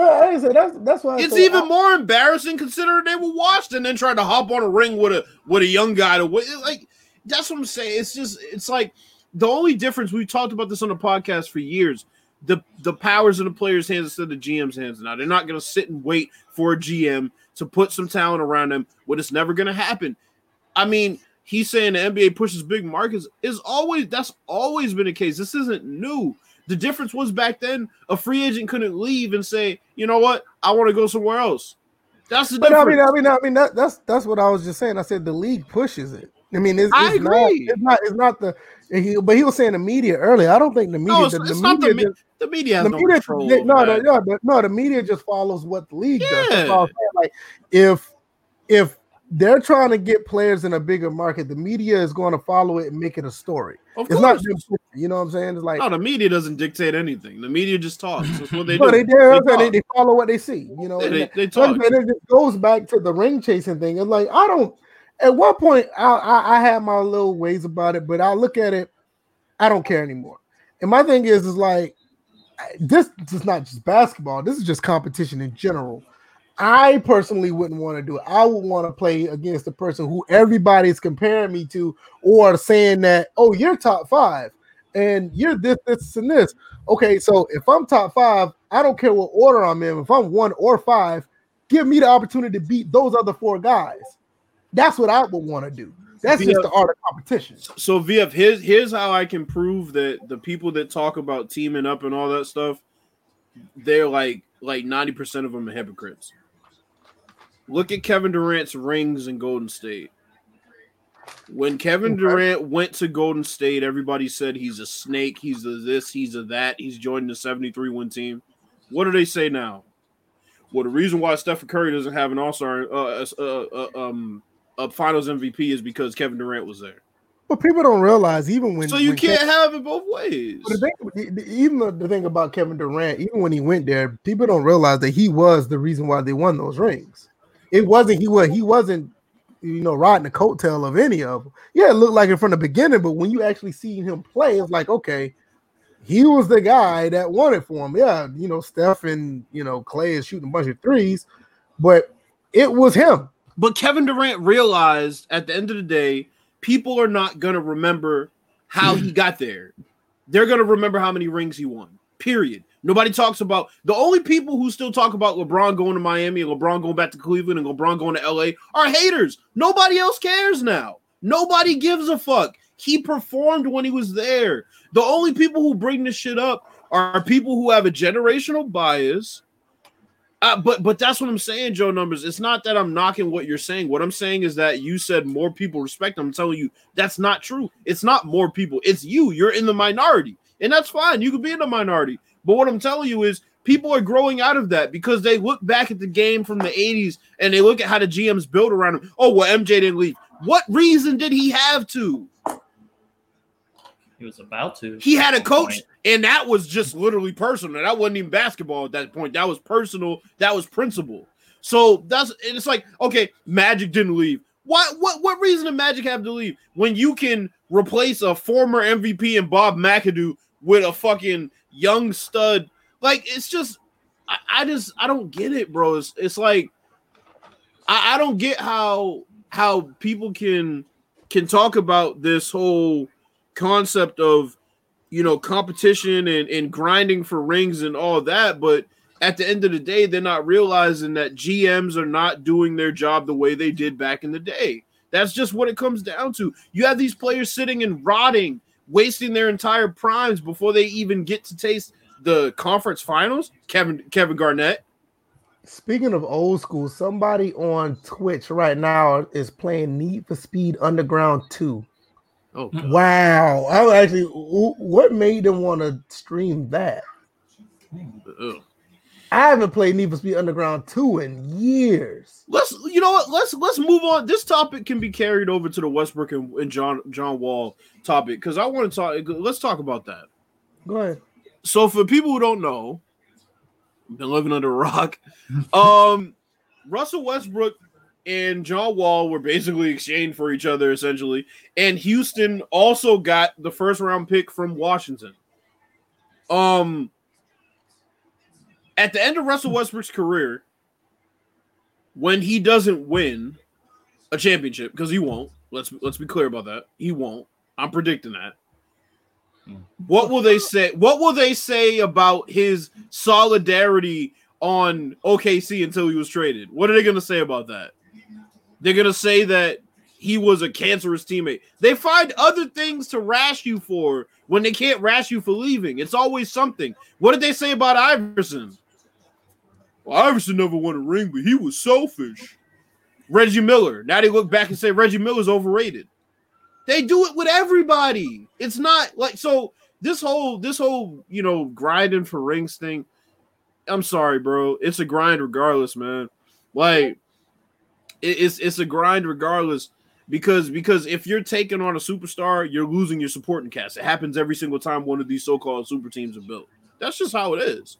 [SPEAKER 2] Well, like I said, that's that's why
[SPEAKER 3] It's even
[SPEAKER 2] I-
[SPEAKER 3] more embarrassing considering they were washed and then tried to hop on a ring with a with a young guy to. Like that's what I'm saying. It's just it's like the only difference we've talked about this on the podcast for years. The the powers in the players' hands instead of the GM's hands now. They're not gonna sit and wait for a GM to put some talent around them when it's never gonna happen. I mean, he's saying the NBA pushes big markets is always that's always been the case. This isn't new. The difference was back then a free agent couldn't leave and say, you know what, I want to go somewhere else. That's the
[SPEAKER 2] But I mean, I mean, I mean that, that's that's what I was just saying. I said the league pushes it. I mean, it's,
[SPEAKER 3] I
[SPEAKER 2] it's not.
[SPEAKER 3] agree.
[SPEAKER 2] It's not. It's not the. He, but he was saying the media earlier. I don't think the media.
[SPEAKER 3] no, it's,
[SPEAKER 2] the, the
[SPEAKER 3] it's not the,
[SPEAKER 2] media
[SPEAKER 3] me-
[SPEAKER 2] just-
[SPEAKER 3] the media
[SPEAKER 2] the
[SPEAKER 3] no
[SPEAKER 2] media,
[SPEAKER 3] control.
[SPEAKER 2] they- no, no, no, no, the media just follows what the league does. That's
[SPEAKER 3] Yeah.
[SPEAKER 2] all I'm saying. Like if if they're trying to get players in a bigger market, the media is going to follow it and make it a story.
[SPEAKER 3] Of
[SPEAKER 2] It's not,
[SPEAKER 3] course.
[SPEAKER 2] you know what I'm saying? It's like
[SPEAKER 3] no, the media doesn't dictate anything. The media just talks. That's what they do.
[SPEAKER 2] they,
[SPEAKER 3] They
[SPEAKER 2] they, follow what they see. You know,
[SPEAKER 3] They- they- they talk.
[SPEAKER 2] Said, it just goes back to the ring chasing thing. It's like I don't. At one point, I, I I had my little ways about it, but I look at it, I don't care anymore. And my thing is, is like this is not just basketball. This is just competition in general. I personally wouldn't want to do it. I would want to play against the person who everybody's comparing me to, or saying that, oh, you're top five, and you're this, this, and this. Okay, so if I'm top five, I don't care what order I'm in. If I'm one or five, give me the opportunity to beat those other four guys. That's what I would want to do. That's just the art of competition.
[SPEAKER 3] So VF, here's here's how I can prove that the people that talk about teaming up and all that stuff, they're like like 90% of them are hypocrites. Look at Kevin Durant's rings in Golden State. When Kevin. Durant went to Golden State, everybody said he's a snake, he's a this, he's a that, he's joining the 73 win team. What do they say now? Well, the reason why Stephen Curry doesn't have an All Star, uh, uh, uh, um, a Finals MVP is because Kevin Durant was there.
[SPEAKER 2] But people don't realize even when
[SPEAKER 3] So you
[SPEAKER 2] when
[SPEAKER 3] can't
[SPEAKER 2] Kev-
[SPEAKER 3] have it both ways.
[SPEAKER 2] The thing, even the thing about Kevin Durant, even when he went there, people don't realize that he was the reason why they won those rings. It wasn't he was he wasn't you know riding the coattail of any of them. Yeah, it looked like it from the beginning, but when you actually see him play, it's like okay, he was the guy that won it for him. Yeah, you know Steph and you know Clay is shooting a bunch of threes, but it was him.
[SPEAKER 3] But Kevin Durant realized at the end of the day, people are not going to remember how he <clears throat> got there. They're going to remember how many rings he won. Period. Nobody talks about the only people who still talk about LeBron going to Miami, and LeBron going back to Cleveland, and LeBron going to LA are haters. Nobody else cares now. Nobody gives a fuck. He performed when he was there. The only people who bring this shit up are people who have a generational bias uh, but but that's what I'm saying, Joe. Numbers. It's not that I'm knocking what you're saying. What I'm saying is that you said more people respect. Him. I'm telling you that's not true. It's not more people. It's you. You're in the minority, and that's fine. You could be in the minority. But what I'm telling you is people are growing out of that because they look back at the game from the 80s and they look at how the GMs built around him. Oh well, MJ didn't leave. What reason did he have to?
[SPEAKER 1] He was about to.
[SPEAKER 3] He had a coach,
[SPEAKER 1] point.
[SPEAKER 3] and that was just literally personal. That wasn't even basketball at that point. That was personal. That was principle. So that's and it's like okay, Magic didn't leave. What what what reason did Magic have to leave when you can replace a former MVP and Bob McAdoo with a fucking young stud? Like it's just I, I just I don't get it, bro. It's, it's like I, I don't get how how people can can talk about this whole concept of you know competition and, and grinding for rings and all that but at the end of the day they're not realizing that gms are not doing their job the way they did back in the day that's just what it comes down to you have these players sitting and rotting wasting their entire primes before they even get to taste the conference finals kevin kevin garnett
[SPEAKER 2] Speaking of old school, somebody on Twitch right now is playing Need for Speed Underground 2.
[SPEAKER 3] oh God.
[SPEAKER 2] Wow. I was actually what made them want to stream that?
[SPEAKER 3] Ugh.
[SPEAKER 2] I haven't played Need for Speed Underground 2 in years.
[SPEAKER 3] Let's you know what? Let's let's move on. This topic can be carried over to the Westbrook and, and John John Wall topic because I want to talk. Let's talk about that.
[SPEAKER 2] Go ahead.
[SPEAKER 3] So for people who don't know, been living under a rock. <laughs> Um, Russell Westbrook and John Wall were basically exchanged for each other essentially, and Houston also got the first round pick from Washington. Um, at the end of Russell Westbrook's career, when he doesn't win a championship, because he won't. Let's let's be clear about that. He won't. I'm predicting that. What will they say? What will they say about his solidarity on OKC until he was traded? What are they going to say about that? They're going to say that he was a cancerous teammate. They find other things to rash you for when they can't rash you for leaving. It's always something. What did they say about Iverson? Well, Iverson never won a ring, but he was selfish. Reggie Miller. Now they look back and say Reggie Miller's overrated. They do it with everybody. It's not like so this whole this whole you know grinding for rings thing. I'm sorry, bro. It's a grind regardless, man. Like it's it's a grind regardless because because if you're taking on a superstar, you're losing your supporting cast. It happens every single time one of these so-called super teams are built. That's just how it is.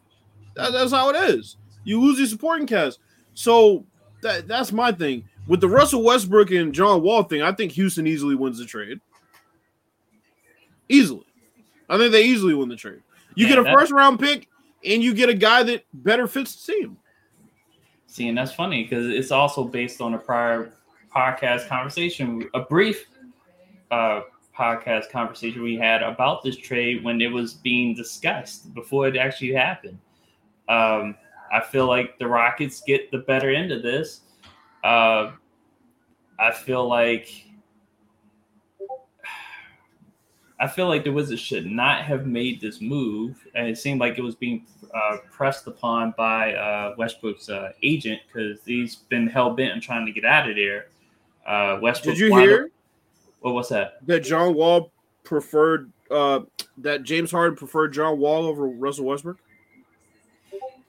[SPEAKER 3] That, that's how it is. You lose your supporting cast. So that that's my thing with the Russell Westbrook and John Wall thing. I think Houston easily wins the trade. Easily, I think they easily win the trade. You
[SPEAKER 1] Yeah,
[SPEAKER 3] get a
[SPEAKER 1] that-
[SPEAKER 3] first round pick, and you get a guy that better fits the team.
[SPEAKER 1] See, and that's funny because it's also based on a prior podcast conversation, a brief uh, podcast conversation we had about this trade when it was being discussed before it actually happened. Um, I feel like the Rockets get the better end of this. Uh, I feel like I feel like the Wizards should not have made this move, and it seemed like it was being uh, pressed upon by uh, Westbrook's uh, agent because he's been hell bent on trying to get out of there. Uh, Westbrook.
[SPEAKER 3] Did you hear
[SPEAKER 1] up- what was that?
[SPEAKER 3] that John Wall preferred uh that James Harden preferred John Wall over Russell Westbrook?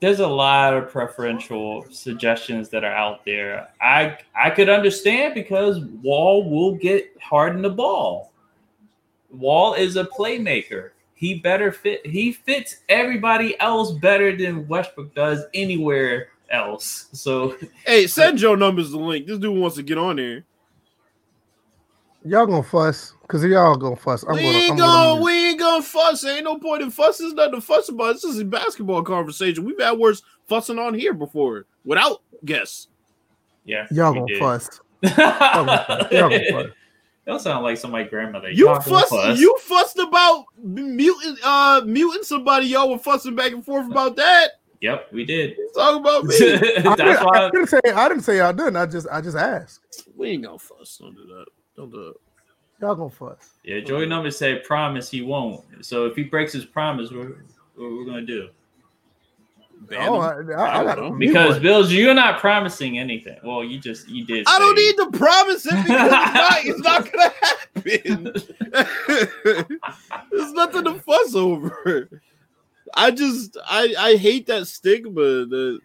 [SPEAKER 1] There's a lot of preferential suggestions that are out there. I I could understand because Wall will get Harden the ball. Wall is a playmaker. He better fit. He fits everybody else better than Westbrook does anywhere else. So
[SPEAKER 3] Hey, send Joe numbers the link. This dude wants to get on there.
[SPEAKER 2] Y'all gonna fuss because y'all gonna fuss. I'm
[SPEAKER 3] we
[SPEAKER 2] gonna.
[SPEAKER 3] ain't
[SPEAKER 2] I'm
[SPEAKER 3] gonna,
[SPEAKER 2] gonna
[SPEAKER 3] we ain't gonna fuss. Ain't no point in fussing. There's nothing to fuss about. This is a basketball conversation. We've had worse fussing on here before without guests.
[SPEAKER 1] yeah,
[SPEAKER 2] y'all
[SPEAKER 1] we
[SPEAKER 2] gonna
[SPEAKER 1] did.
[SPEAKER 2] fuss. Y'all gonna fuss. Y'all gonna <laughs> fuss.
[SPEAKER 1] Don't sound like somebody's grandmother.
[SPEAKER 3] You
[SPEAKER 1] Y'all gonna
[SPEAKER 3] fussed.
[SPEAKER 1] fuss.
[SPEAKER 3] You fussed about muting, uh, muting somebody. Y'all were fussing back and forth about that.
[SPEAKER 1] Yep, we did.
[SPEAKER 3] Talk about me. <laughs>
[SPEAKER 2] I,
[SPEAKER 1] That's
[SPEAKER 2] didn't, I
[SPEAKER 1] why.
[SPEAKER 2] didn't say I didn't say y'all didn't. I just I just asked.
[SPEAKER 3] we ain't gonna fuss. Don't do that. Don't do it.
[SPEAKER 2] Y'all gonna fuss.
[SPEAKER 1] Yeah, Joey Numbers said promise he won't. So if he breaks his promise, what, what we're gonna do?
[SPEAKER 3] Ban
[SPEAKER 2] oh,
[SPEAKER 3] him.
[SPEAKER 2] I, I, I got
[SPEAKER 3] know.
[SPEAKER 1] Because Bills, you're not promising anything. Well, you just you did.
[SPEAKER 3] I don't need to promise it because it's <laughs> not, it's not gonna happen. <laughs> There's nothing to fuss over. I just I I hate that stigma that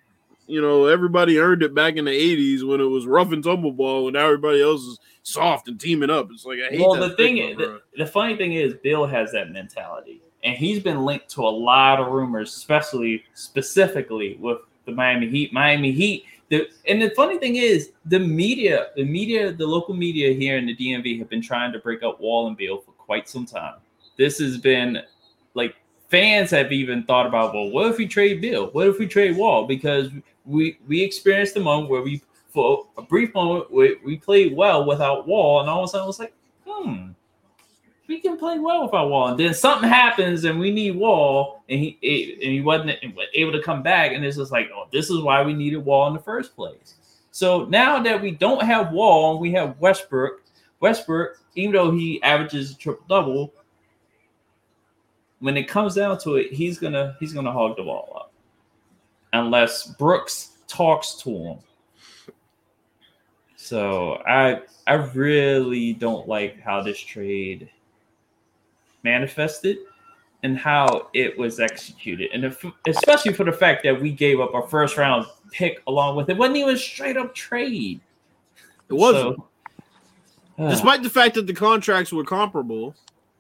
[SPEAKER 3] you know everybody earned it back in the '80s when it was rough and tumble ball, and now everybody else is soft and teaming up. It's like I hate
[SPEAKER 1] Well, the thing, is, the, the funny thing is, Beal has that mentality, and he's been linked to a lot of rumors, especially specifically with the Miami Heat. Miami Heat. The, and the funny thing is, the media, the media, the local media here in the DMV have been trying to break up Wall and Beal for quite some time. This has been like fans have even thought about, well, what if we trade Beal? What if we trade Wall? Because we we experienced a moment where we for a brief moment we, we played well without Wall, and all of a sudden it was like, hmm, we can play well without Wall. And then something happens and we need Wall, and he and he wasn't able to come back, and it's just like, oh, this is why we needed Wall in the first place. So now that we don't have Wall we have Westbrook, Westbrook, even though he averages a triple double, when it comes down to it, he's gonna he's gonna hog the ball up, unless Brooks talks to him. So I I really don't like how this trade manifested. and how it was executed, and if, especially for the fact that we gave up our first round pick along with it. it wasn't even straight up trade.
[SPEAKER 3] It wasn't.
[SPEAKER 1] So, uh,
[SPEAKER 3] Despite the fact that the contracts were comparable.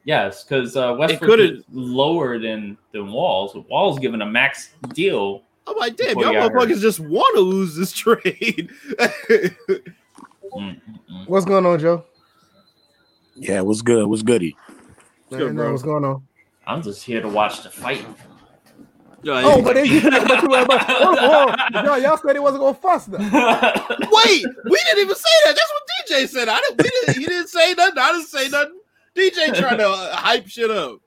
[SPEAKER 1] Yes, because uh, Westbrook
[SPEAKER 3] could've-
[SPEAKER 1] is lower than than Walls. Walls given a max deal.
[SPEAKER 3] I'm like, damn,
[SPEAKER 1] Before
[SPEAKER 3] y'all
[SPEAKER 1] you got hurt.
[SPEAKER 3] motherfuckers just want to lose this trade.
[SPEAKER 2] What's going on, Joe?
[SPEAKER 4] Yeah, what's good? What's goody?
[SPEAKER 3] good, bro.
[SPEAKER 2] What's going on?
[SPEAKER 1] I'm just here to watch the fight.
[SPEAKER 3] Yeah,
[SPEAKER 2] Oh, but they but you, but, hold on, hold on. Y'all, y'all said he wasn't gonna fuss them. <laughs>
[SPEAKER 3] Wait, we didn't even say that. That's what DJ said. I didn't. We didn't. He didn't say nothing. I didn't say nothing. DJ <laughs> trying to uh, hype shit up.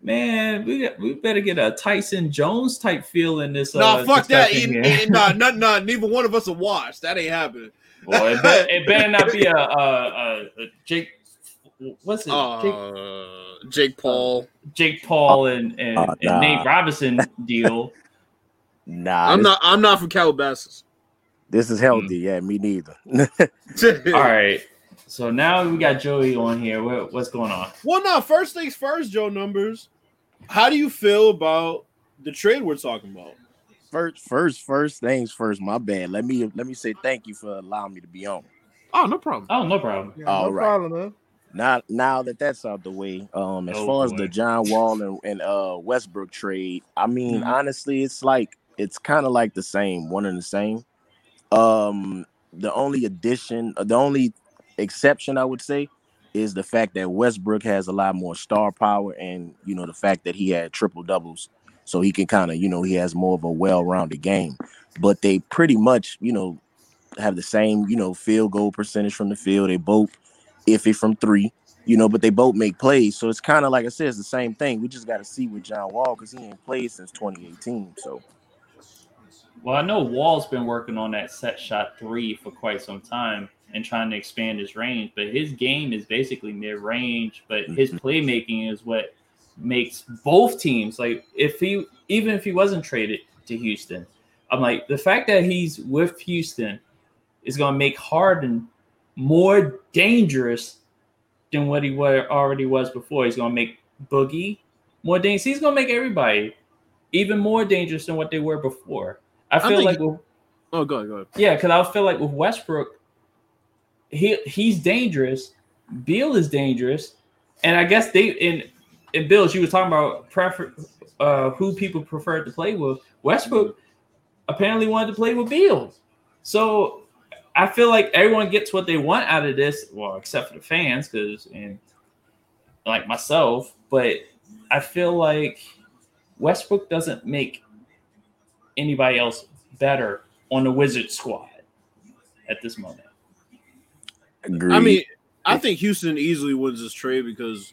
[SPEAKER 1] Man, we got, we better get a Tyson Jones type feel in this.
[SPEAKER 3] nah,
[SPEAKER 1] uh,
[SPEAKER 3] fuck that.
[SPEAKER 1] discussion
[SPEAKER 3] He- nah, <laughs> nah, nah, neither one of us will watch. That ain't happening.
[SPEAKER 1] Boy, it, better, it better not be a, a, a, a Jake. What's it? Jake,
[SPEAKER 3] Uh, Jake Paul.
[SPEAKER 1] Jake Paul and and,
[SPEAKER 4] Uh,
[SPEAKER 1] and. Nate Robinson <laughs> deal.
[SPEAKER 4] Nah,
[SPEAKER 3] I'm not. I'm not from Calabasas.
[SPEAKER 4] this is healthy. Yeah, me neither.
[SPEAKER 1] All right. So now we got Joey on here. What, what's going on?
[SPEAKER 3] Well, no. First things first, Joe. Numbers. How do you feel about the trade we're talking about?
[SPEAKER 4] first, first, first things first. My bad. Let me let me say thank you for allowing me to be on.
[SPEAKER 3] Oh, no problem.
[SPEAKER 1] Oh, no problem.
[SPEAKER 2] Yeah,
[SPEAKER 4] All
[SPEAKER 2] no
[SPEAKER 4] right.
[SPEAKER 2] problem, man.
[SPEAKER 4] Now, now that that's out the way, um, as
[SPEAKER 1] Oh,
[SPEAKER 4] far as the John Wall and, and uh Westbrook trade, I mean,
[SPEAKER 1] Mhm.
[SPEAKER 4] honestly, it's like it's kind of like the same, one and the same. Um, the only addition, uh, the only exception I would say is the fact that Westbrook has a lot more star power, and you know the fact that he had triple doubles, so he can kind of, you know, he has more of a well-rounded game. But they pretty much, you know, have the same, you know, field goal percentage from the field. They both iffy from three, you know, but they both make plays. So it's kind of like I said, it's the same thing. We just got to see with John Wall because he ain't played since 2018. So
[SPEAKER 1] Well, I know Wall's been working on that set shot three for quite some time and trying to expand his range, but his game is basically mid range, but his
[SPEAKER 4] Mhm.
[SPEAKER 1] playmaking is what makes both teams like if he even if he wasn't traded to Houston, I'm like the fact that he's with Houston is going to make Harden more dangerous than what he already was before. He's going to make Boogie more dangerous. He's going to make everybody even more dangerous than what they were before. I feel
[SPEAKER 3] think-
[SPEAKER 1] like with,
[SPEAKER 3] Oh, go ahead. Go ahead.
[SPEAKER 1] yeah, because I feel like with Westbrook, he he's dangerous. Beal is dangerous, and I guess they in in Bills you were talking about prefer uh, who people preferred to play with. Westbrook apparently wanted to play with Beal, so I feel like everyone gets what they want out of this. Well, except for the fans, because and like myself, but I feel like Westbrook doesn't make anybody else better on the Wizard squad at this moment.
[SPEAKER 4] Agree.
[SPEAKER 3] I mean, I think Houston easily wins this trade because,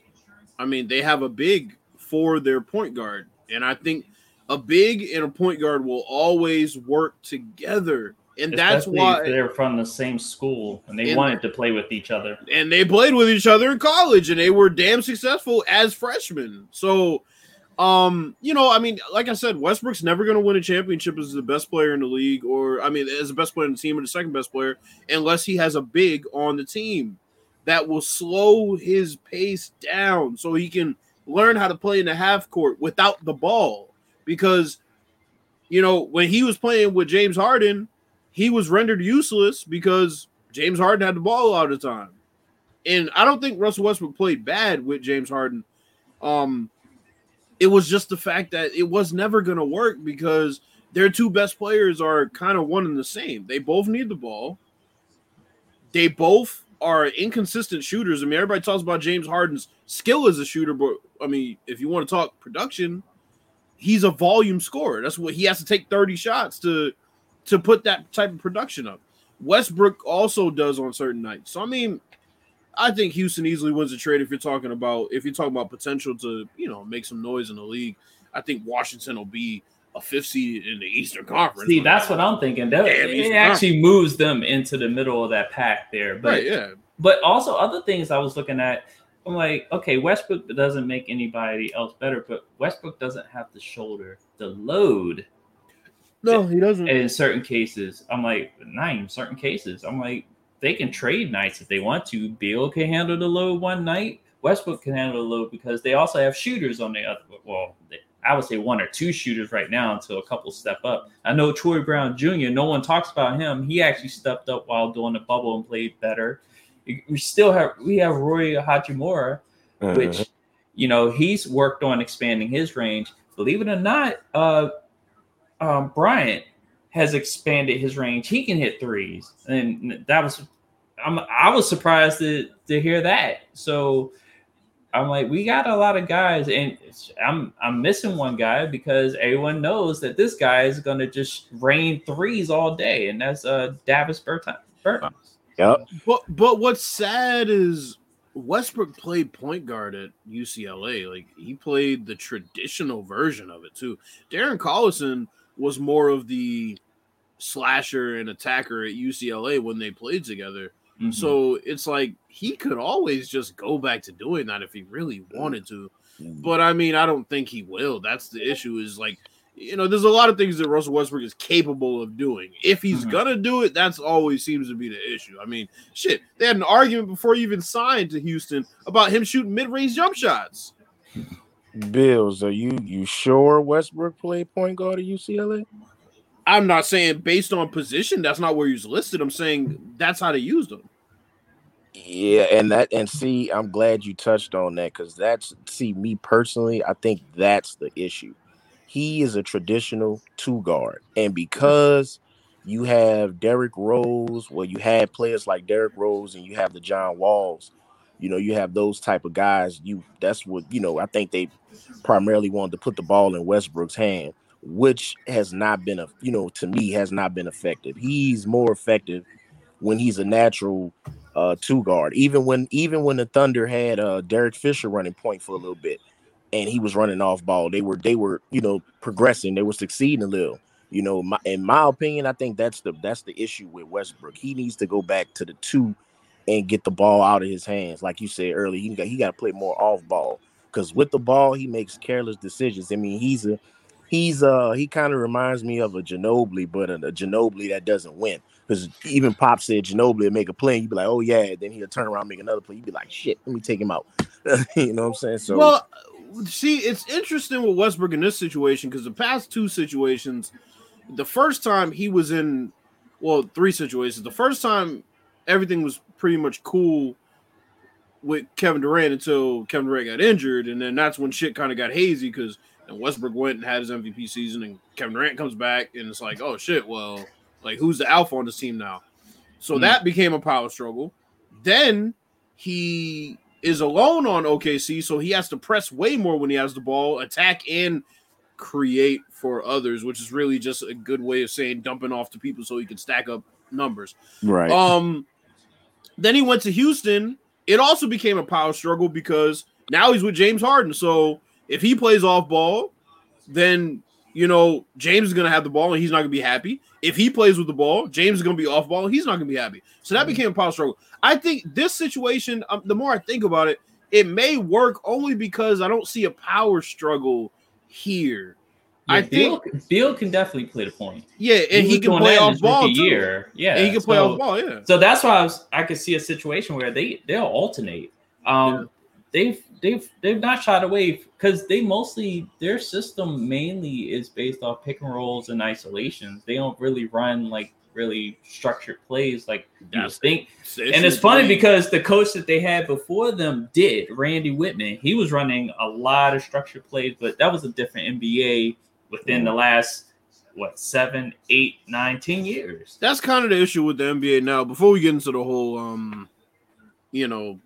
[SPEAKER 3] I mean, they have a big for their point guard, and I think a big and a point guard will always work together, and that's
[SPEAKER 1] Especially
[SPEAKER 3] why.
[SPEAKER 1] they're from the same school and they
[SPEAKER 3] And-
[SPEAKER 1] wanted to play with each other.
[SPEAKER 3] and they played with each other in college and they were damn successful as freshmen. So um, you know, I mean, like I said, Westbrook's never going to win a championship as the best player in the league or I mean, as the best player in the team or the second best player unless he has a big on the team that will slow his pace down so he can learn how to play in the half court without the ball because you know, when he was playing with James Harden, he was rendered useless because James Harden had the ball all the time. And I don't think Russell Westbrook played bad with James Harden. Um, it was just the fact that it was never going to work because their two best players are kind of one and the same. They both need the ball. They both are inconsistent shooters. I mean, everybody talks about James Harden's skill as a shooter, but I mean, if you want to talk production, he's a volume scorer. That's what he has to take 30 shots to to put that type of production up. Westbrook also does on certain nights. So I mean, I think Houston easily wins the trade if you're talking about if you're talking about potential to, you know, make some noise in the league. I think Washington will be a fifth seed in the Eastern Conference.
[SPEAKER 1] See, that's what I'm thinking. That,
[SPEAKER 3] Damn,
[SPEAKER 1] it
[SPEAKER 3] he's
[SPEAKER 1] actually moves them into the middle of that pack there. But
[SPEAKER 3] right, yeah.
[SPEAKER 1] but also other things I was looking at. I'm like, okay, Westbrook doesn't make anybody else better, but Westbrook doesn't have to shoulder the load
[SPEAKER 3] No, he doesn't.
[SPEAKER 1] in certain cases. I'm like, not even certain cases. I'm like, they can trade nights if they want to. Beal can handle the load one night. Westbrook can handle the load because they also have shooters on the other. Well, I would say one or two shooters right now until a couple step up. I know Troy Brown Jr. No one talks about him. He actually stepped up while doing the bubble and played better. We still have we have Rui Hachimura,
[SPEAKER 4] Mhm.
[SPEAKER 1] which you know he's worked on expanding his range. Believe it or not, uh, um, Bryant has expanded his range. He can hit threes, and that was I'm I was surprised to to hear that. So I'm like, we got a lot of guys, and I'm I'm missing one guy because everyone knows that this guy is gonna just rain threes all day, and that's uh Davis Bertans. Bertans.
[SPEAKER 4] Yep.
[SPEAKER 3] But but what's sad is Westbrook played point guard at UCLA. Like he played the traditional version of it too. Darren Collison was more of the slasher and attacker at UCLA when they played together.
[SPEAKER 1] Mhm.
[SPEAKER 3] So it's like he could always just go back to doing that if he really wanted to. But I mean, I don't think he will. That's the issue. Is like, you know, there's a lot of things that Russell Westbrook is capable of doing. If he's
[SPEAKER 1] Mhm.
[SPEAKER 3] gonna do it, that's always seems to be the issue. I mean, shit, they had an argument before he even signed to Houston about him shooting mid-range jump shots.
[SPEAKER 4] Bills, are you you sure Westbrook played point guard at UCLA?
[SPEAKER 3] I'm not saying based on position, that's not where he's listed. I'm saying that's how they used him.
[SPEAKER 4] Yeah, and that and see, I'm glad you touched on that because that's see me personally. I think that's the issue. He is a traditional two guard, and because you have Derrick Rose, well, you had players like Derrick Rose, and you have the John Walls. You know, you have those type of guys. You that's what you know. I think they primarily wanted to put the ball in Westbrook's hand, which has not been a you know to me has not been effective. He's more effective when he's a natural uh two guard. Even when even when the Thunder had uh Derek Fisher running point for a little bit and he was running off ball, they were they were, you know, progressing, they were succeeding a little. You know, my, in my opinion, I think that's the that's the issue with Westbrook. He needs to go back to the two and get the ball out of his hands. Like you said earlier, he got he got to play more off ball because with the ball he makes careless decisions. I mean, he's a he's uh he kind of reminds me of a Ginobili, but a, a Ginobili that doesn't win. Because even Pop said Ginobili make a play, and you'd be like, oh yeah, then he'll turn around make another play. You'd be like, shit, let me take him out. <laughs> you know what I'm saying? So
[SPEAKER 3] well, see, it's interesting with Westbrook in this situation because the past two situations, the first time he was in, well, three situations. The first time everything was pretty much cool with Kevin Durant until Kevin Durant got injured, and then that's when shit kind of got hazy because Westbrook went and had his MVP season, and Kevin Durant comes back, and it's like, oh shit, well, like who's the alpha on this team now? So
[SPEAKER 1] Hmm.
[SPEAKER 3] that became a power struggle. Then he is alone on OKC, so he has to press way more when he has the ball, attack and create for others, which is really just a good way of saying dumping off to people so he can stack up numbers.
[SPEAKER 4] right.
[SPEAKER 3] Um, then he went to Houston. It also became a power struggle because now he's with James Harden. So if he plays off ball, then you know James is gonna have the ball and he's not gonna be happy. If he plays with the ball, James is gonna be off ball. He's not gonna be happy. So that became a power struggle. I think this situation, um, the more I think about it, it may work only because I don't see a power struggle here.
[SPEAKER 1] Yeah,
[SPEAKER 3] I
[SPEAKER 1] Beal,
[SPEAKER 3] think,
[SPEAKER 1] Beal can definitely play the point.
[SPEAKER 3] yeah, and he,
[SPEAKER 1] was
[SPEAKER 3] can play off ball too.
[SPEAKER 1] Year. Yeah,
[SPEAKER 3] And he can play
[SPEAKER 1] so-
[SPEAKER 3] off ball. Yeah.
[SPEAKER 1] So that's why I was I could see a situation where they they'll alternate. Um,
[SPEAKER 3] Yeah.
[SPEAKER 1] they've they've they've not shot away because they mostly their system mainly is based off pick and rolls and isolations. They don't really run like really structured plays like you
[SPEAKER 3] That's-
[SPEAKER 1] think. And it's funny because the coach that they had before them did Randy Wittman. He was running a lot of structured plays, but that was a different NBA within the last what seven, eight, nine, ten years.
[SPEAKER 3] that's kind of the issue with the NBA now. Before we get into the whole, um, you know,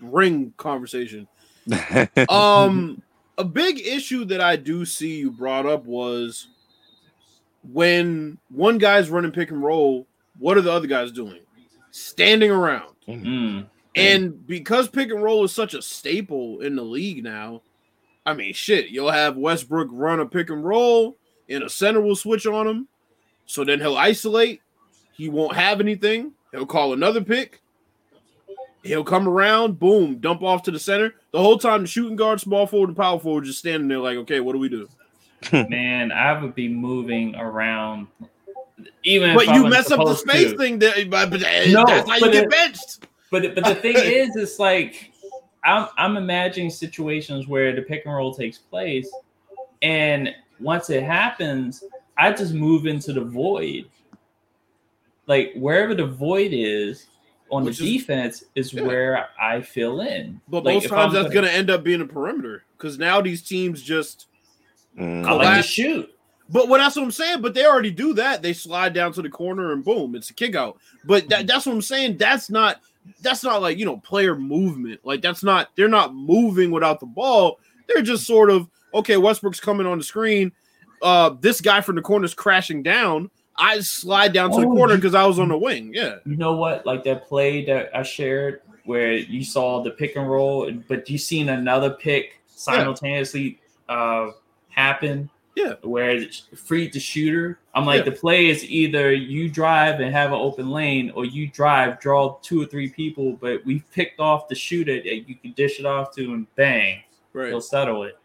[SPEAKER 3] ring conversation, <laughs> um, a big issue that I do see you brought up was when one guy's running pick and roll. What are the other guys doing? Standing around.
[SPEAKER 1] Mm.
[SPEAKER 3] And because pick and roll is such a staple in the league now, I mean, shit, you'll have Westbrook run a pick and roll, and a center will switch on him. So then he'll isolate. He won't have anything. He'll call another pick. He'll come around, boom, dump off to the center. The whole time, the shooting guard, small forward, and power forward just standing there like, okay, what do we do? <laughs>
[SPEAKER 1] Man, I would be moving around. Even
[SPEAKER 3] But you mess up the space
[SPEAKER 1] to.
[SPEAKER 3] thing. That, but, but
[SPEAKER 1] No, eh,
[SPEAKER 3] that's how you
[SPEAKER 1] but
[SPEAKER 3] get
[SPEAKER 1] it-
[SPEAKER 3] benched.
[SPEAKER 1] But but the thing <laughs> is, it's like I'm I'm imagining situations where the pick and roll takes place, and once it happens, I just move into the void. Like wherever the void is on
[SPEAKER 3] Which
[SPEAKER 1] the
[SPEAKER 3] is-
[SPEAKER 1] defense is
[SPEAKER 3] Yeah.
[SPEAKER 1] where I fill in.
[SPEAKER 3] But
[SPEAKER 1] Like,
[SPEAKER 3] most times
[SPEAKER 1] I'm
[SPEAKER 3] that's gonna end up being a perimeter because now these teams just.
[SPEAKER 4] Mhm.
[SPEAKER 1] I like to shoot.
[SPEAKER 3] But well, that's what I'm saying. But they already do that. They slide down to the corner and boom, it's a kick out. But that, that's what I'm saying. That's not that's not like you know player movement. Like that's not they're not moving without the ball. They're just sort of okay. Westbrook's coming on the screen. Uh, this guy from the corner is crashing down. I slide down to the
[SPEAKER 1] Oh,
[SPEAKER 3] corner because I was on the wing. Yeah.
[SPEAKER 1] You know what? Like that play that I shared where you saw the pick and roll, but you seen another pick simultaneously uh, happen.
[SPEAKER 3] Yeah.
[SPEAKER 1] Where it freed the shooter. I'm like,
[SPEAKER 3] Yeah.
[SPEAKER 1] the play is either you drive and have an open lane, or you drive, draw two or three people, but we picked off the shooter that you can dish it off to, and bang,
[SPEAKER 3] Right.
[SPEAKER 1] he'll settle it.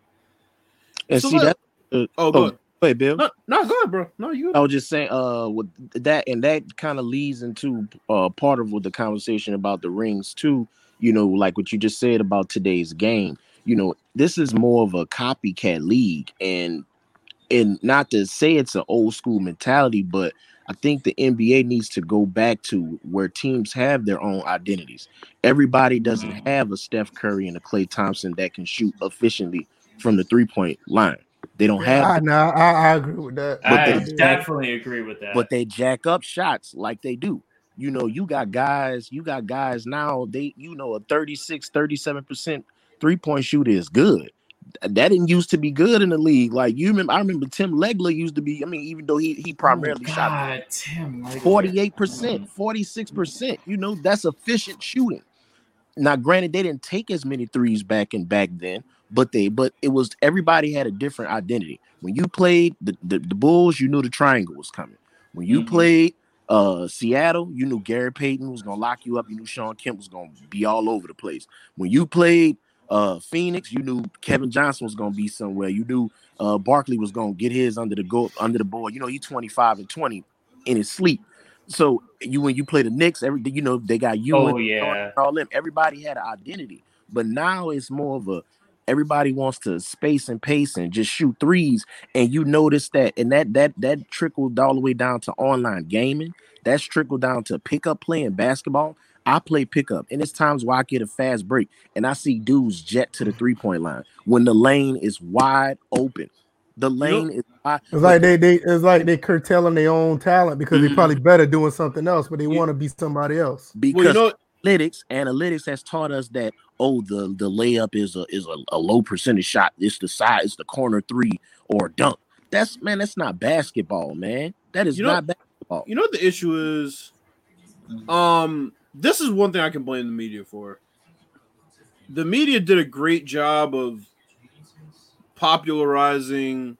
[SPEAKER 4] And
[SPEAKER 3] So
[SPEAKER 4] see that. Uh,
[SPEAKER 3] Oh, good.
[SPEAKER 4] Wait, Bill.
[SPEAKER 3] No, no, go ahead, bro. No, you.
[SPEAKER 4] I was just saying, uh, with that, and that kind of leads into uh part of what the conversation about the rings too. You know, like what you just said about today's game. You know, this is more of a copycat league, and and not to say it's an old school mentality, but I think the NBA needs to go back to where teams have their own identities. Everybody doesn't have a Steph Curry and a Klay Thompson that can shoot efficiently from the three point line. They don't have
[SPEAKER 2] I, nah, I, I agree with that.
[SPEAKER 4] But
[SPEAKER 1] I
[SPEAKER 4] they-
[SPEAKER 1] definitely agree with that.
[SPEAKER 4] but they jack up shots like they do. You know, you got guys, you got guys now, they you know, a 36, 37% three-point shooter is good. That didn't used to be good in the league. Like you remember, I remember Tim Legler used to be. I mean, even though he he oh, primarily shot
[SPEAKER 1] Oh, God, Tim, like
[SPEAKER 4] 48%, 46%. You know, that's efficient shooting. Now, granted, they didn't take as many threes back and back then, but they but it was everybody had a different identity. When you played the, the, the Bulls, you knew the triangle was coming. When you
[SPEAKER 1] Mhm.
[SPEAKER 4] played uh Seattle, you knew Gary Payton was gonna lock you up, you knew Shawn Kemp was gonna be all over the place. When you played uh Phoenix, you knew Kevin Johnson was gonna be somewhere. You knew uh Barkley was gonna get his under the go under the board. You know, he's 25 and 20 in his sleep. So you when you play the Knicks, every you know they got you
[SPEAKER 1] Oh,
[SPEAKER 4] and
[SPEAKER 1] yeah.
[SPEAKER 4] all them. Everybody had an identity, but now it's more of a everybody wants to space and pace and just shoot threes. And you notice that, and that that that trickled all the way down to online gaming. That's trickled down to pickup playing basketball. I play pickup, and it's times where I get a fast break and I see dudes jet to the three point line when the lane is wide open. The lane is wide.
[SPEAKER 2] It's like they they it's like they curtailing their own talent because
[SPEAKER 1] Mhm.
[SPEAKER 2] they're probably better doing something else, but they want to be somebody else.
[SPEAKER 4] because
[SPEAKER 3] Well, you know,
[SPEAKER 4] analytics analytics has taught us that oh the the layup is a is a, a low percentage shot. It's the side it's the corner three or dunk. That's man that's not basketball man. That is
[SPEAKER 3] You know-
[SPEAKER 4] not basketball.
[SPEAKER 3] you know what the issue is? Um this is one thing i can blame the media for. The media did a great job of popularizing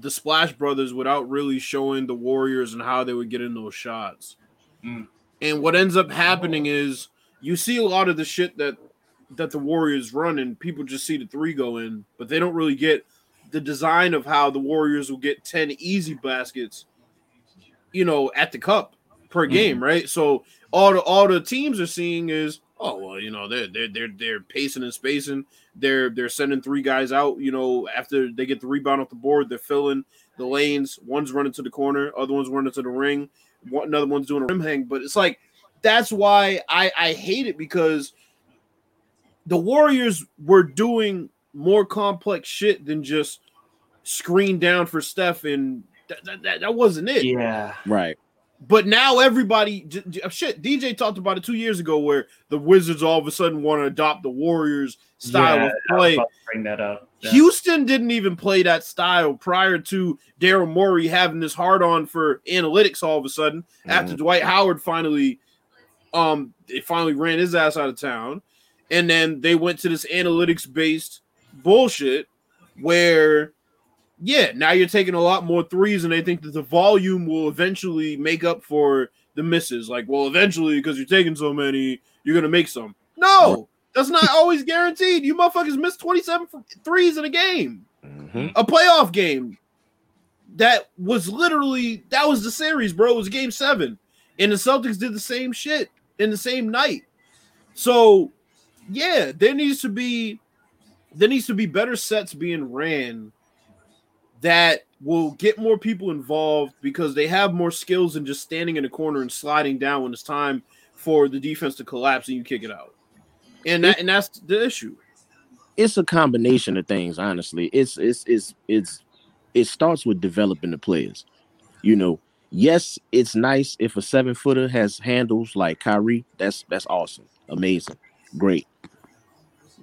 [SPEAKER 3] the splash brothers without really showing the warriors and how they would get in those shots.
[SPEAKER 1] Mm.
[SPEAKER 3] And what ends up happening is you see a lot of the shit that that the warriors run and people just see the three go in but they don't really get the design of how the warriors will get 10 easy baskets you know, at the cup per mm-hmm. game, right? So all the all the teams are seeing is, oh well, you know, they're they're they're they're pacing and spacing. They're they're sending three guys out, you know, after they get the rebound off the board, they're filling the lanes. One's running to the corner, other one's running to the ring, one another one's doing a rim hang. But it's like that's why I I hate it because the Warriors were doing more complex shit than just screen down for Steph and that, that, that, that wasn't it.
[SPEAKER 1] yeah.
[SPEAKER 4] right
[SPEAKER 3] But now everybody, j- j- shit. DJ talked about it two years ago, where the Wizards all of a sudden want to adopt the Warriors style
[SPEAKER 1] Yeah,
[SPEAKER 3] of play.
[SPEAKER 1] bring that up. Yeah.
[SPEAKER 3] Houston didn't even play that style prior to Daryl Morey having this hard on for analytics all of a sudden after Dwight Howard finally um they finally ran his ass out of town and then they went to this analytics based bullshit where yeah, now you're taking a lot more threes and they think that the volume will eventually make up for the misses. Like, well, eventually because you're taking so many, you're going to make some. No. That's not always guaranteed. You motherfuckers missed 27 threes in a game
[SPEAKER 4] Mhm.
[SPEAKER 3] a playoff game that was literally that was the series, bro. It was game seven, and the Celtics did the same shit in the same night. So yeah, there needs to be there needs to be better sets being ran that will get more people involved because they have more skills than just standing in a corner and sliding down when it's time for the defense to collapse and you kick it out. And that and that's the issue.
[SPEAKER 4] It's a combination of things, honestly. It's it's it's it's it starts with developing the players. You know, yes, it's nice if a seven footer has handles like Kyrie. That's that's awesome, amazing, great.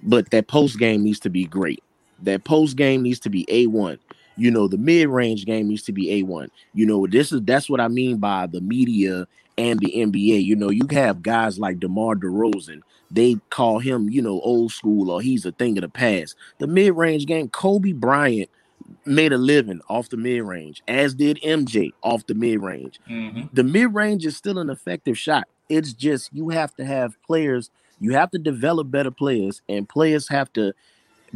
[SPEAKER 4] But that post game needs to be great. That post game needs to be a one. You know, the mid range game needs to be a one. You know, this is that's what I mean by the media and the NBA. You know, you have guys like DeMar DeRozan. They call him, you know, old school or he's a thing of the past. The mid range game, Kobe Bryant made a living off the mid range, as did MJ off the mid range.
[SPEAKER 1] Mm-hmm.
[SPEAKER 4] The mid range is still an effective shot. It's just you have to have players, you have to develop better players, and players have to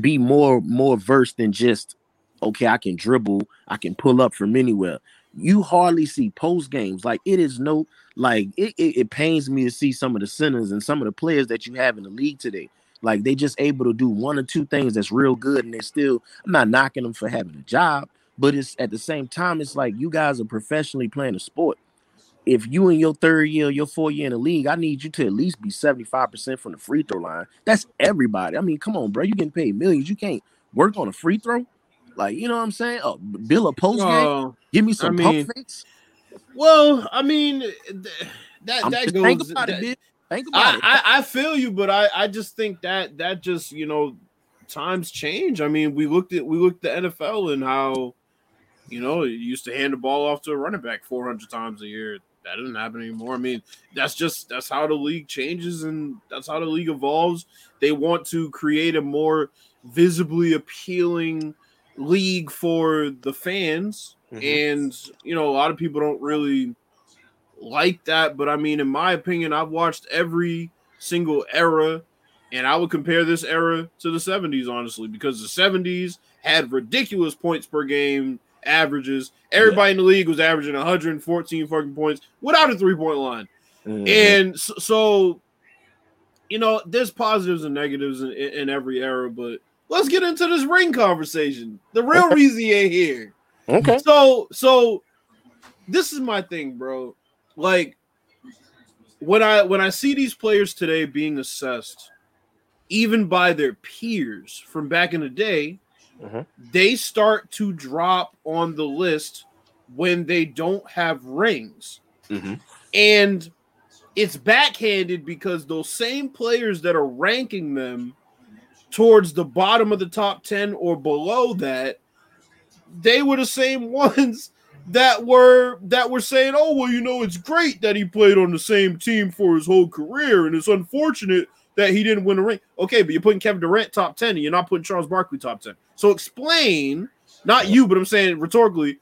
[SPEAKER 4] be more more versed than just okay, I can dribble, I can pull up from anywhere. You hardly see post games. Like it is no like it, it, it pains me to see some of the centers and some of the players that you have in the league today. Like they just able to do one or two things that's real good, and they're still. I'm not knocking them for having a job, but it's at the same time, it's like you guys are professionally playing a sport. If you in your third year, your fourth year in the league, I need you to at least be 75% from the free throw line. That's everybody. I mean, come on, bro. You getting paid millions. You can't work on a free throw. Like, you know what I'm saying? Oh, bill a post game.
[SPEAKER 3] Well,
[SPEAKER 4] Give me some
[SPEAKER 3] I
[SPEAKER 4] pump
[SPEAKER 3] mean,
[SPEAKER 4] fakes.
[SPEAKER 3] well, I mean, th- that
[SPEAKER 4] I'm
[SPEAKER 3] that goes.
[SPEAKER 4] think about
[SPEAKER 3] that-
[SPEAKER 4] it, Big. Think about
[SPEAKER 3] I,
[SPEAKER 4] it.
[SPEAKER 3] I I feel you, but I I just think that that just you know times change. I mean, we looked at we looked at the NFL and how you know it used to hand the ball off to a running back 400 times a year. That doesn't happen anymore. I mean, that's just that's how the league changes and that's how the league evolves. They want to create a more visibly appealing league for the fans,
[SPEAKER 4] Mhm.
[SPEAKER 3] and you know a lot of people don't really like that. But I mean, in my opinion, I've watched every single era, and I would compare this era to the 70s, honestly, because the 70s had ridiculous points per game averages. Everybody in the league was averaging 114 fucking points without a three point line.
[SPEAKER 4] Mhm.
[SPEAKER 3] And so, you know, there's positives and negatives in, in, in every era, but let's get into this ring conversation. The real
[SPEAKER 4] Okay.
[SPEAKER 3] reason you're here.
[SPEAKER 4] okay.
[SPEAKER 3] So, so this is my thing, bro. Like when I when I see these players today being assessed, even by their peers from back in the day,
[SPEAKER 4] Mhm.
[SPEAKER 3] they start to drop on the list when they don't have rings.
[SPEAKER 4] Mhm.
[SPEAKER 3] And it's backhanded because those same players that are ranking them towards the bottom of the top 10 or below that, they were the same <laughs> ones that were that were saying, "Oh, well, you know, it's great that he played on the same team for his whole career, and it's unfortunate that he didn't win a ring." Okay, but you're putting Kevin Durant top ten, and you're not putting Charles Barkley top ten. So explain, not you, but I'm saying rhetorically,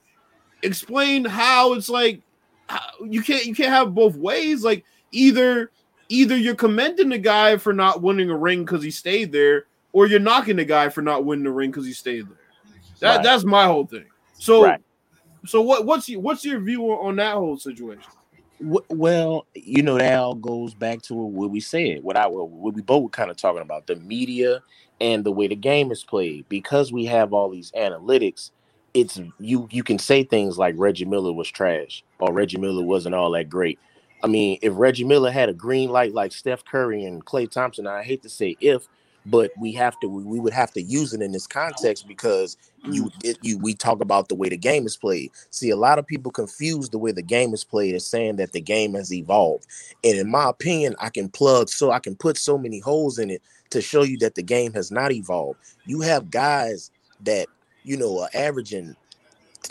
[SPEAKER 3] explain how it's like you can't you can't have both ways. Like either either you're commending the guy for not winning a ring because he stayed there, or you're knocking the guy for not winning the ring because he stayed there. That
[SPEAKER 4] Right.
[SPEAKER 3] that's my whole thing. So
[SPEAKER 4] Right.
[SPEAKER 3] so what what's your what's your view on that whole situation?
[SPEAKER 4] Well, you know that all goes back to what we said. What I what we both were kind of talking about the media and the way the game is played. Because we have all these analytics, it's you you can say things like Reggie Miller was trash or Reggie Miller wasn't all that great. I mean, if Reggie Miller had a green light like Steph Curry and Klay Thompson, I hate to say if, but we have to we would have to use it in this context because you mm-hmm. it, you we talk about the way the game is played. See, a lot of people confuse the way the game is played as saying that the game has evolved. And in my opinion, I can plug so I can put so many holes in it to show you that the game has not evolved. You have guys that you know are averaging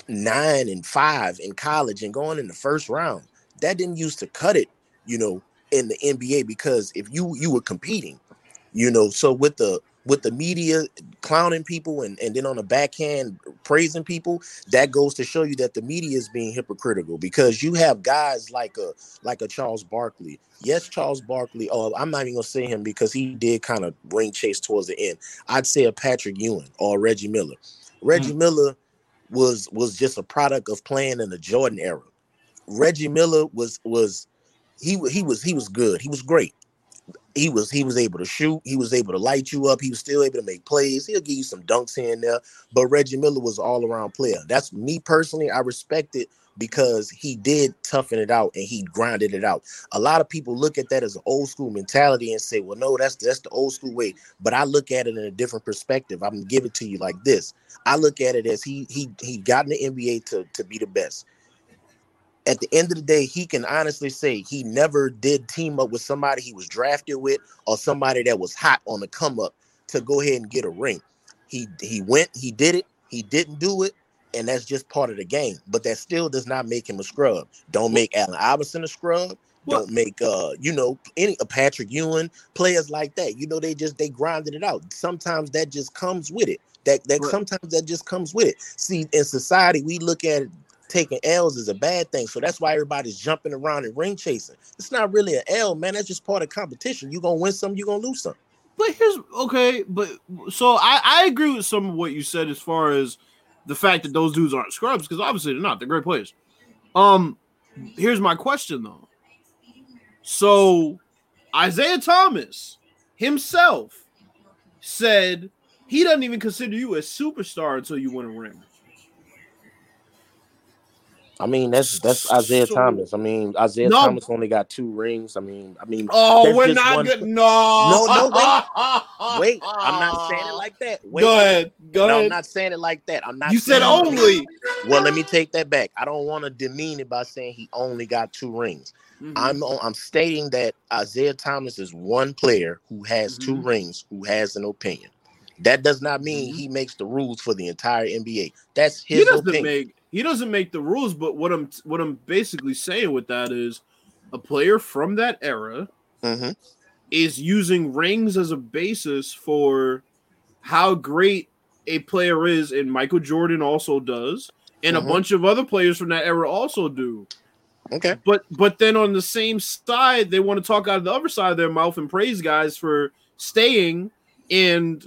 [SPEAKER 4] nine and five in college and going in the first round. That didn't used to cut it, you know, in the NBA because if you you were competing, you know, so with the with the media clowning people and, and then on the backhand praising people, that goes to show you that the media is being hypocritical because you have guys like a like a Charles Barkley. Yes, Charles Barkley. Oh, I'm not even gonna say him because he did kind of ring chase towards the end. I'd say a Patrick Ewing or Reggie Miller. Reggie mm. Miller was was just a product of playing in the Jordan era. Reggie Miller was was he he was he was good. He was great. He was he was able to shoot. He was able to light you up. He was still able to make plays. He'll give you some dunks here and there. But Reggie Miller was all around player. That's me personally. I respect it because he did toughen it out and he grinded it out. A lot of people look at that as an old school mentality and say, "Well, no, that's that's the old school way." But I look at it in a different perspective. I'm give it to you like this. I look at it as he he he got in the NBA to to be the best at the end of the day, he can honestly say he never did team up with somebody he was drafted with or somebody that was hot on the come up to go ahead and get a ring. He he went, he did it, he didn't do it, and that's just part of the game. But that still does not make him a scrub. Don't make Allen Iverson a scrub. Don't make uh you know any uh, Patrick Ewing players like that. You know they just they grinded it out. Sometimes that just comes with it. That that right. sometimes that just comes with it. See, in society we look at it taking L's is a bad thing. So that's why everybody's jumping around and ring chasing. It's not really an L, man. That's just part of competition. You're gonna win some, you're gonna lose some.
[SPEAKER 3] But here's okay, but so I, I agree with some of what you said as far as the fact that those dudes aren't scrubs, because obviously they're not, they're great players. Um, here's my question though. So Isiah Thomas himself said he doesn't even consider you a superstar until you win a ring.
[SPEAKER 4] I mean, that's that's Isiah so, Thomas. I mean, Isiah no. Thomas only got two rings. I mean, I mean.
[SPEAKER 3] Oh, we're not good. No,
[SPEAKER 4] no, no. Wait, wait. I'm not saying it <laughs> like that. Wait,
[SPEAKER 3] go ahead. Go
[SPEAKER 4] no,
[SPEAKER 3] ahead.
[SPEAKER 4] I'm not saying it like that. I'm not.
[SPEAKER 3] You said only.
[SPEAKER 4] Well, let me take that back. I don't want to demean it by saying he only got two rings. Mm-hmm. I'm I'm stating that Isiah Thomas is one player who has mm-hmm. two rings, who has an opinion. That does not mean mm-hmm. he makes the rules for the entire NBA. That's his he doesn't opinion.
[SPEAKER 3] Make, he doesn't make the rules, but what I'm what I'm basically saying with that is a player from that era
[SPEAKER 4] mm-hmm.
[SPEAKER 3] is using rings as a basis for how great a player is, and Michael Jordan also does, and mm-hmm. a bunch of other players from that era also do.
[SPEAKER 4] Okay.
[SPEAKER 3] But but then on the same side, they want to talk out of the other side of their mouth and praise guys for staying and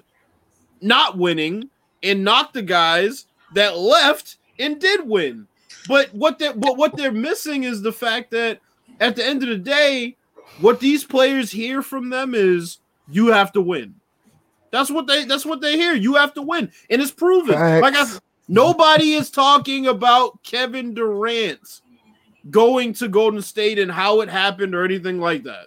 [SPEAKER 3] not winning and knock the guys that left and did win. But what they but what they're missing is the fact that at the end of the day, what these players hear from them is you have to win. That's what they that's what they hear. You have to win. And it's proven. Facts. Like I nobody is talking about Kevin Durant going to Golden State and how it happened or anything like that.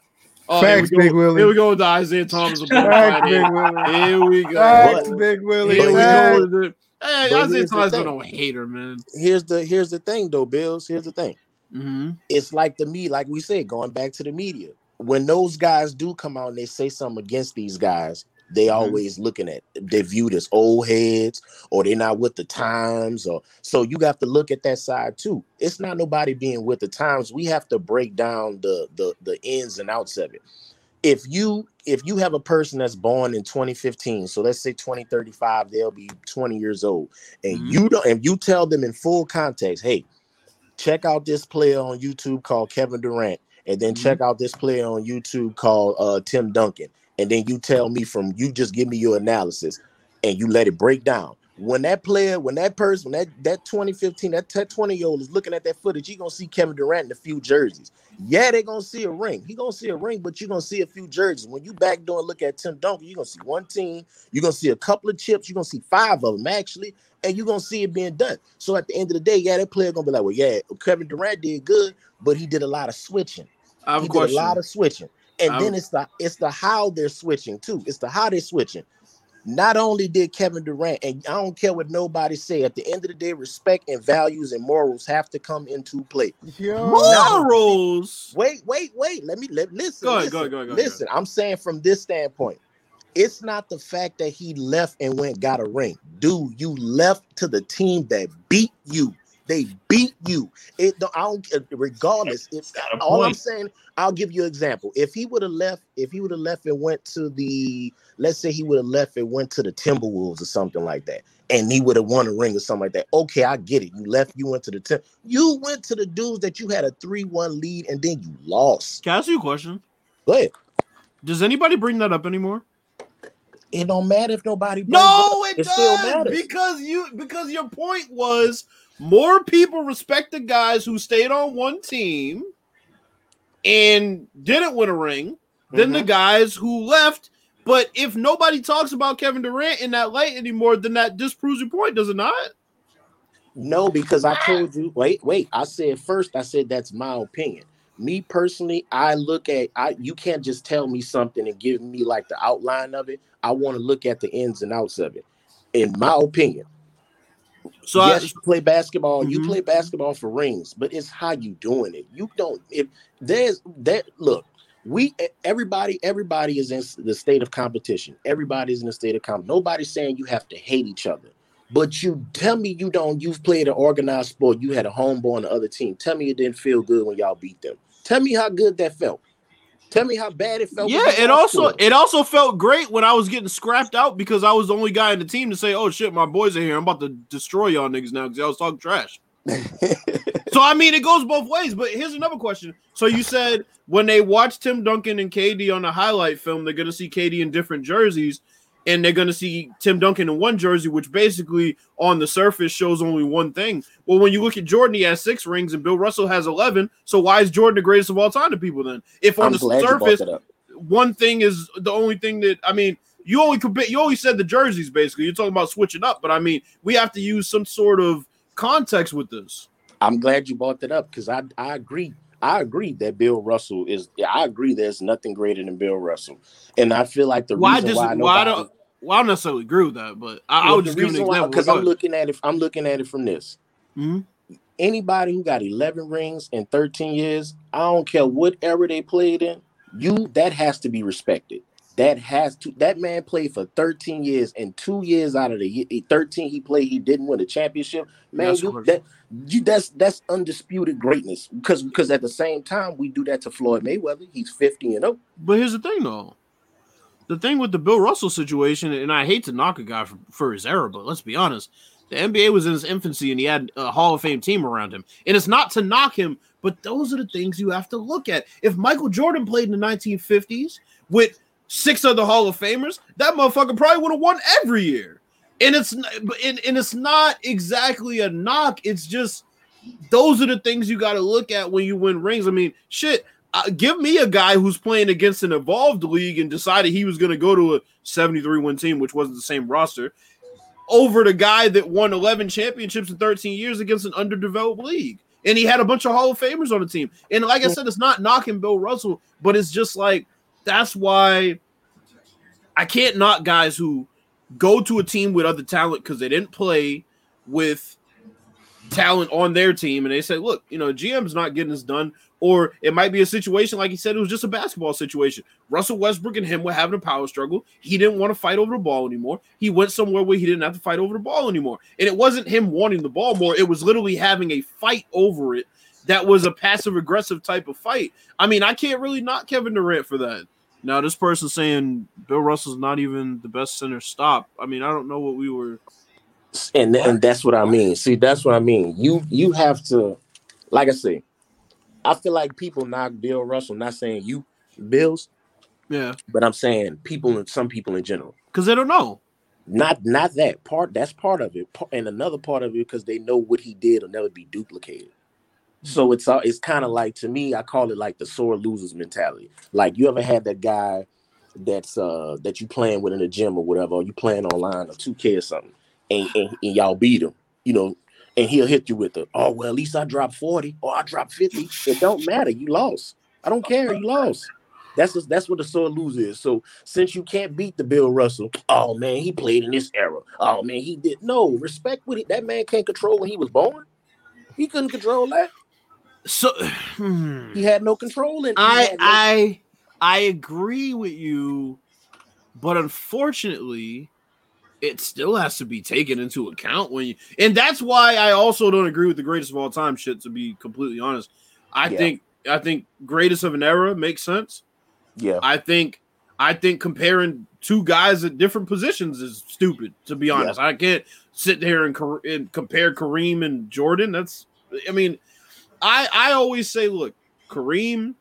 [SPEAKER 2] Oh, Facts, Big Willie.
[SPEAKER 3] Here we go with the Isiah Thomas.
[SPEAKER 2] Facts, Big Willie.
[SPEAKER 3] Here we go.
[SPEAKER 2] Facts, Big Willie.
[SPEAKER 3] Here we go. Hey, but Isiah Thomas no hater, man.
[SPEAKER 4] Here's the here's the thing, though, Bills. Here's the thing.
[SPEAKER 3] Mm-hmm.
[SPEAKER 4] It's like the me, like we said, going back to the media. When those guys do come out and they say something against these guys, they mm-hmm. always looking at they viewed as old heads or they're not with the times or so you have to look at that side too it's not nobody being with the times we have to break down the the the ins and outs of it if you if you have a person that's born in 2015 so let's say 2035 they'll be 20 years old and mm-hmm. you don't and you tell them in full context hey check out this player on youtube called kevin durant and then mm-hmm. check out this player on youtube called uh, tim duncan and then you tell me from you just give me your analysis and you let it break down when that player, when that person, that that 2015, that, that 20 year old is looking at that footage, you gonna see Kevin Durant in a few jerseys. Yeah, they're gonna see a ring. He gonna see a ring, but you're gonna see a few jerseys. When you back door and look at Tim Duncan, you're gonna see one team, you're gonna see a couple of chips, you're gonna see five of them actually, and you're gonna see it being done. So at the end of the day, yeah, that player gonna be like, well, yeah, Kevin Durant did good, but he did a lot of switching.
[SPEAKER 3] I have
[SPEAKER 4] he
[SPEAKER 3] a
[SPEAKER 4] did a lot of switching. And I'm... then it's the it's the how they're switching too. It's the how they're switching. Not only did Kevin Durant, and I don't care what nobody say, at the end of the day, respect and values and morals have to come into play.
[SPEAKER 3] Morals.
[SPEAKER 4] wait, wait, wait. Let me let, listen.
[SPEAKER 3] Go
[SPEAKER 4] ahead, listen,
[SPEAKER 3] go ahead, go ahead, go
[SPEAKER 4] listen. I'm saying from this standpoint, it's not the fact that he left and went got a ring. Dude, you left to the team that beat you. They beat you. It I don't regardless. If all I'm saying, I'll give you an example. If he would have left, if he would have left and went to the, let's say he would have left and went to the Timberwolves or something like that, and he would have won a ring or something like that. Okay, I get it. You left, you went to the Tim. You went to the dudes that you had a three-one lead, and then you lost.
[SPEAKER 3] Can I ask you a question?
[SPEAKER 4] Go ahead.
[SPEAKER 3] Does anybody bring that up anymore?
[SPEAKER 4] It don't matter if nobody.
[SPEAKER 3] No, it, it does because you because your point was more people respect the guys who stayed on one team and didn't win a ring than the
[SPEAKER 4] Mhm.
[SPEAKER 3] guys who left. But if nobody talks about Kevin Durant in that light anymore, then that disproves your point, does it not?
[SPEAKER 4] No, because I told you. Wait, wait. I said first. I said that's my opinion. Me personally, I look at. I you can't just tell me something and give me like the outline of it. I want to look at the ins and outs of it. In my opinion,
[SPEAKER 3] So
[SPEAKER 4] yes,
[SPEAKER 3] I,
[SPEAKER 4] you play basketball. You
[SPEAKER 3] Mhm.
[SPEAKER 4] play basketball for rings, but it's how you doing it. You don't. If there's that, look, we everybody everybody is in the state of competition. Everybody's in the state of comp. Nobody's saying you have to hate each other. But you tell me you don't. You've played an organized sport. You had a homeboy on the other team. Tell me it didn't feel good when y'all beat them. Tell me how good that felt. Tell me how bad it felt.
[SPEAKER 3] yeah, it also
[SPEAKER 4] to
[SPEAKER 3] it also felt great when I was getting scrapped out because I was the only guy in the team to say, "Oh shit, my boys are here. I'm about to destroy y'all niggas now because I was talking trash." <laughs> So I mean, it goes both ways. But here's another question. So you said when they watch Tim Duncan and KD on the highlight film, they're gonna see KD in different jerseys, and they're gonna see Tim Duncan in one jersey, which basically on the surface shows only one thing. Well, when you look at Jordan, he has six rings, and Bill Russell has eleven. So why is Jordan the greatest of all time to people then? If on
[SPEAKER 4] I'm
[SPEAKER 3] the
[SPEAKER 4] glad you brought
[SPEAKER 3] surface one thing is the only thing that I mean. You only compare. You only said the jerseys. Basically, you're talking about switching up, but I mean, we have to use some sort of context with this.
[SPEAKER 4] I'm glad you brought that up because I I agree. I agree that Bill Russell is. I agree. There's nothing greater than Bill Russell, and I feel like the
[SPEAKER 3] Why
[SPEAKER 4] reason
[SPEAKER 3] does
[SPEAKER 4] why
[SPEAKER 3] why
[SPEAKER 4] nobody,
[SPEAKER 3] don't well, I don't necessarily agree with that, but I, I
[SPEAKER 4] Well,
[SPEAKER 3] would
[SPEAKER 4] the
[SPEAKER 3] just give an
[SPEAKER 4] reason why
[SPEAKER 3] example.
[SPEAKER 4] because I'm looking at it. I'm looking at it from this.
[SPEAKER 3] Mhm.
[SPEAKER 4] Anybody who got 11 rings in 13 years, I don't care what era they played in. You that has to be respected. That has to. That man played for 13 years, and two years out of the ye- 13 he played, he didn't win a championship. Man,
[SPEAKER 3] That's
[SPEAKER 4] you, that you that's that's undisputed greatness. Because because at the same time we do that to Floyd Mayweather. He's 50 and up.
[SPEAKER 3] But here's the thing, though. The thing with the Bill Russell situation, and I hate to knock a guy for, for his error, but let's be honest. The NBA was in its infancy and he had a Hall of Fame team around him. And it's not to knock him, but those are the things you have to look at. If Michael Jordan played in the 1950s with six other Hall of Famers, that motherfucker probably would have won every year. And it's and, and it's not exactly a knock. It's just those are the things you got to look at when you win rings. I mean, shit. Uh, give me a guy who's playing against an evolved league and decided he was going to go to a 73 win team, which wasn't the same roster, over the guy that won 11 championships in 13 years against an underdeveloped league. And he had a bunch of Hall of Famers on the team. And like I said, it's not knocking Bill Russell, but it's just like that's why I can't knock guys who go to a team with other talent because they didn't play with talent on their team and they say, look, you know, GM's not getting this done. Or it might be a situation, like he said, it was just a basketball situation. Russell Westbrook and him were having a power struggle. He didn't want to fight over the ball anymore. He went somewhere where he didn't have to fight over the ball anymore. And it wasn't him wanting the ball more, it was literally having a fight over it that was a passive aggressive type of fight. I mean, I can't really knock Kevin Durant for that. Now, this person saying Bill Russell's not even the best center stop. I mean, I don't know what we were.
[SPEAKER 4] and and that's what I mean. See, that's what I mean. You you have to, like I say, I feel like people knock Bill Russell. Not saying you, Bills,
[SPEAKER 3] Yeah,
[SPEAKER 4] but I'm saying people and some people in general.
[SPEAKER 3] because they don't know.
[SPEAKER 4] Not not that part. That's part of it, and another part of it because they know what he did will never be duplicated. So it's all it's kind of like to me. I call it like the sore losers mentality. Like you ever had that guy that's uh that you playing with in the gym or whatever, or you playing online or 2K or something, and, and, and y'all beat him, you know, and he'll hit you with the oh well, at least I dropped 40 or I dropped 50. It don't matter, you lost. I don't care, you lost. That's just, that's what the sore loser is. So since you can't beat the Bill Russell, oh man, he played in this era. Oh man, he did no respect with it. That man can't control when he was born. He couldn't control that.
[SPEAKER 3] So <sighs> hmm.
[SPEAKER 4] He had no control in.
[SPEAKER 3] I
[SPEAKER 4] no-
[SPEAKER 3] I I agree with you, but unfortunately, it still has to be taken into account when you and that's why I also don't agree with the greatest of all time shit, to be completely honest. I
[SPEAKER 4] Yeah.
[SPEAKER 3] think I think greatest of an era makes sense.
[SPEAKER 4] yeah.
[SPEAKER 3] I think I think comparing two guys at different positions is stupid. To be honest, I can't sit there and, and compare Kareem and Jordan. That's I mean, I I always say, look, Kareem,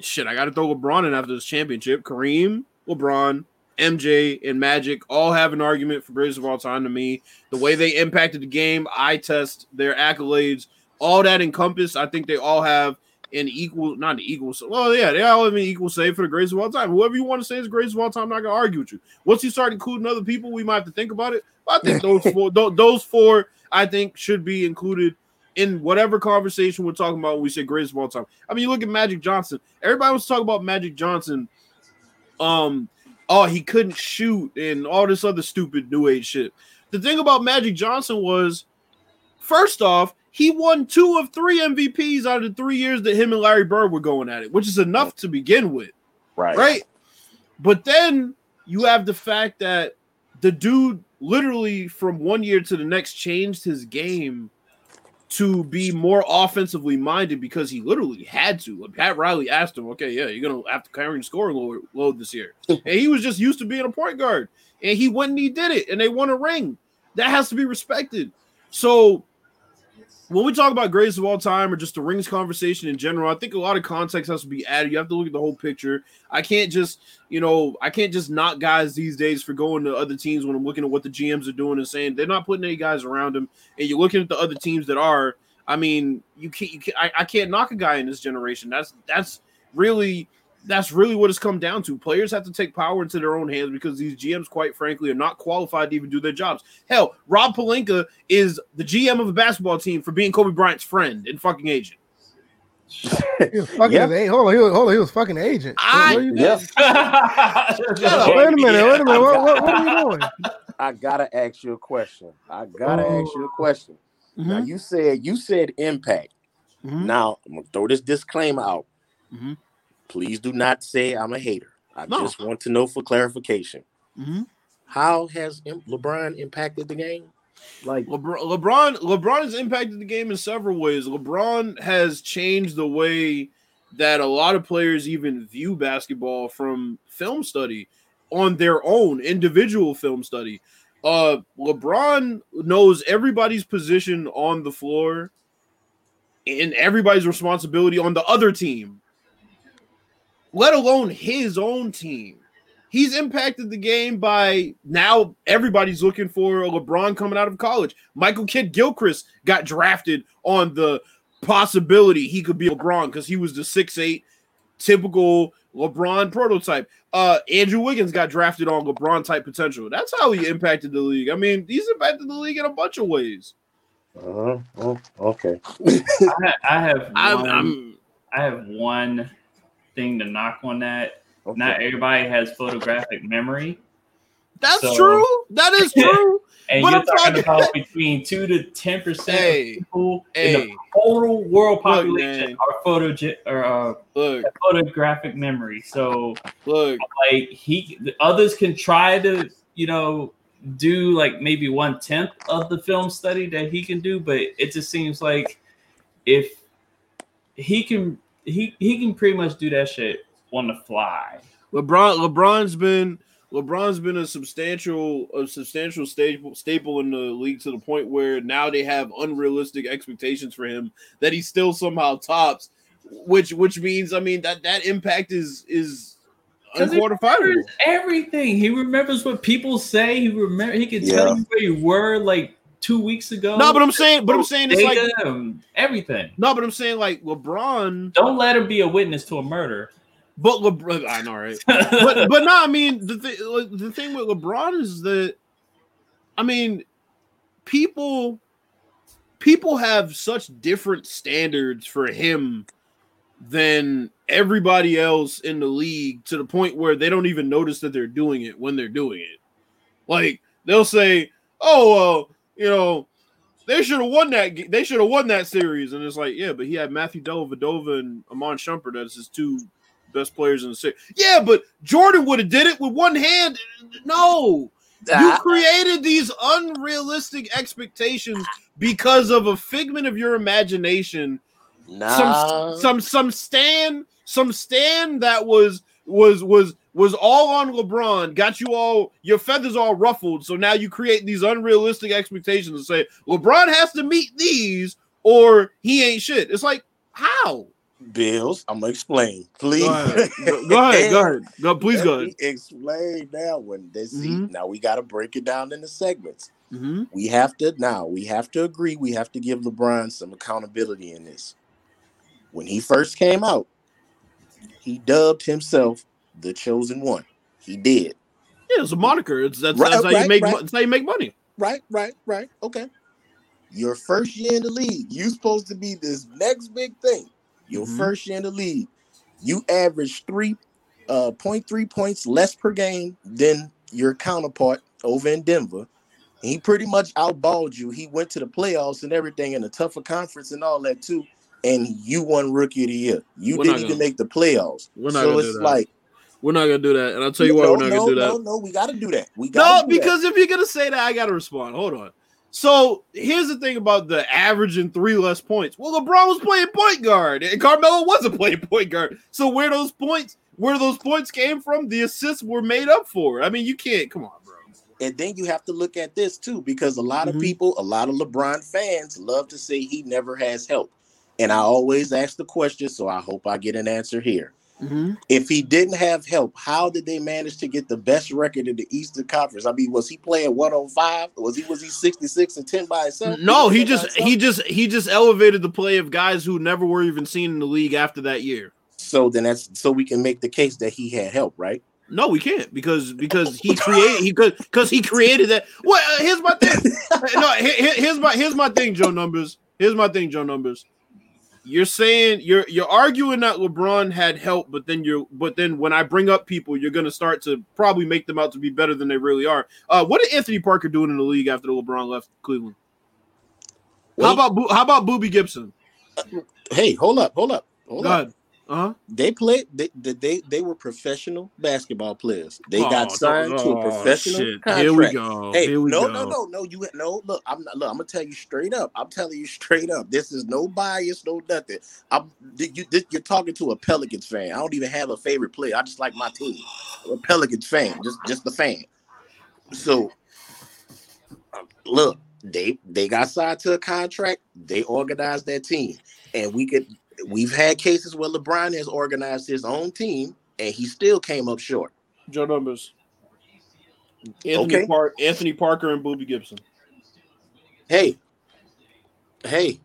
[SPEAKER 3] shit, I got to throw LeBron in after this championship. Kareem, LeBron, MJ, and Magic all have an argument for greatest of all time to me. The way they impacted the game, I test their accolades, all that encompassed. I think they all have an equal, not an equal. Well, yeah, they all have an equal say for the greatest of all time. Whoever you want to say is greatest of all time, I'm not gonna argue with you. Once you start including other people, we might have to think about it. But I think <laughs> those four, those four, I think should be included in whatever conversation we're talking about when we say greatest of all time. I mean, you look at Magic Johnson. Everybody was talking about Magic Johnson. Um, oh, he couldn't shoot and all this other stupid new age shit. The thing about Magic Johnson was, first off, he won two of three MVPs out of the three years that him and Larry Bird were going at it, which is enough to begin with,
[SPEAKER 4] Right.
[SPEAKER 3] right? But then you have the fact that the dude literally from one year to the next changed his game to be more offensively minded because he literally had to. Pat Riley asked him, "Okay, yeah, you're gonna have to carry the scoring load, load this year," <laughs> and he was just used to being a point guard, and he went and he did it, and they won a ring. That has to be respected. So when we talk about greatest of all time or just the rings conversation in general, I think a lot of context has to be added. You have to look at the whole picture. I can't just, you know, I can't just knock guys these days for going to other teams when I'm looking at what the GMs are doing and saying they're not putting any guys around them. And you're looking at the other teams that are. I mean, you can't, you can't I, I can't knock a guy in this generation. That's that's really that's really what it's come down to. Players have to take power into their own hands because these GMs, quite frankly, are not qualified to even do their jobs. Hell, Rob Pelinka is the GM of a basketball team for being Kobe Bryant's friend and fucking agent.
[SPEAKER 2] He was fucking
[SPEAKER 4] Yeah.
[SPEAKER 2] his a- hold on, he was, hold on, he was fucking agent.
[SPEAKER 3] I-
[SPEAKER 2] what are you
[SPEAKER 4] Yeah.
[SPEAKER 3] Shut up. <laughs>
[SPEAKER 2] Wait a minute, wait a minute. What, what, what are we doing?
[SPEAKER 4] I gotta ask you a question. I gotta
[SPEAKER 2] Oh.
[SPEAKER 4] ask you a question. Now
[SPEAKER 3] Mhm.
[SPEAKER 4] you said you said impact.
[SPEAKER 3] Mhm.
[SPEAKER 4] Now I'm gonna throw this disclaimer out.
[SPEAKER 3] Mhm.
[SPEAKER 4] Please do not say I'm a hater. I
[SPEAKER 3] No.
[SPEAKER 4] just want to know for clarification.
[SPEAKER 3] Mhm.
[SPEAKER 4] How has LeBron impacted the game? Like
[SPEAKER 3] LeBron, LeBron, LeBron has impacted the game in several ways. LeBron has changed the way that a lot of players even view basketball from film study on their own individual film study. Uh, LeBron knows everybody's position on the floor and everybody's responsibility on the other team, let alone his own team. He's impacted the game by now everybody's looking for a LeBron coming out of college. Michael Kidd Gilchrist got drafted on the possibility he could be LeBron because he was the six eight typical LeBron prototype. Uh, Andrew Wiggins got drafted on LeBron type potential. That's how he impacted the league. I mean, he's impacted the league in a bunch of ways.
[SPEAKER 4] uh, oh, okay. <laughs>
[SPEAKER 1] I, ha- I have
[SPEAKER 3] I'm, I'm
[SPEAKER 1] I have one thing to knock on that.
[SPEAKER 4] okay.
[SPEAKER 1] Not everybody has photographic memory,
[SPEAKER 3] that's
[SPEAKER 1] So-
[SPEAKER 3] true. That is <laughs> true.
[SPEAKER 1] and
[SPEAKER 3] But
[SPEAKER 1] you're
[SPEAKER 3] I'm
[SPEAKER 1] talking
[SPEAKER 3] talking-
[SPEAKER 1] about <laughs> between two to ten percent of
[SPEAKER 3] hey,
[SPEAKER 1] people in the total world population
[SPEAKER 3] man.
[SPEAKER 1] are photo or uh,
[SPEAKER 3] look,
[SPEAKER 1] photographic memory. So
[SPEAKER 3] look.
[SPEAKER 1] like he, the others can try to you know do like maybe one tenth of the film study that he can do, but it just seems like if he can he he can pretty much do that shit on the fly.
[SPEAKER 3] LeBron LeBron's been LeBron's been a substantial a substantial staple staple in the league to the point where now they have unrealistic expectations for him that he still somehow tops, which which means I mean that that impact is is
[SPEAKER 1] he
[SPEAKER 3] unquantifiable.
[SPEAKER 1] everything. He remembers what people say. He remember. He can
[SPEAKER 4] Yeah.
[SPEAKER 1] tell you where you were like two weeks ago.
[SPEAKER 3] No, but I'm saying, but I'm saying it's like
[SPEAKER 1] um, everything.
[SPEAKER 3] no, but I'm saying like LeBron,
[SPEAKER 1] Don't let him be a witness to a murder.
[SPEAKER 3] but LeBron, I know, right? but but no, I mean the thing the thing with LeBron is that I mean people people have such different standards for him than everybody else in the league to the point where they don't even notice that they're doing it when they're doing it. Like they'll say, "Oh, well, you know, they should have won that. They should have won that series." And it's like, yeah, but he had Matthew Dellavedova and Iman Shumpert as his two best players in the series. Yeah, but Jordan would have did it with one hand. No, you created these unrealistic expectations because of a figment of your imagination
[SPEAKER 4] nah.
[SPEAKER 3] some some some stand some stand that was was was was all on LeBron got you all your feathers all ruffled so now you create these unrealistic expectations and say LeBron has to meet these or he ain't shit it's like how
[SPEAKER 4] Bills, I'm gonna explain. Please
[SPEAKER 3] go ahead <laughs> go, go ahead go ahead go, please
[SPEAKER 4] Let
[SPEAKER 3] go ahead
[SPEAKER 4] explain now when they see
[SPEAKER 3] Mhm.
[SPEAKER 4] now we gotta break it down into segments.
[SPEAKER 3] Mhm.
[SPEAKER 4] We have to now we have to agree, we have to give LeBron some accountability in this. when he first came out, he dubbed himself the chosen one. He did.
[SPEAKER 3] Yeah, it's a moniker. It's that's,
[SPEAKER 4] Right,
[SPEAKER 3] that's how you make
[SPEAKER 4] right.
[SPEAKER 3] that's how you make money.
[SPEAKER 4] Right, right, right. Okay. Your first year in the league, you supposed to be this next big thing. Your
[SPEAKER 3] Mhm.
[SPEAKER 4] first year in the league, you average three uh 0.3 points less per game than your counterpart over in Denver. He pretty much outballed you. He went to the playoffs and everything in a tougher conference and all that too. And you won rookie of the year. You
[SPEAKER 3] We're
[SPEAKER 4] didn't even
[SPEAKER 3] gonna-
[SPEAKER 4] make the playoffs. so it's like
[SPEAKER 3] We're not gonna do that, and I'll tell you why we're not
[SPEAKER 4] no,
[SPEAKER 3] gonna do that.
[SPEAKER 4] no, no, we gotta do that. We gotta do that.
[SPEAKER 3] because if you're gonna say that, I gotta respond. Hold on. So here's the thing about the averaging three less points. Well, LeBron was playing point guard, and Carmelo wasn't <laughs> playing point guard. So where those points, where those points came from, the assists were made up for. I mean, you can't. Come on, bro.
[SPEAKER 4] And then you have to look at this too, because a lot
[SPEAKER 3] Mhm.
[SPEAKER 4] of people, a lot of LeBron fans love to say he never has help. And I always ask the question, so I hope I get an answer here. If he didn't have help, how did they manage to get the best record in the Eastern Conference? I mean, was he playing 105? Was he was he 66 and 10 by himself?
[SPEAKER 3] No,
[SPEAKER 4] Was
[SPEAKER 3] he just he just he just elevated the play of guys who never were even seen in the league after that year.
[SPEAKER 4] so then that's so we can make the case that he had help, right?
[SPEAKER 3] No, we can't because because he created he could because he created that. Well, uh, here's my thing. <laughs> no, here- here- here's my here's my thing, Joe Numbers. Here's my thing, Joe Numbers. You're saying you're you're arguing that LeBron had help, but then you're but then when I bring up people, you're gonna start to probably make them out to be better than they really are. Uh, what did Anthony Parker doing in the league after LeBron left Cleveland? How about Bo- how about Boobie Gibson?
[SPEAKER 4] hey, hold up, hold up, hold
[SPEAKER 3] Go
[SPEAKER 4] up.
[SPEAKER 3] Uh-huh.
[SPEAKER 4] They played. They, they they were professional basketball players. They
[SPEAKER 3] Oh,
[SPEAKER 4] got signed to
[SPEAKER 3] oh,
[SPEAKER 4] a professional
[SPEAKER 3] shit.
[SPEAKER 4] contract.
[SPEAKER 3] Here we go.
[SPEAKER 4] Hey,
[SPEAKER 3] Here we
[SPEAKER 4] no,
[SPEAKER 3] go.
[SPEAKER 4] no, no, no. You no. Look, I'm not. Look, I'm gonna tell you straight up. I'm telling you straight up. This is no bias, no nothing. I'm. You, this, you're talking to a Pelicans fan. I don't even have a favorite player. I just like my team. I'm a Pelicans fan. Just just a fan. So, look, they they got signed to a contract. They organized their team, and we could. We've had cases where LeBron has organized his own team, and he still came up short.
[SPEAKER 3] Joe Numbers. Anthony,
[SPEAKER 4] Okay.
[SPEAKER 3] Park, Anthony Parker and Boobie Gibson.
[SPEAKER 4] Hey, hey,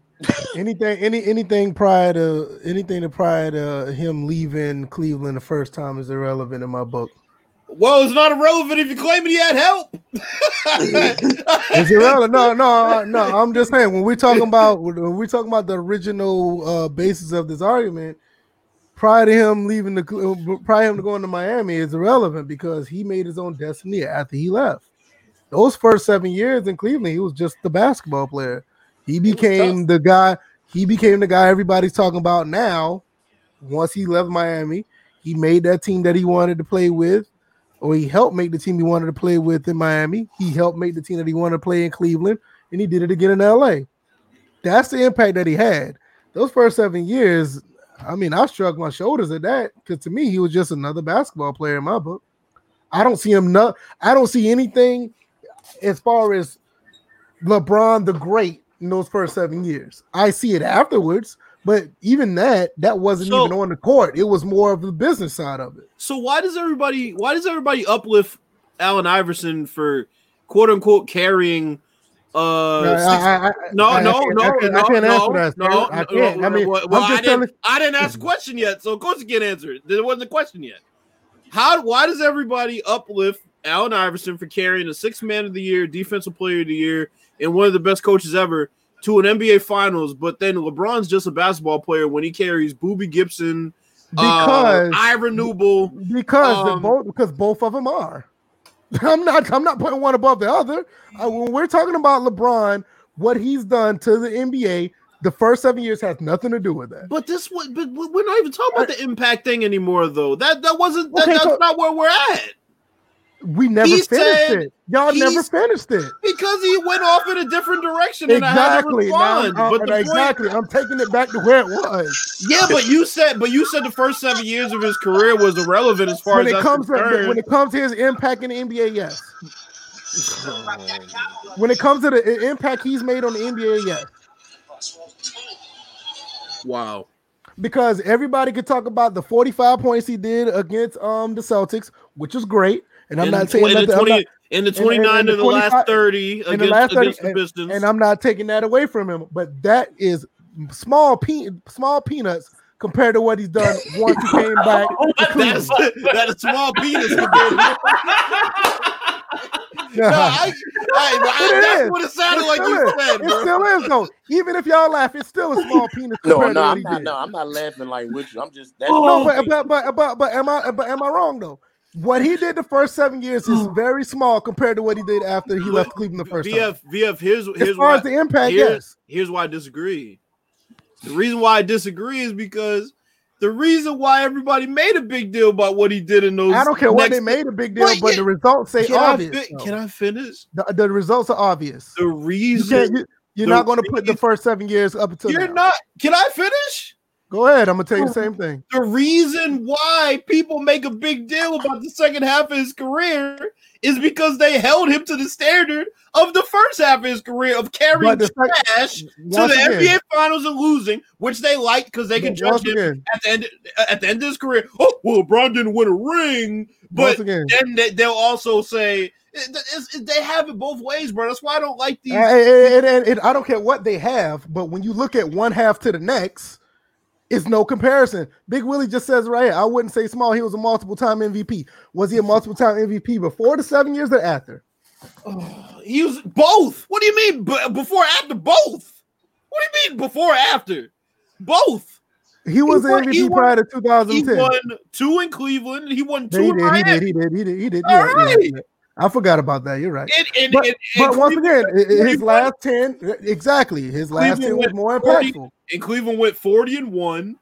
[SPEAKER 2] anything, any anything prior to anything to prior to him leaving Cleveland the first time is irrelevant in my book.
[SPEAKER 3] Well, it's not irrelevant if you're claiming he had help. <laughs>
[SPEAKER 2] It's irrelevant. No, no, no. I'm just saying when we're talking about when we're talking about the original uh, basis of this argument, prior to him leaving the prior to him going to Miami is irrelevant because he made his own destiny after he left. Those first seven years in Cleveland, he was just the basketball player. He became the guy. He became the guy everybody's talking about now. Once he left Miami, he made that team that he wanted to play with or he helped make the team he wanted to play with in Miami. He helped make the team that he wanted to play in Cleveland, and he did it again in LA. That's the impact that he had. Those first seven years, I mean, I shrugged my shoulders at that because to me, he was just another basketball player in my book. I don't see him not. I don't see anything as far as LeBron the Great in those first seven years. I see it afterwards, but even that, that wasn't
[SPEAKER 3] So-
[SPEAKER 2] even on the court. It was more of the business side of it.
[SPEAKER 3] so why does everybody why does everybody uplift Allen Iverson for quote unquote carrying uh
[SPEAKER 2] I-
[SPEAKER 3] six-
[SPEAKER 2] I- I-
[SPEAKER 3] no,
[SPEAKER 2] I- I
[SPEAKER 3] no, no,
[SPEAKER 2] I can't,
[SPEAKER 3] no,
[SPEAKER 2] I can't
[SPEAKER 3] no,
[SPEAKER 2] answer that.
[SPEAKER 3] no, no,
[SPEAKER 2] I can't.
[SPEAKER 3] no,
[SPEAKER 2] I mean,
[SPEAKER 3] well,
[SPEAKER 2] I'm
[SPEAKER 3] I
[SPEAKER 2] just
[SPEAKER 3] didn't,
[SPEAKER 2] telling.
[SPEAKER 3] I didn't ask a question yet, so of course you can't answer it. There wasn't a question yet. How? Why does everybody uplift Allen Iverson for carrying a six man of the year, defensive player of the year, and one of the best coaches ever to an NBA Finals? But then LeBron's just a basketball player when he carries Boobie Gibson,
[SPEAKER 2] Because
[SPEAKER 3] uh, Ira Newble.
[SPEAKER 2] because
[SPEAKER 3] um,
[SPEAKER 2] both because both of them are. <laughs> I'm not I'm not putting one above the other. Uh, when we're talking about LeBron, what he's done to the NBA, the first seven years has nothing to do with that.
[SPEAKER 3] But this, but but we're not even talking about the impact thing anymore, though. That that wasn't. That,
[SPEAKER 2] Okay,
[SPEAKER 3] that's
[SPEAKER 2] so-
[SPEAKER 3] not where we're at.
[SPEAKER 2] We never
[SPEAKER 3] He
[SPEAKER 2] finished
[SPEAKER 3] said-
[SPEAKER 2] it. Y'all never finished it.
[SPEAKER 3] Because he went off in a different direction, and I had to
[SPEAKER 2] Exactly. Now,
[SPEAKER 3] respond.
[SPEAKER 2] uh,
[SPEAKER 3] but point,
[SPEAKER 2] exactly. I'm taking it back to where it was.
[SPEAKER 3] yeah, but you said, but you said the first seven years of his career was irrelevant as far
[SPEAKER 2] When
[SPEAKER 3] as
[SPEAKER 2] it comes to when it comes to his impact in the NBA, yes. When it comes to the impact he's made on the NBA, yes.
[SPEAKER 3] wow.
[SPEAKER 2] because everybody could talk about the 45 points he did against um the Celtics, which was great. And I'm
[SPEAKER 3] in
[SPEAKER 2] not
[SPEAKER 3] the,
[SPEAKER 2] saying
[SPEAKER 3] in
[SPEAKER 2] nothing, I'm
[SPEAKER 3] twenty,
[SPEAKER 2] not-
[SPEAKER 3] in the
[SPEAKER 2] and-
[SPEAKER 3] twenty nine
[SPEAKER 2] and
[SPEAKER 3] of
[SPEAKER 2] the
[SPEAKER 3] the last
[SPEAKER 2] 25
[SPEAKER 3] thirty
[SPEAKER 2] in the
[SPEAKER 3] against,
[SPEAKER 2] last 30
[SPEAKER 3] against the Pistons.
[SPEAKER 2] and I'm not taking that away from him. But that is small pe- small peanuts compared to what he's done <laughs> once he came back. Oh, to
[SPEAKER 3] That's
[SPEAKER 2] Cleveland. <laughs>
[SPEAKER 3] that a small penis. <laughs> No, I, I, I, that's
[SPEAKER 2] is.
[SPEAKER 3] what it sounded
[SPEAKER 2] It
[SPEAKER 3] like you
[SPEAKER 2] is.
[SPEAKER 3] said,
[SPEAKER 2] It
[SPEAKER 3] bro.
[SPEAKER 2] still is though. Even if y'all laugh, it's still a small penis
[SPEAKER 4] No, no,
[SPEAKER 2] to what
[SPEAKER 4] I'm
[SPEAKER 2] he
[SPEAKER 4] not.
[SPEAKER 2] did.
[SPEAKER 4] No, I'm not laughing like with you. I'm just that's
[SPEAKER 1] Oh,
[SPEAKER 2] No, but, but but but but am I but am I wrong though? What he did the first seven years is hmm. very small compared to what he did after he left Cleveland the first time.
[SPEAKER 3] VF, VF, here's
[SPEAKER 2] As
[SPEAKER 3] here's
[SPEAKER 2] far
[SPEAKER 3] why
[SPEAKER 2] as the impact,
[SPEAKER 3] here-
[SPEAKER 2] yes.
[SPEAKER 3] here's why I disagree. The reason why I disagree is because the reason why everybody made a big deal about what he did in those.
[SPEAKER 2] I don't care what they made a big deal,
[SPEAKER 3] Wait,
[SPEAKER 2] but the results say
[SPEAKER 3] Can I,
[SPEAKER 2] obvious.
[SPEAKER 3] fi- can I finish?
[SPEAKER 2] the, the results are obvious.
[SPEAKER 3] The reason
[SPEAKER 2] can't, you, you're
[SPEAKER 3] the
[SPEAKER 2] not going to put the first seven years up until
[SPEAKER 3] you're
[SPEAKER 2] now.
[SPEAKER 3] not. Can I finish?
[SPEAKER 2] Go ahead. I'm gonna tell you the oh. same thing.
[SPEAKER 3] The reason why people make a big deal about the second half of his career is because they held him to the standard of the first half of his career of carrying
[SPEAKER 2] the sec-
[SPEAKER 3] trash to the
[SPEAKER 2] again,
[SPEAKER 3] NBA Finals and losing, which they like because they can
[SPEAKER 2] but
[SPEAKER 3] judge him
[SPEAKER 2] again,
[SPEAKER 3] at the end at the end of his career. Oh, well, LeBron didn't win a ring, but then they, they'll also say it- it's- they have it both ways, bro. That's why I don't like these.
[SPEAKER 2] And- and- and- and I don't care what they have, but when you look at one half to the next, it's no comparison. Big Willie just says right here, I wouldn't say small. He was a multiple time MVP. Was he a multiple time MVP before the seven years or after? <sighs>
[SPEAKER 3] He was both. What do you mean b- before after both? What do you mean before after? Both.
[SPEAKER 2] He was
[SPEAKER 3] won-
[SPEAKER 2] an
[SPEAKER 3] he
[SPEAKER 2] MVP
[SPEAKER 3] won-
[SPEAKER 2] prior to 2010.
[SPEAKER 3] He won two in Cleveland. He won two
[SPEAKER 2] he
[SPEAKER 3] in
[SPEAKER 2] did, he
[SPEAKER 3] Miami.
[SPEAKER 2] did, he did, he did, he did.
[SPEAKER 3] All
[SPEAKER 2] You're right, you're right,
[SPEAKER 3] right.
[SPEAKER 2] you're right. I forgot about that. You're right.
[SPEAKER 3] And, and,
[SPEAKER 2] But,
[SPEAKER 3] and-
[SPEAKER 2] but once again,
[SPEAKER 3] Cleveland-
[SPEAKER 2] i- i- his last 10, exactly, his last
[SPEAKER 3] Cleveland
[SPEAKER 2] 10 was more
[SPEAKER 3] 40
[SPEAKER 2] impactful.
[SPEAKER 3] and Cleveland went 40 and 1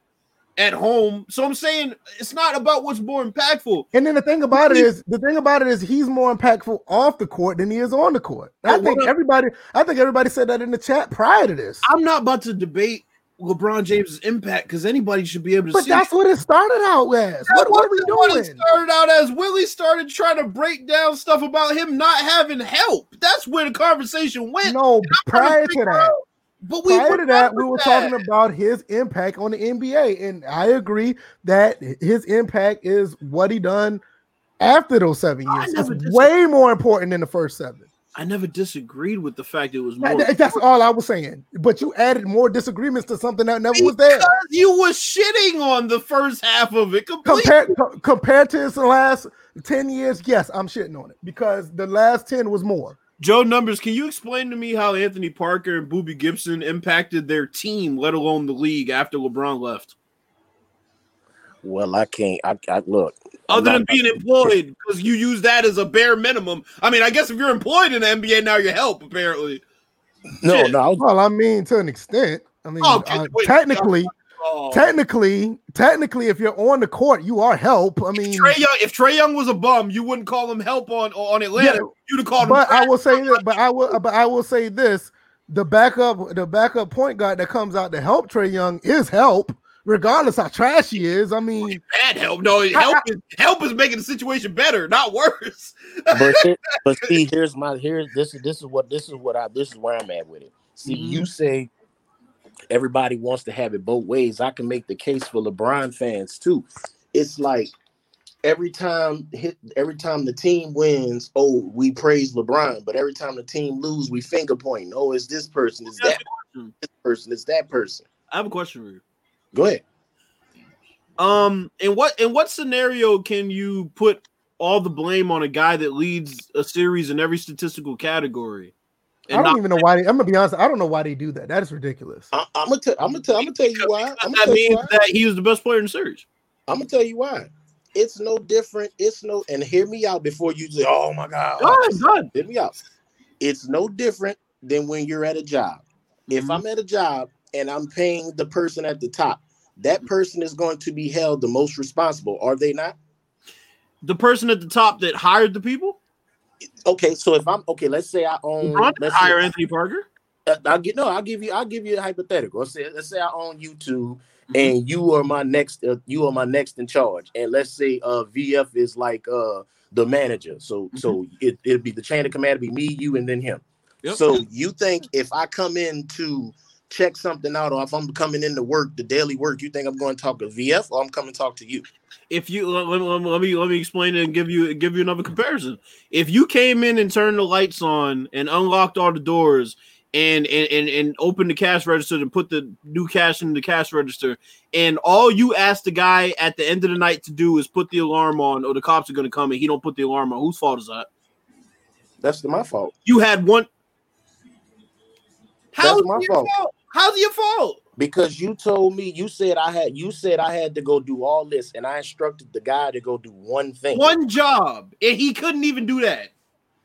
[SPEAKER 3] at home. So I'm saying it's not about what's more impactful.
[SPEAKER 2] And then the thing about it is, the thing about it is, he's more impactful off the court than he is on the court. I think everybody, I think everybody said that in the chat prior to this.
[SPEAKER 3] I'm not about to debate LeBron James' impact because anybody should be able to
[SPEAKER 2] But
[SPEAKER 3] see.
[SPEAKER 2] that's what it started out as. What, what are we
[SPEAKER 3] what it
[SPEAKER 2] doing?
[SPEAKER 3] started out as Willie started trying to break down stuff about him not having help. That's where the conversation went.
[SPEAKER 2] No, prior
[SPEAKER 3] to
[SPEAKER 2] that,
[SPEAKER 3] out- But we
[SPEAKER 2] prior to that, we were
[SPEAKER 3] that.
[SPEAKER 2] talking about his impact on the NBA, and I agree that his impact is what he done after those seven years. It's way more important than the first seven.
[SPEAKER 3] I never disagreed with the fact it was more.
[SPEAKER 2] that- that's all I was saying. But you added more disagreements to something that never was there.
[SPEAKER 3] You were shitting on the first half of it completely.
[SPEAKER 2] Compared co- compared to his last ten years, yes, I'm shitting on it because the last ten was more.
[SPEAKER 3] Joe Numbers, can you explain to me how Anthony Parker and Boobie Gibson impacted their team, let alone the league, after LeBron left?
[SPEAKER 4] well, I can't. I, I look. I'm
[SPEAKER 3] Other than being employed, because you use that as a bare minimum. I mean, I guess if you're employed in the NBA now, you help apparently.
[SPEAKER 4] No,
[SPEAKER 3] shit.
[SPEAKER 4] no. I
[SPEAKER 2] Well, I mean, to an extent. I mean,
[SPEAKER 3] Okay,
[SPEAKER 2] uh,
[SPEAKER 3] wait,
[SPEAKER 2] technically,
[SPEAKER 3] Oh.
[SPEAKER 2] technically, technically, if you're on the court, you are help. I mean,
[SPEAKER 3] Trae Young, if Trae Young was a bum, you wouldn't call him help on on Atlanta.
[SPEAKER 2] Yeah,
[SPEAKER 3] You'd have called
[SPEAKER 2] but
[SPEAKER 3] him.
[SPEAKER 2] I will say that. But I will. But I will say this: the backup, the backup point guard that comes out to help Trae Young is help, regardless how trash he is. I mean,
[SPEAKER 3] bad help. No, help is help is making the situation better, not worse.
[SPEAKER 4] but here- but <laughs> see, here's my here's this is this is what this is what I this is where I'm at with it. See,
[SPEAKER 3] Mhm.
[SPEAKER 4] you say everybody wants to have it both ways. I can make the case for LeBron fans too. It's like every time hit every time the team wins, oh, we praise LeBron, but every time the team lose, we finger point. Oh, it's this person, it's that this person, it's that person.
[SPEAKER 3] I have a question for you.
[SPEAKER 4] Go ahead.
[SPEAKER 3] Um, in what in what scenario can you put all the blame on a guy that leads a series in every statistical category?
[SPEAKER 2] I don't
[SPEAKER 3] not-
[SPEAKER 2] even know why. They, I'm gonna be honest. I don't know why they do that. That is ridiculous.
[SPEAKER 4] I, I'm gonna tell I'm gonna tell I'm gonna tell you why. I'm gonna
[SPEAKER 3] that means
[SPEAKER 4] why.
[SPEAKER 3] that he was the best player in the series.
[SPEAKER 4] I'm gonna tell you why. It's no different. It's no, and hear me out before you say, "Oh my God."
[SPEAKER 3] Go ahead, go.
[SPEAKER 4] Hear me out. It's no different than when you're at a job. If
[SPEAKER 3] Mhm.
[SPEAKER 4] I'm at a job and I'm paying the person at the top, that person is going to be held the most responsible, are they not?
[SPEAKER 3] The person at the top that hired the people,
[SPEAKER 4] Okay, so if I'm okay, let's say I own.
[SPEAKER 3] LeBron
[SPEAKER 4] let's
[SPEAKER 3] hire
[SPEAKER 4] say,
[SPEAKER 3] Anthony Parker.
[SPEAKER 4] I'll get no. I'll give you. I'll give you a hypothetical. Let's say, let's say I own YouTube,
[SPEAKER 3] Mm-hmm.
[SPEAKER 4] and you are my next. Uh, you are my next in charge, and let's say uh VF is like uh the manager. So so it it'll be the chain of command. It'll be me, you, and then him.
[SPEAKER 3] Yep.
[SPEAKER 4] So you think if I come in to check something out, or if I'm coming in to work the daily work, you think I'm going to talk to VF, or I'm coming to talk to you?
[SPEAKER 3] if you let, let- let- me let me explain it and give you give you another comparison. If you came in and turned the lights on and unlocked all the doors and and and, and open the cash register and put the new cash in the cash register, and all you asked the guy at the end of the night to do is put the alarm on, or the cops are going to come and he don't put the alarm on. Whose fault is that?
[SPEAKER 4] That's my fault.
[SPEAKER 3] You had one. How's
[SPEAKER 4] That's my fault.
[SPEAKER 3] fault? How's your fault?
[SPEAKER 4] Because you told me you said I had you said I had to go do all this, and I instructed the guy to go do one thing.
[SPEAKER 3] One job, and he couldn't even do that.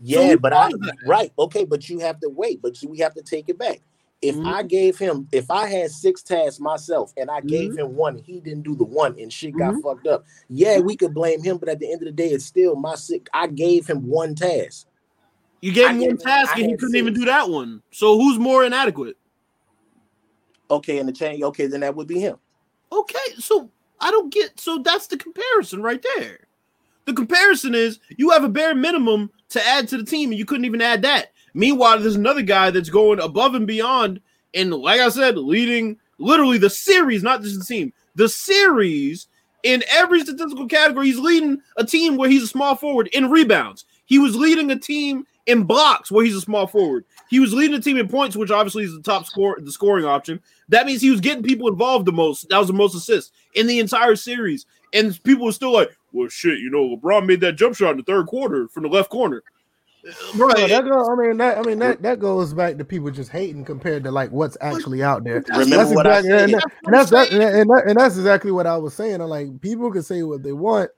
[SPEAKER 4] Yeah,
[SPEAKER 3] who
[SPEAKER 4] but I
[SPEAKER 3] that?
[SPEAKER 4] right, okay, but you have to wait, but we have to take it back. If
[SPEAKER 3] Mhm.
[SPEAKER 4] I gave him, if I had six tasks myself and I gave
[SPEAKER 3] Mm-hmm.
[SPEAKER 4] him one, he didn't do the one and shit got fucked up. Yeah, we could blame him, but at the end of the day, it's still my sick. I gave him one task.
[SPEAKER 3] You gave
[SPEAKER 4] I
[SPEAKER 3] him one task, and he couldn't even do that one. So who's more inadequate?
[SPEAKER 4] Okay, and the chain, okay, then that would be him.
[SPEAKER 3] Okay, so I don't get. So that's the comparison right there. The comparison is you have a bare minimum to add to the team, and you couldn't even add that. Meanwhile, there's another guy that's going above and beyond, and like I said, leading literally the series, not just the team, the series in every statistical category. He's leading a team where he's a small forward in rebounds. He was leading a team in blocks where he's a small forward. He was leading the team in points, which obviously is the top score, the scoring option. That means he was getting people involved the most. That was the most assists in the entire series. And people were still like, well, shit, you know, LeBron made that jump shot in the third quarter from the left corner. Bro,
[SPEAKER 2] Well, that go, I mean, that I mean that that goes back to people just hating compared to like what's actually out there.
[SPEAKER 4] Remember
[SPEAKER 2] That's
[SPEAKER 4] what I said?
[SPEAKER 2] and, that- and that's that, and, that, and that's exactly what I was saying. I'm like, people can say what they want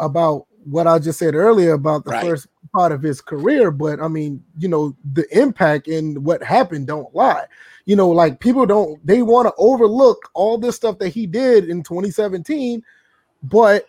[SPEAKER 2] about what I just said earlier about the
[SPEAKER 4] Right.
[SPEAKER 2] first part of his career, but I mean, you know, the impact and what happened don't lie. You know, like people don't they want to overlook all this stuff that he did in 2017, but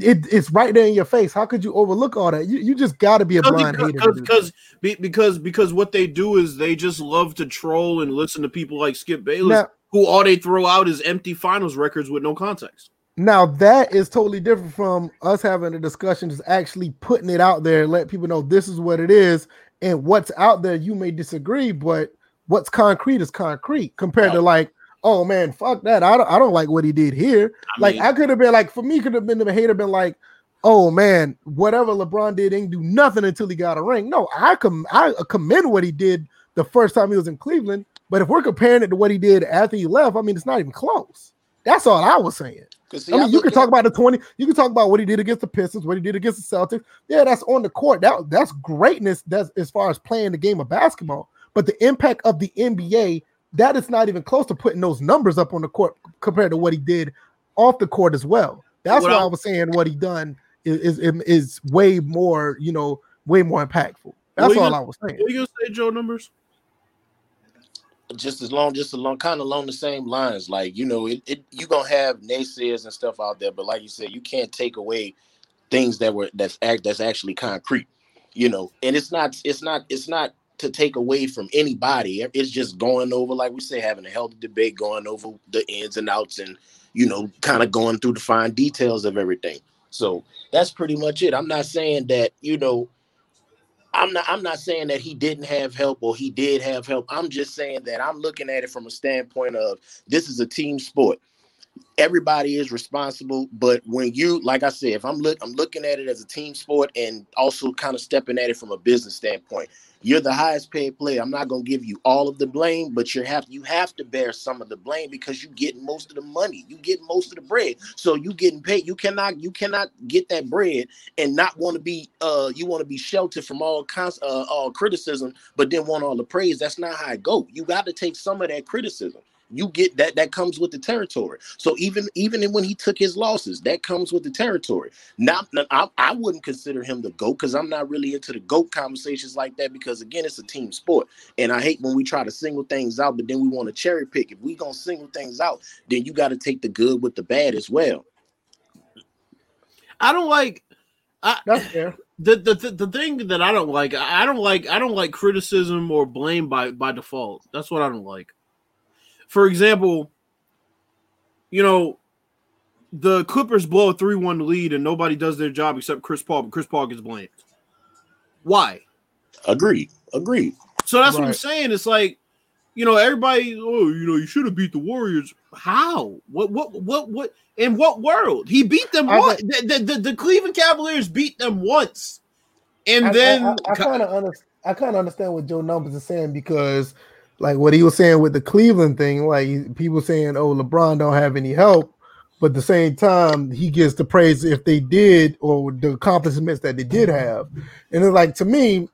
[SPEAKER 2] it, it's right there in your face. How could you overlook all that? You, you just got to be a blind hater. do that.
[SPEAKER 3] because be- because because what they do is they just love to troll and listen to people like Skip Bayless,
[SPEAKER 2] Now-
[SPEAKER 3] who all they throw out is empty finals records with no context.
[SPEAKER 2] Now that is totally different from us having a discussion, just actually putting it out there and let people know this is what it is, and what's out there. You may disagree, but what's concrete is concrete compared to like, oh man, fuck that. I don't, I don't like what he did here.
[SPEAKER 3] I
[SPEAKER 2] like
[SPEAKER 3] mean-
[SPEAKER 2] I could have been like, for me, could have been the hater, been like, oh man, whatever LeBron did ain't do nothing until he got a ring. No, I com- I commend what he did the first time he was in Cleveland, but if we're comparing it to what he did after he left, I mean, it's not even close. That's all I was saying.
[SPEAKER 4] see,
[SPEAKER 2] I mean, you
[SPEAKER 4] look
[SPEAKER 2] can talk about the 20, you can talk about what he did against the Pistons, what he did against the Celtics. Yeah, that's on the court. That that's greatness. That's as far as playing the game of basketball. But the impact of the NBA, that is not even close to putting those numbers up on the court compared to what he did off the court as well. That's
[SPEAKER 3] What
[SPEAKER 2] why
[SPEAKER 3] I-
[SPEAKER 2] I was saying what he done is, is is way more, you know, way more impactful. That's all
[SPEAKER 3] gonna-
[SPEAKER 2] I was saying.
[SPEAKER 3] What are you gonna say, Joe? Numbers?
[SPEAKER 4] just as long, just along, kind of along the same lines. Like you know, it, it you gonna have naysayers and stuff out there, but like you said, you can't take away things that were that's act that's actually concrete. You know, and it's not, it's not, it's not to take away from anybody. It's just going over, like we say, having a healthy debate, going over the ins and outs, and you know, kind of going through the fine details of everything. So that's pretty much it. I'm not saying that you know I'm not I'm not saying that he didn't have help or he did have help. I'm just saying that I'm looking at it from a standpoint of this is a team sport. Everybody is responsible, but when you like I said, if I'm look I'm looking at it as a team sport and also kind of stepping at it from a business standpoint. You're the highest paid player. I'm not gonna give you all of the blame, but you have you have to bear some of the blame because you get most of the money, you get most of the bread. So you getting paid. You cannot you cannot get that bread and not want to be uh you want to be sheltered from all cons- uh, all criticism but then want all the praise that's not how it go you got to take some of that criticism you get that that comes with the territory so even even when he took his losses that comes with the territory not i, I wouldn't consider him the goat because i'm not really into the goat conversations like that because again it's a team sport and i hate when we try to single things out but then we want to cherry pick if we gonna single things out then you got to take the good with the bad as well
[SPEAKER 3] I don't like. I, <laughs>
[SPEAKER 2] That's fair.
[SPEAKER 3] the, the the the thing that I don't like, I don't like, I don't like criticism or blame by by default. That's what I don't like. For example, you know, the Clippers blow a three one lead and nobody does their job except Chris Paul, but Chris Paul gets blamed. Why?
[SPEAKER 4] agreed agreed
[SPEAKER 3] So that's what I'm saying. It's like, you know, everybody, oh, you know, you should have beat the Warriors. How? What? What? What? What? In what world? He beat them
[SPEAKER 2] I
[SPEAKER 3] once. The, the, the, the Cleveland Cavaliers beat them once, and
[SPEAKER 2] I-
[SPEAKER 3] then
[SPEAKER 2] I, I, kind of under, I kind of understand what Joe Numbers is saying because like what he was saying with the Cleveland thing, like people saying, "Oh, LeBron don't have any help," but at the same time, he gets the praise if they did or the accomplishments that they did have. And it's like to me,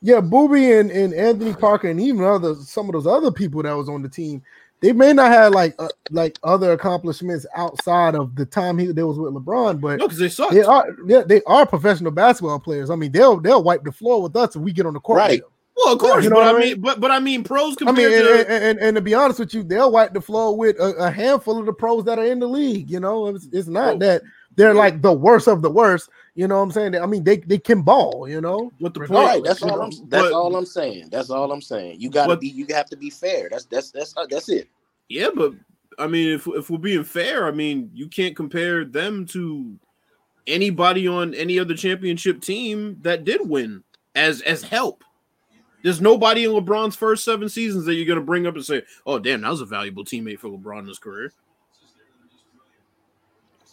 [SPEAKER 2] yeah, Boobie and, and Anthony Parker and even other some of those other people that was on the team, they may not have like uh, like other accomplishments outside of the time he they was with LeBron, but
[SPEAKER 3] No, because they suck.
[SPEAKER 2] they are yeah, they are professional basketball players. I mean, they'll they'll wipe the floor with us if we get on the court. with
[SPEAKER 4] Right.
[SPEAKER 2] Them.
[SPEAKER 3] Well, of course,
[SPEAKER 2] You know
[SPEAKER 3] but
[SPEAKER 2] what
[SPEAKER 3] I
[SPEAKER 2] I
[SPEAKER 3] mean,
[SPEAKER 2] mean?
[SPEAKER 3] but but I mean, pros
[SPEAKER 2] I
[SPEAKER 3] compared
[SPEAKER 2] mean, and,
[SPEAKER 3] to
[SPEAKER 2] and, and, and to be honest with you, they'll wipe the floor with a, a handful of the pros that are in the league. You know, it's, it's not
[SPEAKER 3] Bro.
[SPEAKER 2] that they're like the worst of the worst. You know what I'm saying? I mean, they, they can ball, you know.
[SPEAKER 3] what the point.
[SPEAKER 4] Right. That's all
[SPEAKER 2] know?
[SPEAKER 4] I'm. That's
[SPEAKER 3] But-
[SPEAKER 4] all I'm saying. That's all I'm saying. You gotta
[SPEAKER 3] But-
[SPEAKER 4] be. You have to be fair. That's that's that's uh, that's it.
[SPEAKER 3] Yeah, but I mean, if if we're being fair, I mean, you can't compare them to anybody on any other championship team that did win as as help. There's nobody in LeBron's first seven seasons that you're gonna bring up and say, "Oh, damn, that was a valuable teammate for LeBron in his career."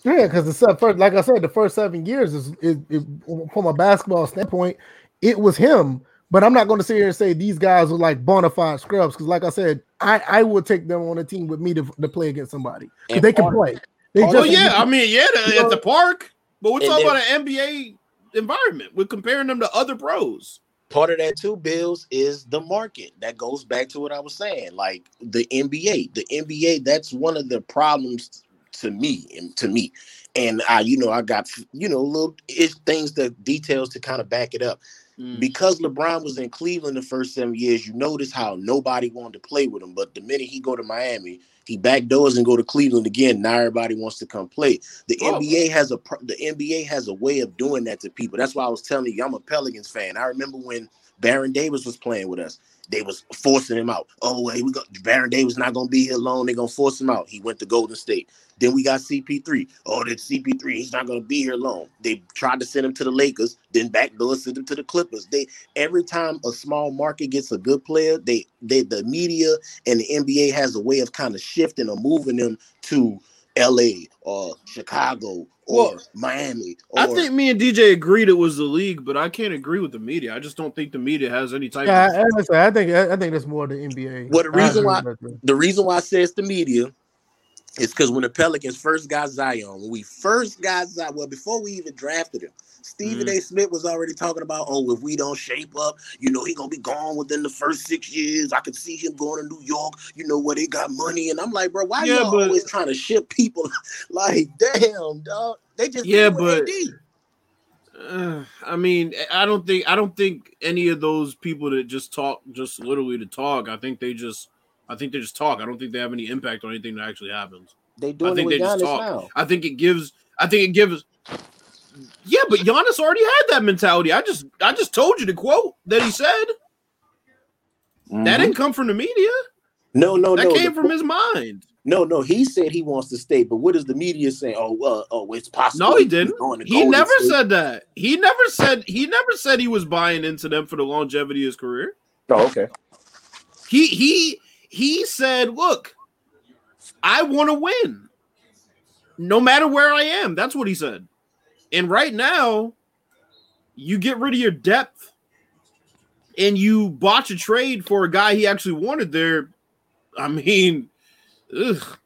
[SPEAKER 2] Yeah, because the first, like I said, the first seven years is, is, is from a basketball standpoint, it was him. But I'm not going to sit here and say these guys are like bona fide scrubs because, like I said, I I would take them on a team with me to, to play against somebody because
[SPEAKER 4] And
[SPEAKER 2] they can play. They
[SPEAKER 4] part-
[SPEAKER 3] Well,
[SPEAKER 2] just
[SPEAKER 3] yeah, I mean, yeah, the-
[SPEAKER 2] You know-
[SPEAKER 3] at the park, but we're talking about an NBA environment. We're comparing them to other pros.
[SPEAKER 4] Part of that too, Bills, is the market. That goes back to what I was saying. Like the NBA. The NBA, that's one of the problems to me and to me. And I, you know, I got you know little ish things, the details to kind of back it up.
[SPEAKER 3] Mm.
[SPEAKER 4] because LeBron was in Cleveland the first seven years, you notice how nobody wanted to play with him. But the minute he go to Miami, he backdoors and go to Cleveland again. Now everybody wants to come play. The
[SPEAKER 3] Oh.
[SPEAKER 4] NBA has a the NBA has a way of doing that to people. That's why I was telling you I'm a Pelicans fan. I remember when Baron Davis was playing with us. They was forcing him out. Oh, wait, we got Baron Davis not gonna be here long. They're gonna force him out. He went to Golden State. Then we got CP3. Oh, that CP3, he's not gonna be here long. They tried to send him to the Lakers, then backdoor send him to the Clippers. They every time a small market gets a good player, they they the media and the NBA has a way of kind of shifting or moving them to LA or Chicago or
[SPEAKER 3] Well,
[SPEAKER 4] Miami. Or,
[SPEAKER 3] I think me and DJ agreed it was the league, but I can't agree with the media. I just don't think the media has any type
[SPEAKER 2] yeah,
[SPEAKER 3] of.
[SPEAKER 2] I, honestly, I think I think that's more the NBA.
[SPEAKER 4] Well, the reason why- the reason why I say it's the media is because when the Pelicans first got Zion, when we first got Zion, well, before we even drafted him, Stephen A. Smith was already talking about, oh, if we don't shape up, you know, he gonna be gone within the first six years. I could see him going to New York, you know, where they got money. And I'm like, bro, why
[SPEAKER 3] Yeah,
[SPEAKER 4] y'all
[SPEAKER 3] but-
[SPEAKER 4] always trying to ship people? <laughs> like, damn, dog. They just
[SPEAKER 3] Yeah,
[SPEAKER 4] did it with
[SPEAKER 3] but-. Uh, I mean, I don't think I don't think any of those people that just talk, just literally to talk. I think they just, I think they just talk. I don't think they have any impact on anything that actually happens.
[SPEAKER 4] They do. I
[SPEAKER 3] think
[SPEAKER 4] with
[SPEAKER 3] they just talk.
[SPEAKER 4] now.
[SPEAKER 3] I think it gives. I think it gives. Yeah, but Giannis already had that mentality. I just, I just told you the quote that he said. That
[SPEAKER 4] Mhm.
[SPEAKER 3] didn't come from the media.
[SPEAKER 4] no, no,
[SPEAKER 3] That
[SPEAKER 4] no.
[SPEAKER 3] came
[SPEAKER 4] the-
[SPEAKER 3] from his mind.
[SPEAKER 4] No, no, he said he wants to stay, but what is the media saying? Oh, uh, oh, it's possible.
[SPEAKER 3] No, he didn't. He never
[SPEAKER 4] State.
[SPEAKER 3] said that. He never said. He never said he was buying into them for the longevity of his career.
[SPEAKER 4] Oh, okay.
[SPEAKER 3] He he he said, "Look, I want to win, no matter where I am." That's what he said. And right now, you get rid of your depth, and you botch a trade for a guy he actually wanted there. I mean, ugh,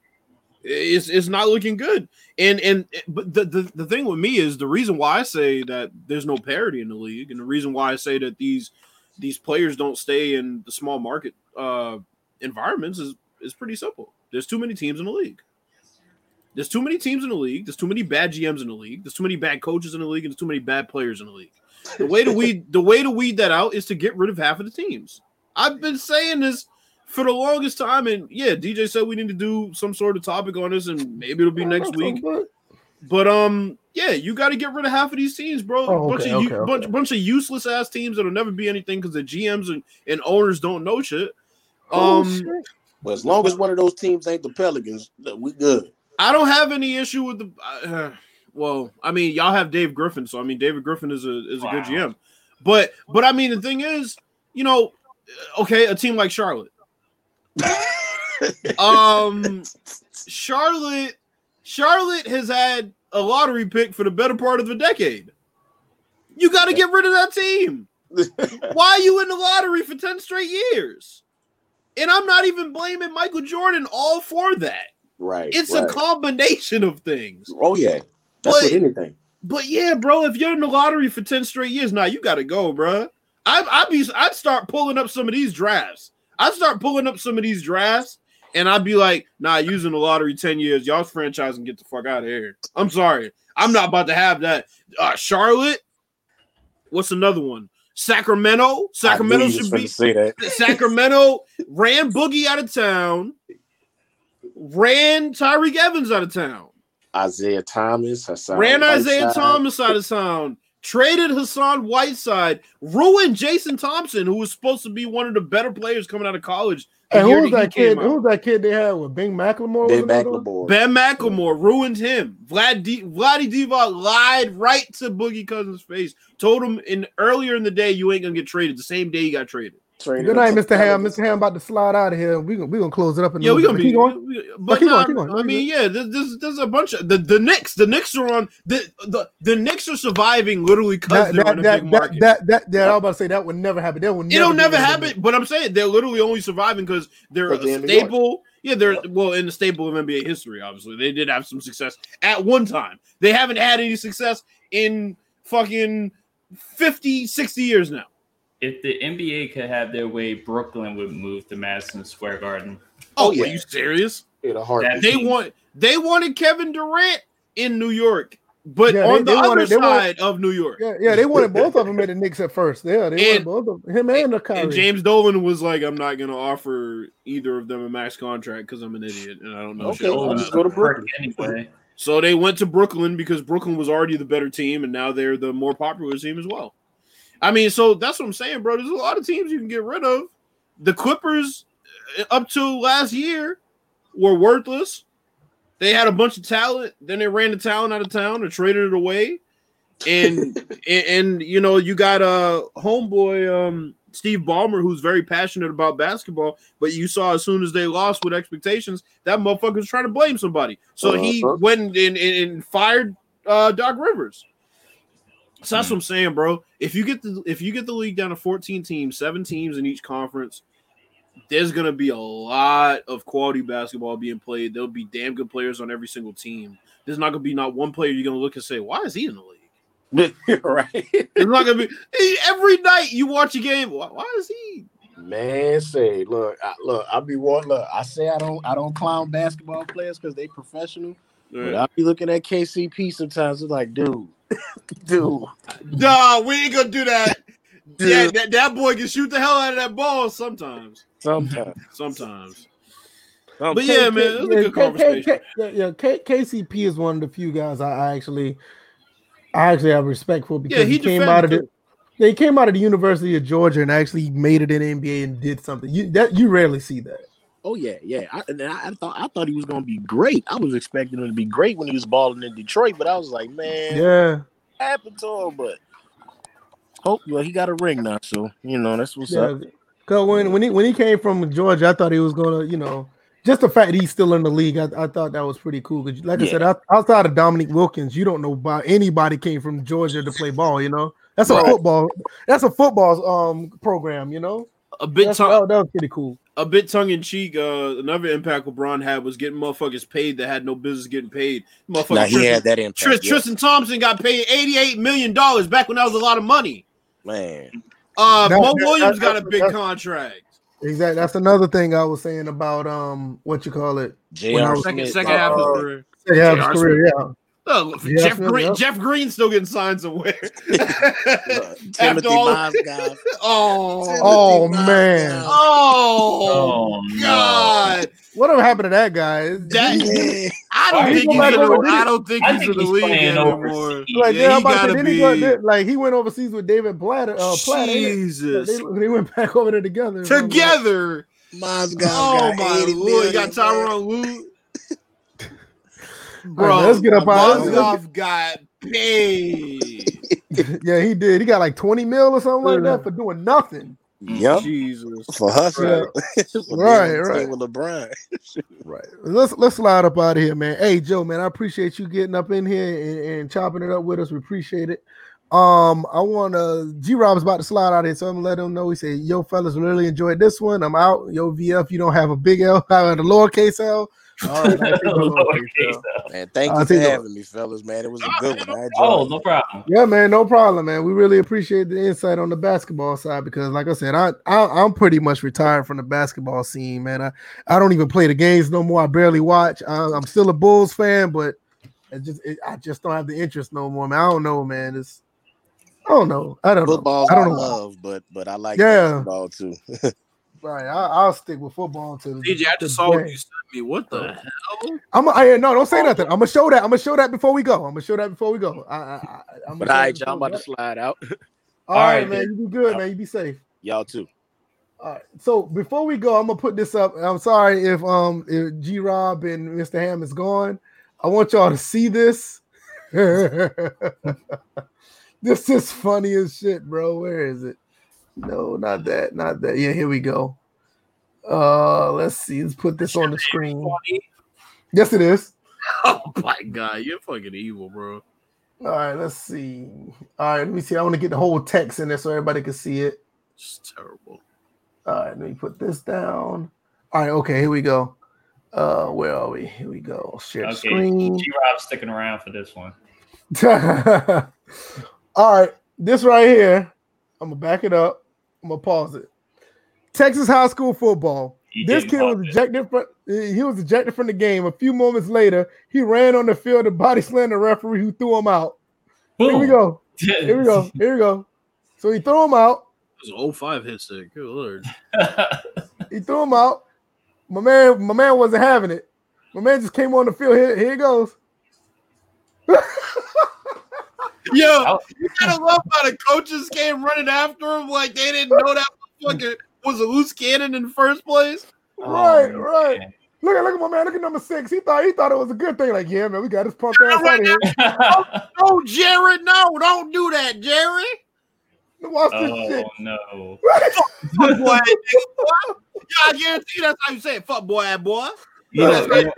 [SPEAKER 3] it's it's not looking good. And and but the, the the thing with me is the reason why I say that there's no parity in the league, and the reason why I say that these these players don't stay in the small market uh, environments is is pretty simple. There's too many teams in the league. There's too many teams in the league. There's too many bad GMs in the league. There's too many bad coaches in the league, and there's too many bad players in the league. The way to weed the way to weed that out is to get rid of half of the teams. I've been saying this for the longest time, and yeah, DJ said we need to do some sort of topic on this, and maybe it'll be next week. But um, yeah, you got to get rid of half of these teams, bro.
[SPEAKER 2] Oh,
[SPEAKER 3] bunch
[SPEAKER 2] okay,
[SPEAKER 3] of
[SPEAKER 2] okay, okay.
[SPEAKER 3] bunch bunch of useless ass teams that'll never be anything because the GMs and, and owners don't know shit.
[SPEAKER 2] Oh,
[SPEAKER 3] Um,
[SPEAKER 2] shit.
[SPEAKER 4] Well, as long as one of those teams ain't the Pelicans, we good.
[SPEAKER 3] I don't have any issue with the. Uh, well, I mean, y'all have Dave Griffin, so I mean, David Griffin is a is a good GM. But but I mean, the thing is, you know, okay, a team like Charlotte. <laughs> Um, Charlotte, Charlotte has had a lottery pick for the better part of a decade. You got to get rid of that team. <laughs> Why are you in the lottery for ten straight years? And I'm not even blaming Michael Jordan all for that.
[SPEAKER 5] Right.
[SPEAKER 3] It's
[SPEAKER 5] right.
[SPEAKER 3] a combination of things.
[SPEAKER 5] Oh yeah. That's
[SPEAKER 3] But-
[SPEAKER 5] with anything.
[SPEAKER 3] But yeah, bro, if you're in the lottery for 10 straight years, now you gotta go, bro. I I'd be I'd start pulling up some of these drafts. I'd start pulling up some of these drafts, and I'd be like, nah, using the lottery 10 years, y'all's franchise and get the fuck out of here. I'm sorry. I'm not about to have that. Uh Charlotte, what's another one? Sacramento. Sacramento
[SPEAKER 5] I knew you was
[SPEAKER 3] should be. <laughs> Sacramento ran Boogie out of town, ran Tyreke Evans out of town.
[SPEAKER 5] Isaiah Thomas, Hassan
[SPEAKER 3] ran Isaiah
[SPEAKER 5] Whiteside.
[SPEAKER 3] Thomas out of town, traded Hassan Whiteside, ruined Jason Thompson, who was supposed to be one of the better players coming out of college. The
[SPEAKER 2] And who was that kid? Who was that kid they had with Ben McLemore?
[SPEAKER 5] Ben
[SPEAKER 2] was?
[SPEAKER 5] McLemore.
[SPEAKER 3] Ben McLemore ruined him. Vlad D- Vladdy Divac lied right to Boogie Cousins' face. Told him in earlier in the day you ain't gonna get traded. The same day he got traded.
[SPEAKER 5] Traded
[SPEAKER 2] Good night, Mr. Ham. Mr. Ham about to slide out of here. We gonna we gonna close it up. In a
[SPEAKER 3] Yeah, we
[SPEAKER 2] little
[SPEAKER 3] gonna
[SPEAKER 2] bit.
[SPEAKER 3] be.
[SPEAKER 2] Keep going.
[SPEAKER 3] we- oh, but
[SPEAKER 2] keep going, keep going.
[SPEAKER 3] I mean, yeah, there's, there's there's a bunch of the the Knicks. The Knicks are on the the the Knicks are surviving literally because
[SPEAKER 2] That
[SPEAKER 3] they're
[SPEAKER 2] that
[SPEAKER 3] on a
[SPEAKER 2] that,
[SPEAKER 3] big
[SPEAKER 2] that,
[SPEAKER 3] market.
[SPEAKER 2] that that that I was about to say that would never happen. That would never
[SPEAKER 3] It'll never
[SPEAKER 2] what
[SPEAKER 3] happen, but I'm saying they're literally only surviving because they're
[SPEAKER 5] Because
[SPEAKER 3] a
[SPEAKER 5] they're in New York.
[SPEAKER 3] staple. Yeah, they're well in the staple of NBA history. Obviously, they did have some success at one time. They haven't had any success in fucking 50, 60 years now.
[SPEAKER 1] If the NBA could have their way, Brooklyn would move to Madison Square Garden.
[SPEAKER 3] Oh,
[SPEAKER 5] Oh, yeah.
[SPEAKER 3] are you serious?
[SPEAKER 5] In a.
[SPEAKER 3] They want they wanted Kevin Durant in New York, but
[SPEAKER 2] Yeah,
[SPEAKER 3] on
[SPEAKER 2] they-
[SPEAKER 3] the
[SPEAKER 2] they
[SPEAKER 3] other
[SPEAKER 2] wanted- they wanted-
[SPEAKER 3] side of New York.
[SPEAKER 2] Yeah, yeah, they wanted both of them at the Knicks at first. Yeah, they
[SPEAKER 3] And-
[SPEAKER 2] wanted both of him and the Kyrie.
[SPEAKER 3] And James Dolan was like, "I'm not going to offer either of them a max contract because I'm an idiot and I don't know
[SPEAKER 5] Okay,
[SPEAKER 3] shit
[SPEAKER 5] well, just go to
[SPEAKER 1] uh,
[SPEAKER 5] Brooklyn.
[SPEAKER 1] anyway.
[SPEAKER 3] So they went to Brooklyn because Brooklyn was already the better team, and now they're the more popular team as well. I mean, so that's what I'm saying, bro. There's a lot of teams you can get rid of. The Clippers, uh, up to last year, were worthless. They had a bunch of talent, then they ran the talent out of town and traded it away. And <laughs> and, and, you know, you got a homeboy, um, Steve Ballmer, who's very passionate about basketball, but you saw as soon as they lost with expectations, that motherfucker was trying to blame somebody. So he
[SPEAKER 5] Uh-huh.
[SPEAKER 3] went and, and, and fired uh, Doc Rivers. So that's
[SPEAKER 1] Hmm.
[SPEAKER 3] what I'm saying, bro. If you get the if you get the league down to 14 teams, seven teams in each conference, there's gonna be a lot of quality basketball being played. There'll be damn good players on every single team. There's not gonna be not one player you're gonna look and say, "Why is he in the league?" <laughs>
[SPEAKER 5] right.
[SPEAKER 3] It's not gonna be every night you watch a game. Why, why is he?
[SPEAKER 5] Man, say, look, I, look, I be one. Look, I say I don't, I don't clown basketball players because they professional. But I be looking at KCP sometimes. It's like, dude, <laughs> dude,
[SPEAKER 3] Nah, we ain't gonna do that. Yeah, that, that boy can shoot the hell out of that ball sometimes.
[SPEAKER 5] sometimes.
[SPEAKER 3] Sometimes.
[SPEAKER 5] Some-
[SPEAKER 3] But yeah, man, it was a good
[SPEAKER 2] K- K-
[SPEAKER 3] conversation.
[SPEAKER 2] K- yeah, yeah, K- KCP is one of the few guys I, I actually, I actually have respect for because
[SPEAKER 3] Yeah,
[SPEAKER 2] he,
[SPEAKER 3] he
[SPEAKER 2] came out of
[SPEAKER 3] defended
[SPEAKER 2] the, they came out of the University of Georgia and actually made it in NBA and did something. You that you rarely see that.
[SPEAKER 5] Oh yeah, yeah. I, and I, I thought I thought he was gonna be great. I was expecting him to be great when he was balling in Detroit, but I was like, man,
[SPEAKER 2] Yeah,
[SPEAKER 5] what happened to him? But hope well, he got a ring now, so you know that's what's
[SPEAKER 2] yeah.
[SPEAKER 5] up.
[SPEAKER 2] Cause when when he when he came from Georgia, I thought he was gonna, you know, just the fact that he's still in the league, I, I thought that was pretty cool. Cause like I said, out- outside of Dominique Wilkins, you don't know about anybody came from Georgia to play ball. You know, that's a
[SPEAKER 5] Right.
[SPEAKER 2] football. That's a football um program. You know,
[SPEAKER 3] A big
[SPEAKER 2] That's-
[SPEAKER 3] tongue,
[SPEAKER 2] that, that was pretty cool.
[SPEAKER 3] A bit tongue in cheek. Uh, another impact LeBron had was getting motherfuckers paid that had no business getting paid. Motherfucker,
[SPEAKER 5] Now he
[SPEAKER 3] Tristan,
[SPEAKER 5] had that impact.
[SPEAKER 3] Tris-
[SPEAKER 5] yeah.
[SPEAKER 3] Tristan Thompson got paid eighty eight million dollars back when that was a lot of money.
[SPEAKER 5] man.
[SPEAKER 3] Uh,
[SPEAKER 2] That-
[SPEAKER 3] Mo
[SPEAKER 2] that-
[SPEAKER 3] Williams
[SPEAKER 2] that-
[SPEAKER 3] got a big contract.
[SPEAKER 2] Exactly. That's another thing I was saying about um what you call it. When I was-
[SPEAKER 3] Second second half of
[SPEAKER 2] uh,
[SPEAKER 3] his career.
[SPEAKER 2] Yeah,
[SPEAKER 3] J.R.
[SPEAKER 2] his career, yeah.
[SPEAKER 3] Oh,
[SPEAKER 2] Yeah,
[SPEAKER 3] Jeff Green,
[SPEAKER 2] yeah.
[SPEAKER 3] Jeff Green's still getting signs somewhere. <laughs>
[SPEAKER 5] Look, Timothy
[SPEAKER 3] all-
[SPEAKER 5] Mozgov.
[SPEAKER 3] oh, <laughs>
[SPEAKER 2] Oh,
[SPEAKER 5] Timothy
[SPEAKER 2] man.
[SPEAKER 5] Mozgov.
[SPEAKER 3] oh,
[SPEAKER 1] Oh no.
[SPEAKER 3] God!
[SPEAKER 2] Whatever happened to that guy?
[SPEAKER 3] That-
[SPEAKER 5] Man.
[SPEAKER 3] I don't
[SPEAKER 1] he
[SPEAKER 3] think he's
[SPEAKER 2] go
[SPEAKER 3] in the,
[SPEAKER 2] over
[SPEAKER 3] I don't think
[SPEAKER 1] I
[SPEAKER 3] he's
[SPEAKER 1] think
[SPEAKER 3] in the
[SPEAKER 1] he's
[SPEAKER 3] league anymore.
[SPEAKER 2] like,
[SPEAKER 3] Yeah,
[SPEAKER 2] yeah,
[SPEAKER 3] he
[SPEAKER 2] I'm about to
[SPEAKER 3] gotta
[SPEAKER 2] say, then he
[SPEAKER 3] be-
[SPEAKER 2] go- like he went overseas with David Platt, uh, Platt.
[SPEAKER 3] Jesus,
[SPEAKER 2] They, they went back over there together.
[SPEAKER 3] together.
[SPEAKER 5] Mozgov
[SPEAKER 3] Oh
[SPEAKER 5] got
[SPEAKER 3] my
[SPEAKER 5] 80
[SPEAKER 3] lord, you got
[SPEAKER 5] million, man.
[SPEAKER 3] Tyronn Lue.
[SPEAKER 2] All
[SPEAKER 3] Bro,
[SPEAKER 2] right, let's get up out- let's-
[SPEAKER 3] Mozgov got paid. <laughs>
[SPEAKER 2] yeah, he did. He got like 20 mil or something like that for doing nothing.
[SPEAKER 5] Yep.
[SPEAKER 3] Jesus.
[SPEAKER 5] For hustling. <laughs> For
[SPEAKER 2] Right,
[SPEAKER 5] on the
[SPEAKER 2] right.
[SPEAKER 5] With LeBron. <laughs>
[SPEAKER 2] Right. Let's let's slide up out of here, man. Hey, Joe, man, I appreciate you getting up in here and, and chopping it up with us. We appreciate it. Um, I want to G Rob's about to slide out here, so I'm gonna let him know. He said, Yo, fellas, really enjoyed this one. I'm out. Yo, VF, you don't have a big L, have a lowercase L. All right, I take the lowercase L.
[SPEAKER 4] Man, thank
[SPEAKER 2] I
[SPEAKER 4] you for
[SPEAKER 2] think the-
[SPEAKER 4] having me, fellas. Man, it was a good one. I
[SPEAKER 1] Oh, no problem.
[SPEAKER 2] Yeah, man, no problem, man. We really appreciate the insight on the basketball side because, like I said, I, I I'm pretty much retired from the basketball scene, man. I, I don't even play the games no more. I barely watch. I, I'm still a Bulls fan, but it just it, I just don't have the interest no more, man. I don't know, man. It's I don't know. I don't
[SPEAKER 4] Football's
[SPEAKER 2] know. I
[SPEAKER 4] I
[SPEAKER 2] don't know.
[SPEAKER 4] love, but but I like
[SPEAKER 2] Yeah.
[SPEAKER 4] basketball too. <laughs>
[SPEAKER 2] Right, I, I'll stick with football until
[SPEAKER 3] DJ, I just saw what you sent me. What the hell?
[SPEAKER 2] I'm. I, no, don't say nothing. I'm gonna show that. I'm gonna show that before we go. I'm gonna show that before we go. I, I, I, I'm
[SPEAKER 4] But
[SPEAKER 2] gonna
[SPEAKER 4] all
[SPEAKER 2] show
[SPEAKER 4] right,
[SPEAKER 2] that
[SPEAKER 4] y'all, I'm about to slide out.
[SPEAKER 2] All <laughs>
[SPEAKER 1] All
[SPEAKER 2] right,
[SPEAKER 1] right,
[SPEAKER 2] man. You be good, man. You be safe.
[SPEAKER 4] Y'all too.
[SPEAKER 2] All right. So before we go, I'm gonna put this up. I'm sorry if um if G Rob and Mr. Ham is gone. I want y'all to see this. <laughs> this is funny as shit, bro. Where is it? No, not that, not that. Yeah, here we go. Uh let's see. Let's put this on the screen. Yes, it is. <laughs>
[SPEAKER 3] Oh my god, you're fucking evil, bro.
[SPEAKER 2] All right, let's see. All right, let me see. I want to get the whole text in there so everybody can see it.
[SPEAKER 3] It's terrible.
[SPEAKER 2] All right, let me put this down. All right, okay, here we go. Uh, where are we? Here we go. Share
[SPEAKER 1] Okay,
[SPEAKER 2] screen.
[SPEAKER 1] G Rob sticking around for this one. <laughs>
[SPEAKER 2] All right, this right here. I'm gonna back it up. I'm gonna pause it. Texas high school football.
[SPEAKER 1] He
[SPEAKER 2] This kid was ejected from he was ejected from the game. A few moments later, he ran on the field and body slammed the referee who threw him out. Here we go. <laughs> Here we go. Here we go. So he threw him out.
[SPEAKER 3] It was an 05 hit stick. Good lord. <laughs>
[SPEAKER 2] He threw him out. My man, my man wasn't having it. My man just came on the field. Here, here he goes. <laughs>
[SPEAKER 3] Yo,
[SPEAKER 1] Oh.
[SPEAKER 3] you gotta love how the coaches came running after him like they didn't know that fucking was a loose cannon in the first place.
[SPEAKER 2] Oh, right,
[SPEAKER 1] Oh,
[SPEAKER 2] right.
[SPEAKER 1] man.
[SPEAKER 2] Look at look at my man. Look at number six. He thought he thought it was a good thing. Like, yeah, man, we got this punk ass out of here.
[SPEAKER 3] No, Jared, no, don't do that, Jerry.
[SPEAKER 2] Watch this
[SPEAKER 1] oh
[SPEAKER 2] shit.
[SPEAKER 1] no.
[SPEAKER 3] Fuck boy, nigga, boy. Yeah, I guarantee that's how you say it. Fuck boy, boy.
[SPEAKER 1] You know, you know,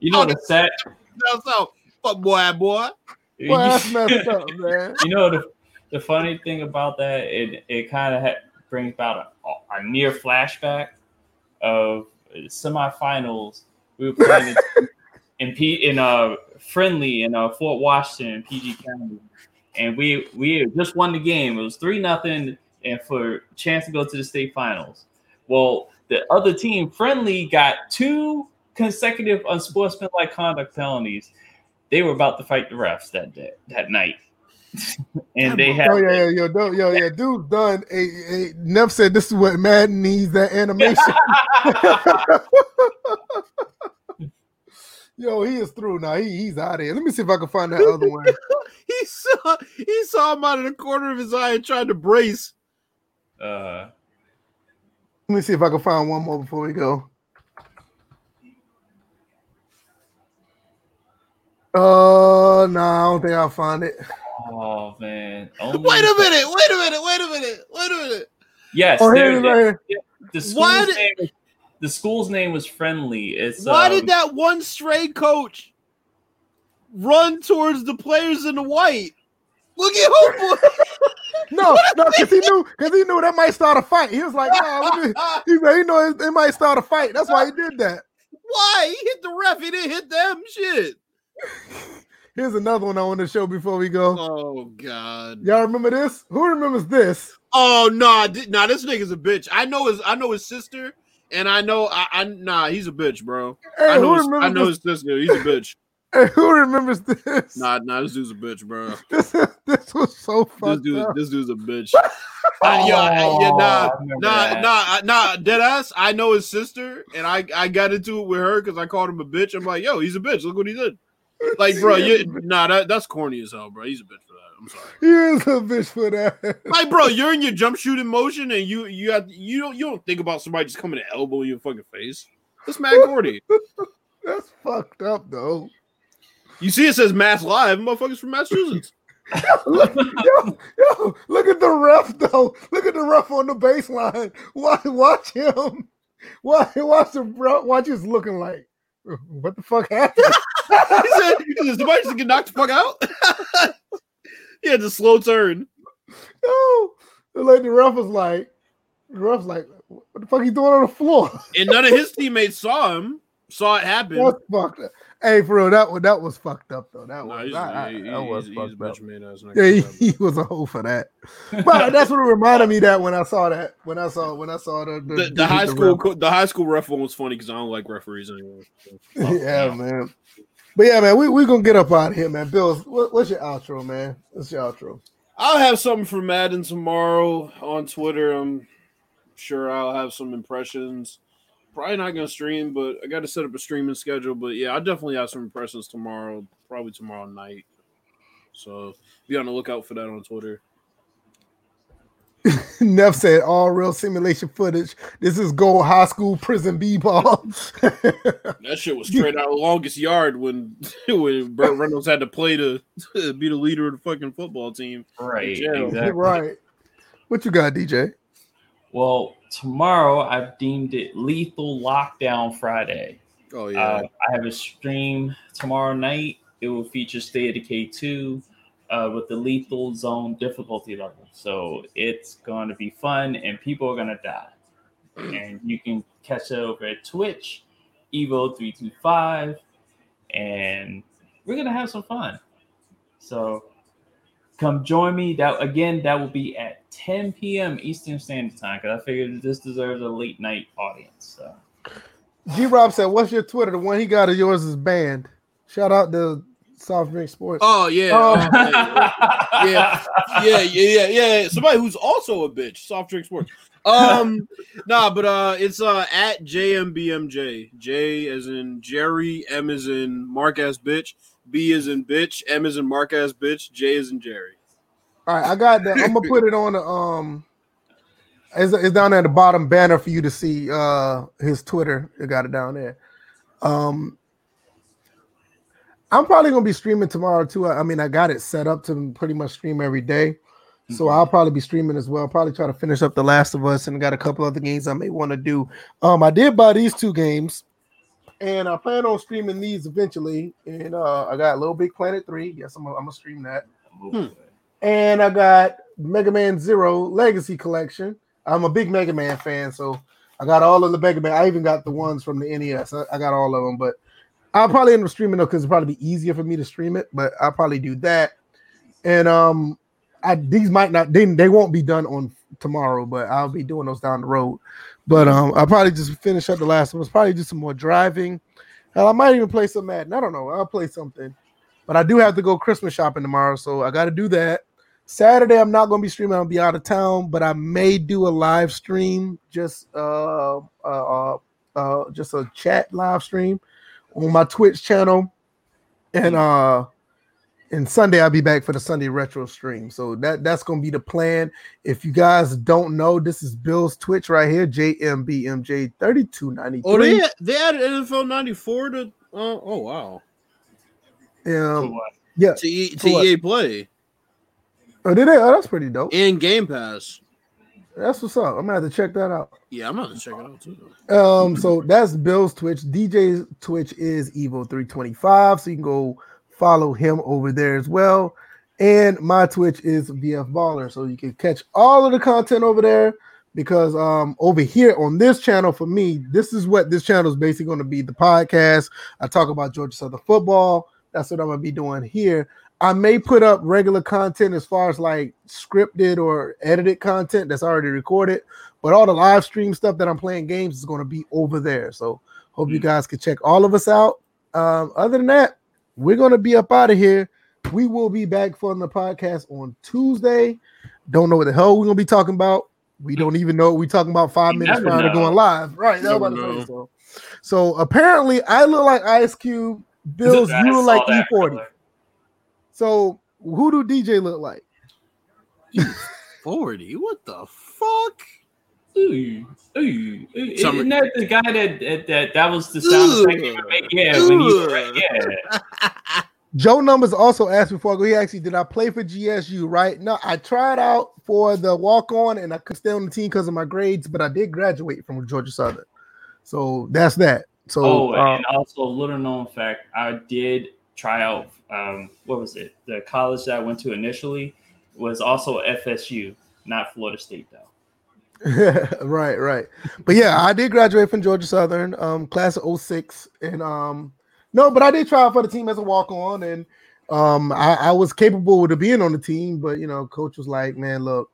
[SPEAKER 1] you know the sad.
[SPEAKER 3] That's how. Fuck boy, boy. <laughs>
[SPEAKER 1] You,
[SPEAKER 2] that's <laughs> messed up, man.
[SPEAKER 1] you know the the funny thing about that it it kind of ha- brings about a, a near flashback of semifinals. We were playing in, <laughs> in P in uh friendly in uh Fort Washington, PG County, and we we just won the game. It was three nothing, and for chance to go to the state finals. Well, the other team, friendly, got two consecutive unsportsmanlike conduct penalties. They were about to fight the refs that day, that night, <laughs> and they had
[SPEAKER 2] Oh yeah, yeah, yo, yo, yo, yeah. Dude done. A, a, Neff said this is what Madden needs. That animation. <laughs> yo, he is through now. He, he's out of here. Let me see if I can find that other one. <laughs>
[SPEAKER 3] He saw he saw him out of the corner of his eye and tried to brace.
[SPEAKER 1] uh,
[SPEAKER 2] Let me see if I can find one more before we go. Uh, no, I don't think I'll find it.
[SPEAKER 1] oh man. <laughs> Only-
[SPEAKER 3] Wait a minute, wait a minute, wait a minute, wait a minute.
[SPEAKER 1] Yes,
[SPEAKER 2] Oh,
[SPEAKER 1] there
[SPEAKER 2] here
[SPEAKER 1] it
[SPEAKER 2] it is,
[SPEAKER 1] is.
[SPEAKER 2] right
[SPEAKER 1] the school's
[SPEAKER 3] did-
[SPEAKER 1] name. The school's name was friendly. It's
[SPEAKER 3] Why
[SPEAKER 1] um,
[SPEAKER 3] did that one stray coach run towards the players in the white? Look at who <laughs>
[SPEAKER 2] No, no, because he knew, because he knew that might start a fight. He was like, nah, let me, <laughs> he he know it, it might start a fight. That's why he did that.
[SPEAKER 3] Why? He hit the ref, he didn't hit them shit.
[SPEAKER 2] Here's another one I want to show before we go.
[SPEAKER 3] Oh god.
[SPEAKER 2] Y'all remember this? Who remembers this?
[SPEAKER 3] Oh nah, th- nah, this nigga's a bitch. I know his I know his sister, and I know I, I nah, he's a bitch, bro.
[SPEAKER 2] Hey,
[SPEAKER 3] I
[SPEAKER 2] who
[SPEAKER 3] know his, I know
[SPEAKER 2] this?
[SPEAKER 3] his sister. He's a bitch. <laughs>
[SPEAKER 2] Hey, who remembers this?
[SPEAKER 3] Nah, nah, this dude's a bitch, bro. <laughs>
[SPEAKER 2] This, this was so
[SPEAKER 3] This dude,
[SPEAKER 2] up.
[SPEAKER 3] this dude's a bitch. <laughs> I, yeah, I- yeah,
[SPEAKER 1] Oh,
[SPEAKER 3] nah, nah, nah, nah, dead ass. I know his sister, and I, I got into it with her because I called him a bitch. I'm like, yo, he's a bitch. Look what he did. <laughs> Like, bro, you, nah, that, that's corny as hell, bro. He's a bitch for that. I'm sorry.
[SPEAKER 2] He is a bitch for that.
[SPEAKER 3] Like, bro, you're in your jump shooting motion, and you, you have, you don't, you don't think about somebody just coming to elbow you in fucking face. That's mad corny. <laughs>
[SPEAKER 2] That's fucked up though.
[SPEAKER 3] You see, it says Mass Live, motherfuckers from Massachusetts. <laughs>
[SPEAKER 2] look, yo, yo, look at the ref though. Look at the ref on the baseline. Watch, watch him. Watch, watch the bro. Watch he's looking like. <laughs> What the fuck happened? <laughs>
[SPEAKER 3] he said, said, somebody just get knocked the fuck out. <laughs> he had a slow turn.
[SPEAKER 2] Yo, like the ref was like, the ref was like, what the fuck he doing on the floor?
[SPEAKER 3] And none of his teammates saw him, saw it happen.
[SPEAKER 2] That's fucked up. Hey, for real, that was that was fucked up though. That was I- I-
[SPEAKER 3] he-
[SPEAKER 2] that was fucked
[SPEAKER 3] a
[SPEAKER 2] up.
[SPEAKER 3] man.
[SPEAKER 2] Yeah, he, he was a hoe for that. But that's what reminded me that when I saw that when I saw when I saw the the,
[SPEAKER 3] the, the high school
[SPEAKER 2] ref.
[SPEAKER 3] the high school ref one was funny because I don't like referees anymore. <laughs>
[SPEAKER 2] yeah, man. But yeah, man, we we gonna get up out of here, man. Bill, what, what's your outro, man? What's your outro?
[SPEAKER 3] I'll have something for Madden tomorrow on Twitter. I'm sure I'll have some impressions. Probably not gonna stream, but I got to set up a streaming schedule. But yeah, I'll definitely have some impressions tomorrow. Probably tomorrow night. So be on the lookout for that on Twitter. <laughs>
[SPEAKER 2] Neff said all real simulation footage. This is gold high school prison b-ball. <laughs>
[SPEAKER 3] That shit was straight out of longest yard when <laughs> when Burt Reynolds had to play to be the leader of the fucking football team.
[SPEAKER 1] Right. Exactly.
[SPEAKER 2] right. What you got, DJ?
[SPEAKER 1] Well, tomorrow I've deemed it Lethal Lockdown Friday.
[SPEAKER 3] Oh
[SPEAKER 1] Uh, I have a stream tomorrow night. It will feature State of Decay 2 uh, with the Lethal Zone difficulty level. So it's going to be fun and people are going to die. And you can catch it over at Twitch, Evo325, and we're going to have some fun. So come join me. That Again, that will be at 10 p.m. Eastern Standard Time because I figured this deserves a late night audience. So.
[SPEAKER 2] G Rob said, What's your Twitter? The one he got of yours is banned. Shout out to Soft Drink Sports.
[SPEAKER 3] Oh yeah.
[SPEAKER 2] Oh.
[SPEAKER 3] Uh, yeah. yeah, yeah, yeah, yeah. Somebody who's also a bitch. Soft drink sports. Um, <laughs> nah, but uh, it's uh at JMBMJ. J as in Jerry, M as in Mark ass bitch, B is in bitch, M is in Mark ass bitch, J is in Jerry.
[SPEAKER 2] All right, I got that. I'm gonna put it on the um it's, it's down there at the bottom banner for you to see uh his Twitter. You got it down there. Um I'm probably gonna be streaming tomorrow too. I, I mean, I got it set up to pretty much stream every day. So
[SPEAKER 1] Mhm.
[SPEAKER 2] I'll probably be streaming as well. Probably try to finish up The Last of Us and got a couple other games I may want to do. Um, I did buy these two games, and I plan on streaming these eventually. And uh, I got Little Big Planet Three. Yes, I'm gonna, I'm gonna stream that.
[SPEAKER 3] Hmm.
[SPEAKER 2] And I got Mega Man Zero Legacy Collection. I'm a big Mega Man fan, so I got all of the Mega Man. I even got the ones from the NES. I, I got all of them, but I'll probably end up streaming them because it'll probably be easier for me to stream it. But I'll probably do that. And um, I these might not they, they won't be done on tomorrow, but I'll be doing those down the road. But um, I'll probably just finish up the last one. It's Probably do some more driving. Hell, I might even play some Madden. I don't know. I'll play something. But I do have to go Christmas shopping tomorrow, so I got to do that. Saturday, I'm not going to be streaming. I'll be out of town, but I may do a live stream, just uh, uh, uh, uh just a chat live stream on my Twitch channel, and uh, and Sunday I'll be back for the Sunday retro stream. So that that's going to be the plan. If you guys don't know, this is Bill's Twitch right here, JMBMJ thirty two ninety
[SPEAKER 3] Oh, they
[SPEAKER 2] three.
[SPEAKER 3] they added NFL '94 to. Uh, oh wow.
[SPEAKER 1] So
[SPEAKER 2] Um, yeah.
[SPEAKER 3] To, e, to? EA Play
[SPEAKER 2] Oh, did they? Oh, that's pretty dope.
[SPEAKER 3] and Game Pass.
[SPEAKER 2] That's what's up. I'm gonna have to check that out.
[SPEAKER 3] Yeah, I'm gonna check it out too.
[SPEAKER 2] Um, so that's Bill's Twitch. DJ's Twitch is Evo325. So you can go follow him over there as well. And my Twitch is VF Baller. So you can catch all of the content over there. Because um over here on this channel for me, this is what this channel is basically going to be the podcast. I talk about Georgia Southern football. That's what I'm gonna be doing here. I may put up regular content as far as like scripted or edited content that's already recorded, but all the live stream stuff that I'm playing games is going to be over there. So hope you
[SPEAKER 1] Mm.
[SPEAKER 2] guys can check all of us out. Um, other than that, we're going to be up out of here. We will be back for the podcast on Tuesday. Don't know what the hell we're going to be talking about. We don't even know what we're talking about five
[SPEAKER 1] You
[SPEAKER 2] minutes
[SPEAKER 1] never
[SPEAKER 2] prior to going live. Right. that's
[SPEAKER 3] Never
[SPEAKER 2] what I'm
[SPEAKER 3] know.
[SPEAKER 2] saying, so. so apparently, I look like Ice Cube. Bills,
[SPEAKER 1] I
[SPEAKER 2] you look like E40.
[SPEAKER 1] color.
[SPEAKER 2] So who do DJ look like?
[SPEAKER 3] Forty. What the fuck?
[SPEAKER 1] Ooh, ooh, ooh.
[SPEAKER 3] Summer-
[SPEAKER 1] Isn't that the guy that that that, that was the sound effect he would make? Yeah, when he yeah. <laughs>
[SPEAKER 2] Joe Numbers also asked before I go. He actually did I play for GSU? Right? No, I tried out for the walk on, and I couldn't stay on the team because of my grades, but I did graduate from Georgia Southern. So that's that. So
[SPEAKER 1] Oh,
[SPEAKER 2] uh,
[SPEAKER 1] and also a little known fact, I did try out. Um, what was it? The college that I went to initially was also FSU, not Florida State though. <laughs>
[SPEAKER 2] right, right. But yeah, I did graduate from Georgia Southern, um, class of 06. And um, no, but I did try out for the team as a walk-on, and um, I, I was capable of being on the team, but you know, coach was like, Man, look,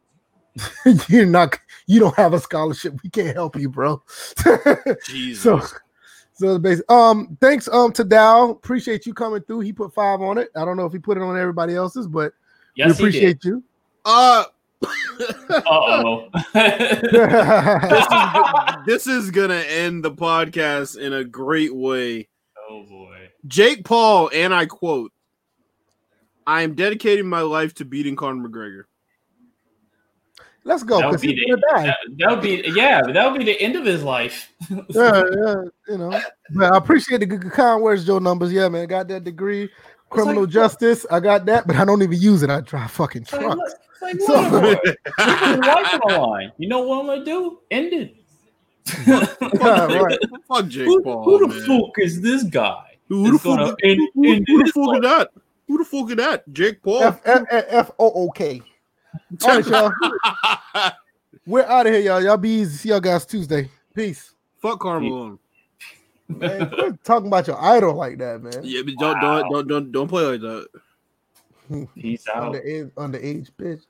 [SPEAKER 2] <laughs> you're not you don't have a scholarship. We can't help you, bro. <laughs>
[SPEAKER 3] Jesus.
[SPEAKER 2] so so basic. Um, thanks um to Dow. Appreciate you coming through. He put five on it. I don't know if he put it on everybody else's, but
[SPEAKER 1] Yes,
[SPEAKER 2] we
[SPEAKER 1] he did.
[SPEAKER 2] appreciate you.
[SPEAKER 3] uh
[SPEAKER 1] Uh-oh. <laughs>
[SPEAKER 3] this, is, <laughs> this is gonna end the podcast in a great way.
[SPEAKER 1] oh boy.
[SPEAKER 3] Jake Paul, and I quote, I am dedicating my life to beating Conor McGregor.
[SPEAKER 2] Let's go
[SPEAKER 1] That would be the, that, that would be yeah, that would be the end of his life.
[SPEAKER 2] yeah, yeah, you know. But I appreciate the good kind words, Joe numbers. Yeah, man. Got that degree, criminal
[SPEAKER 1] like-
[SPEAKER 2] justice. I got that, but I don't even use it. I drive fucking
[SPEAKER 1] It's like,
[SPEAKER 2] trucks. <laughs>
[SPEAKER 1] look, it's like,
[SPEAKER 2] So-
[SPEAKER 1] Lord, you put your life on the line. You know what I'm gonna do? End it. <laughs>
[SPEAKER 2] Yeah, right. <laughs>
[SPEAKER 3] Fuck Jake
[SPEAKER 1] who,
[SPEAKER 3] Paul.
[SPEAKER 1] who the
[SPEAKER 3] man.
[SPEAKER 1] fuck is this guy?
[SPEAKER 3] Who the
[SPEAKER 1] It's
[SPEAKER 3] fuck?
[SPEAKER 1] gonna
[SPEAKER 3] is-
[SPEAKER 1] end-
[SPEAKER 3] who, who,
[SPEAKER 1] end
[SPEAKER 3] who the
[SPEAKER 1] this
[SPEAKER 3] fuck is that? Who the fuck is that? Jake Paul.
[SPEAKER 2] F F F O O K. All right, y'all. We're out of here, y'all. Y'all be easy. See y'all guys Tuesday. Peace.
[SPEAKER 3] Fuck Carmelo.
[SPEAKER 2] Man, quit talking about your idol like that, man.
[SPEAKER 3] Yeah, but don't,
[SPEAKER 1] Wow.
[SPEAKER 3] don't don't don't don't play like that. <laughs>
[SPEAKER 1] Peace out.
[SPEAKER 2] Underage, underage bitch.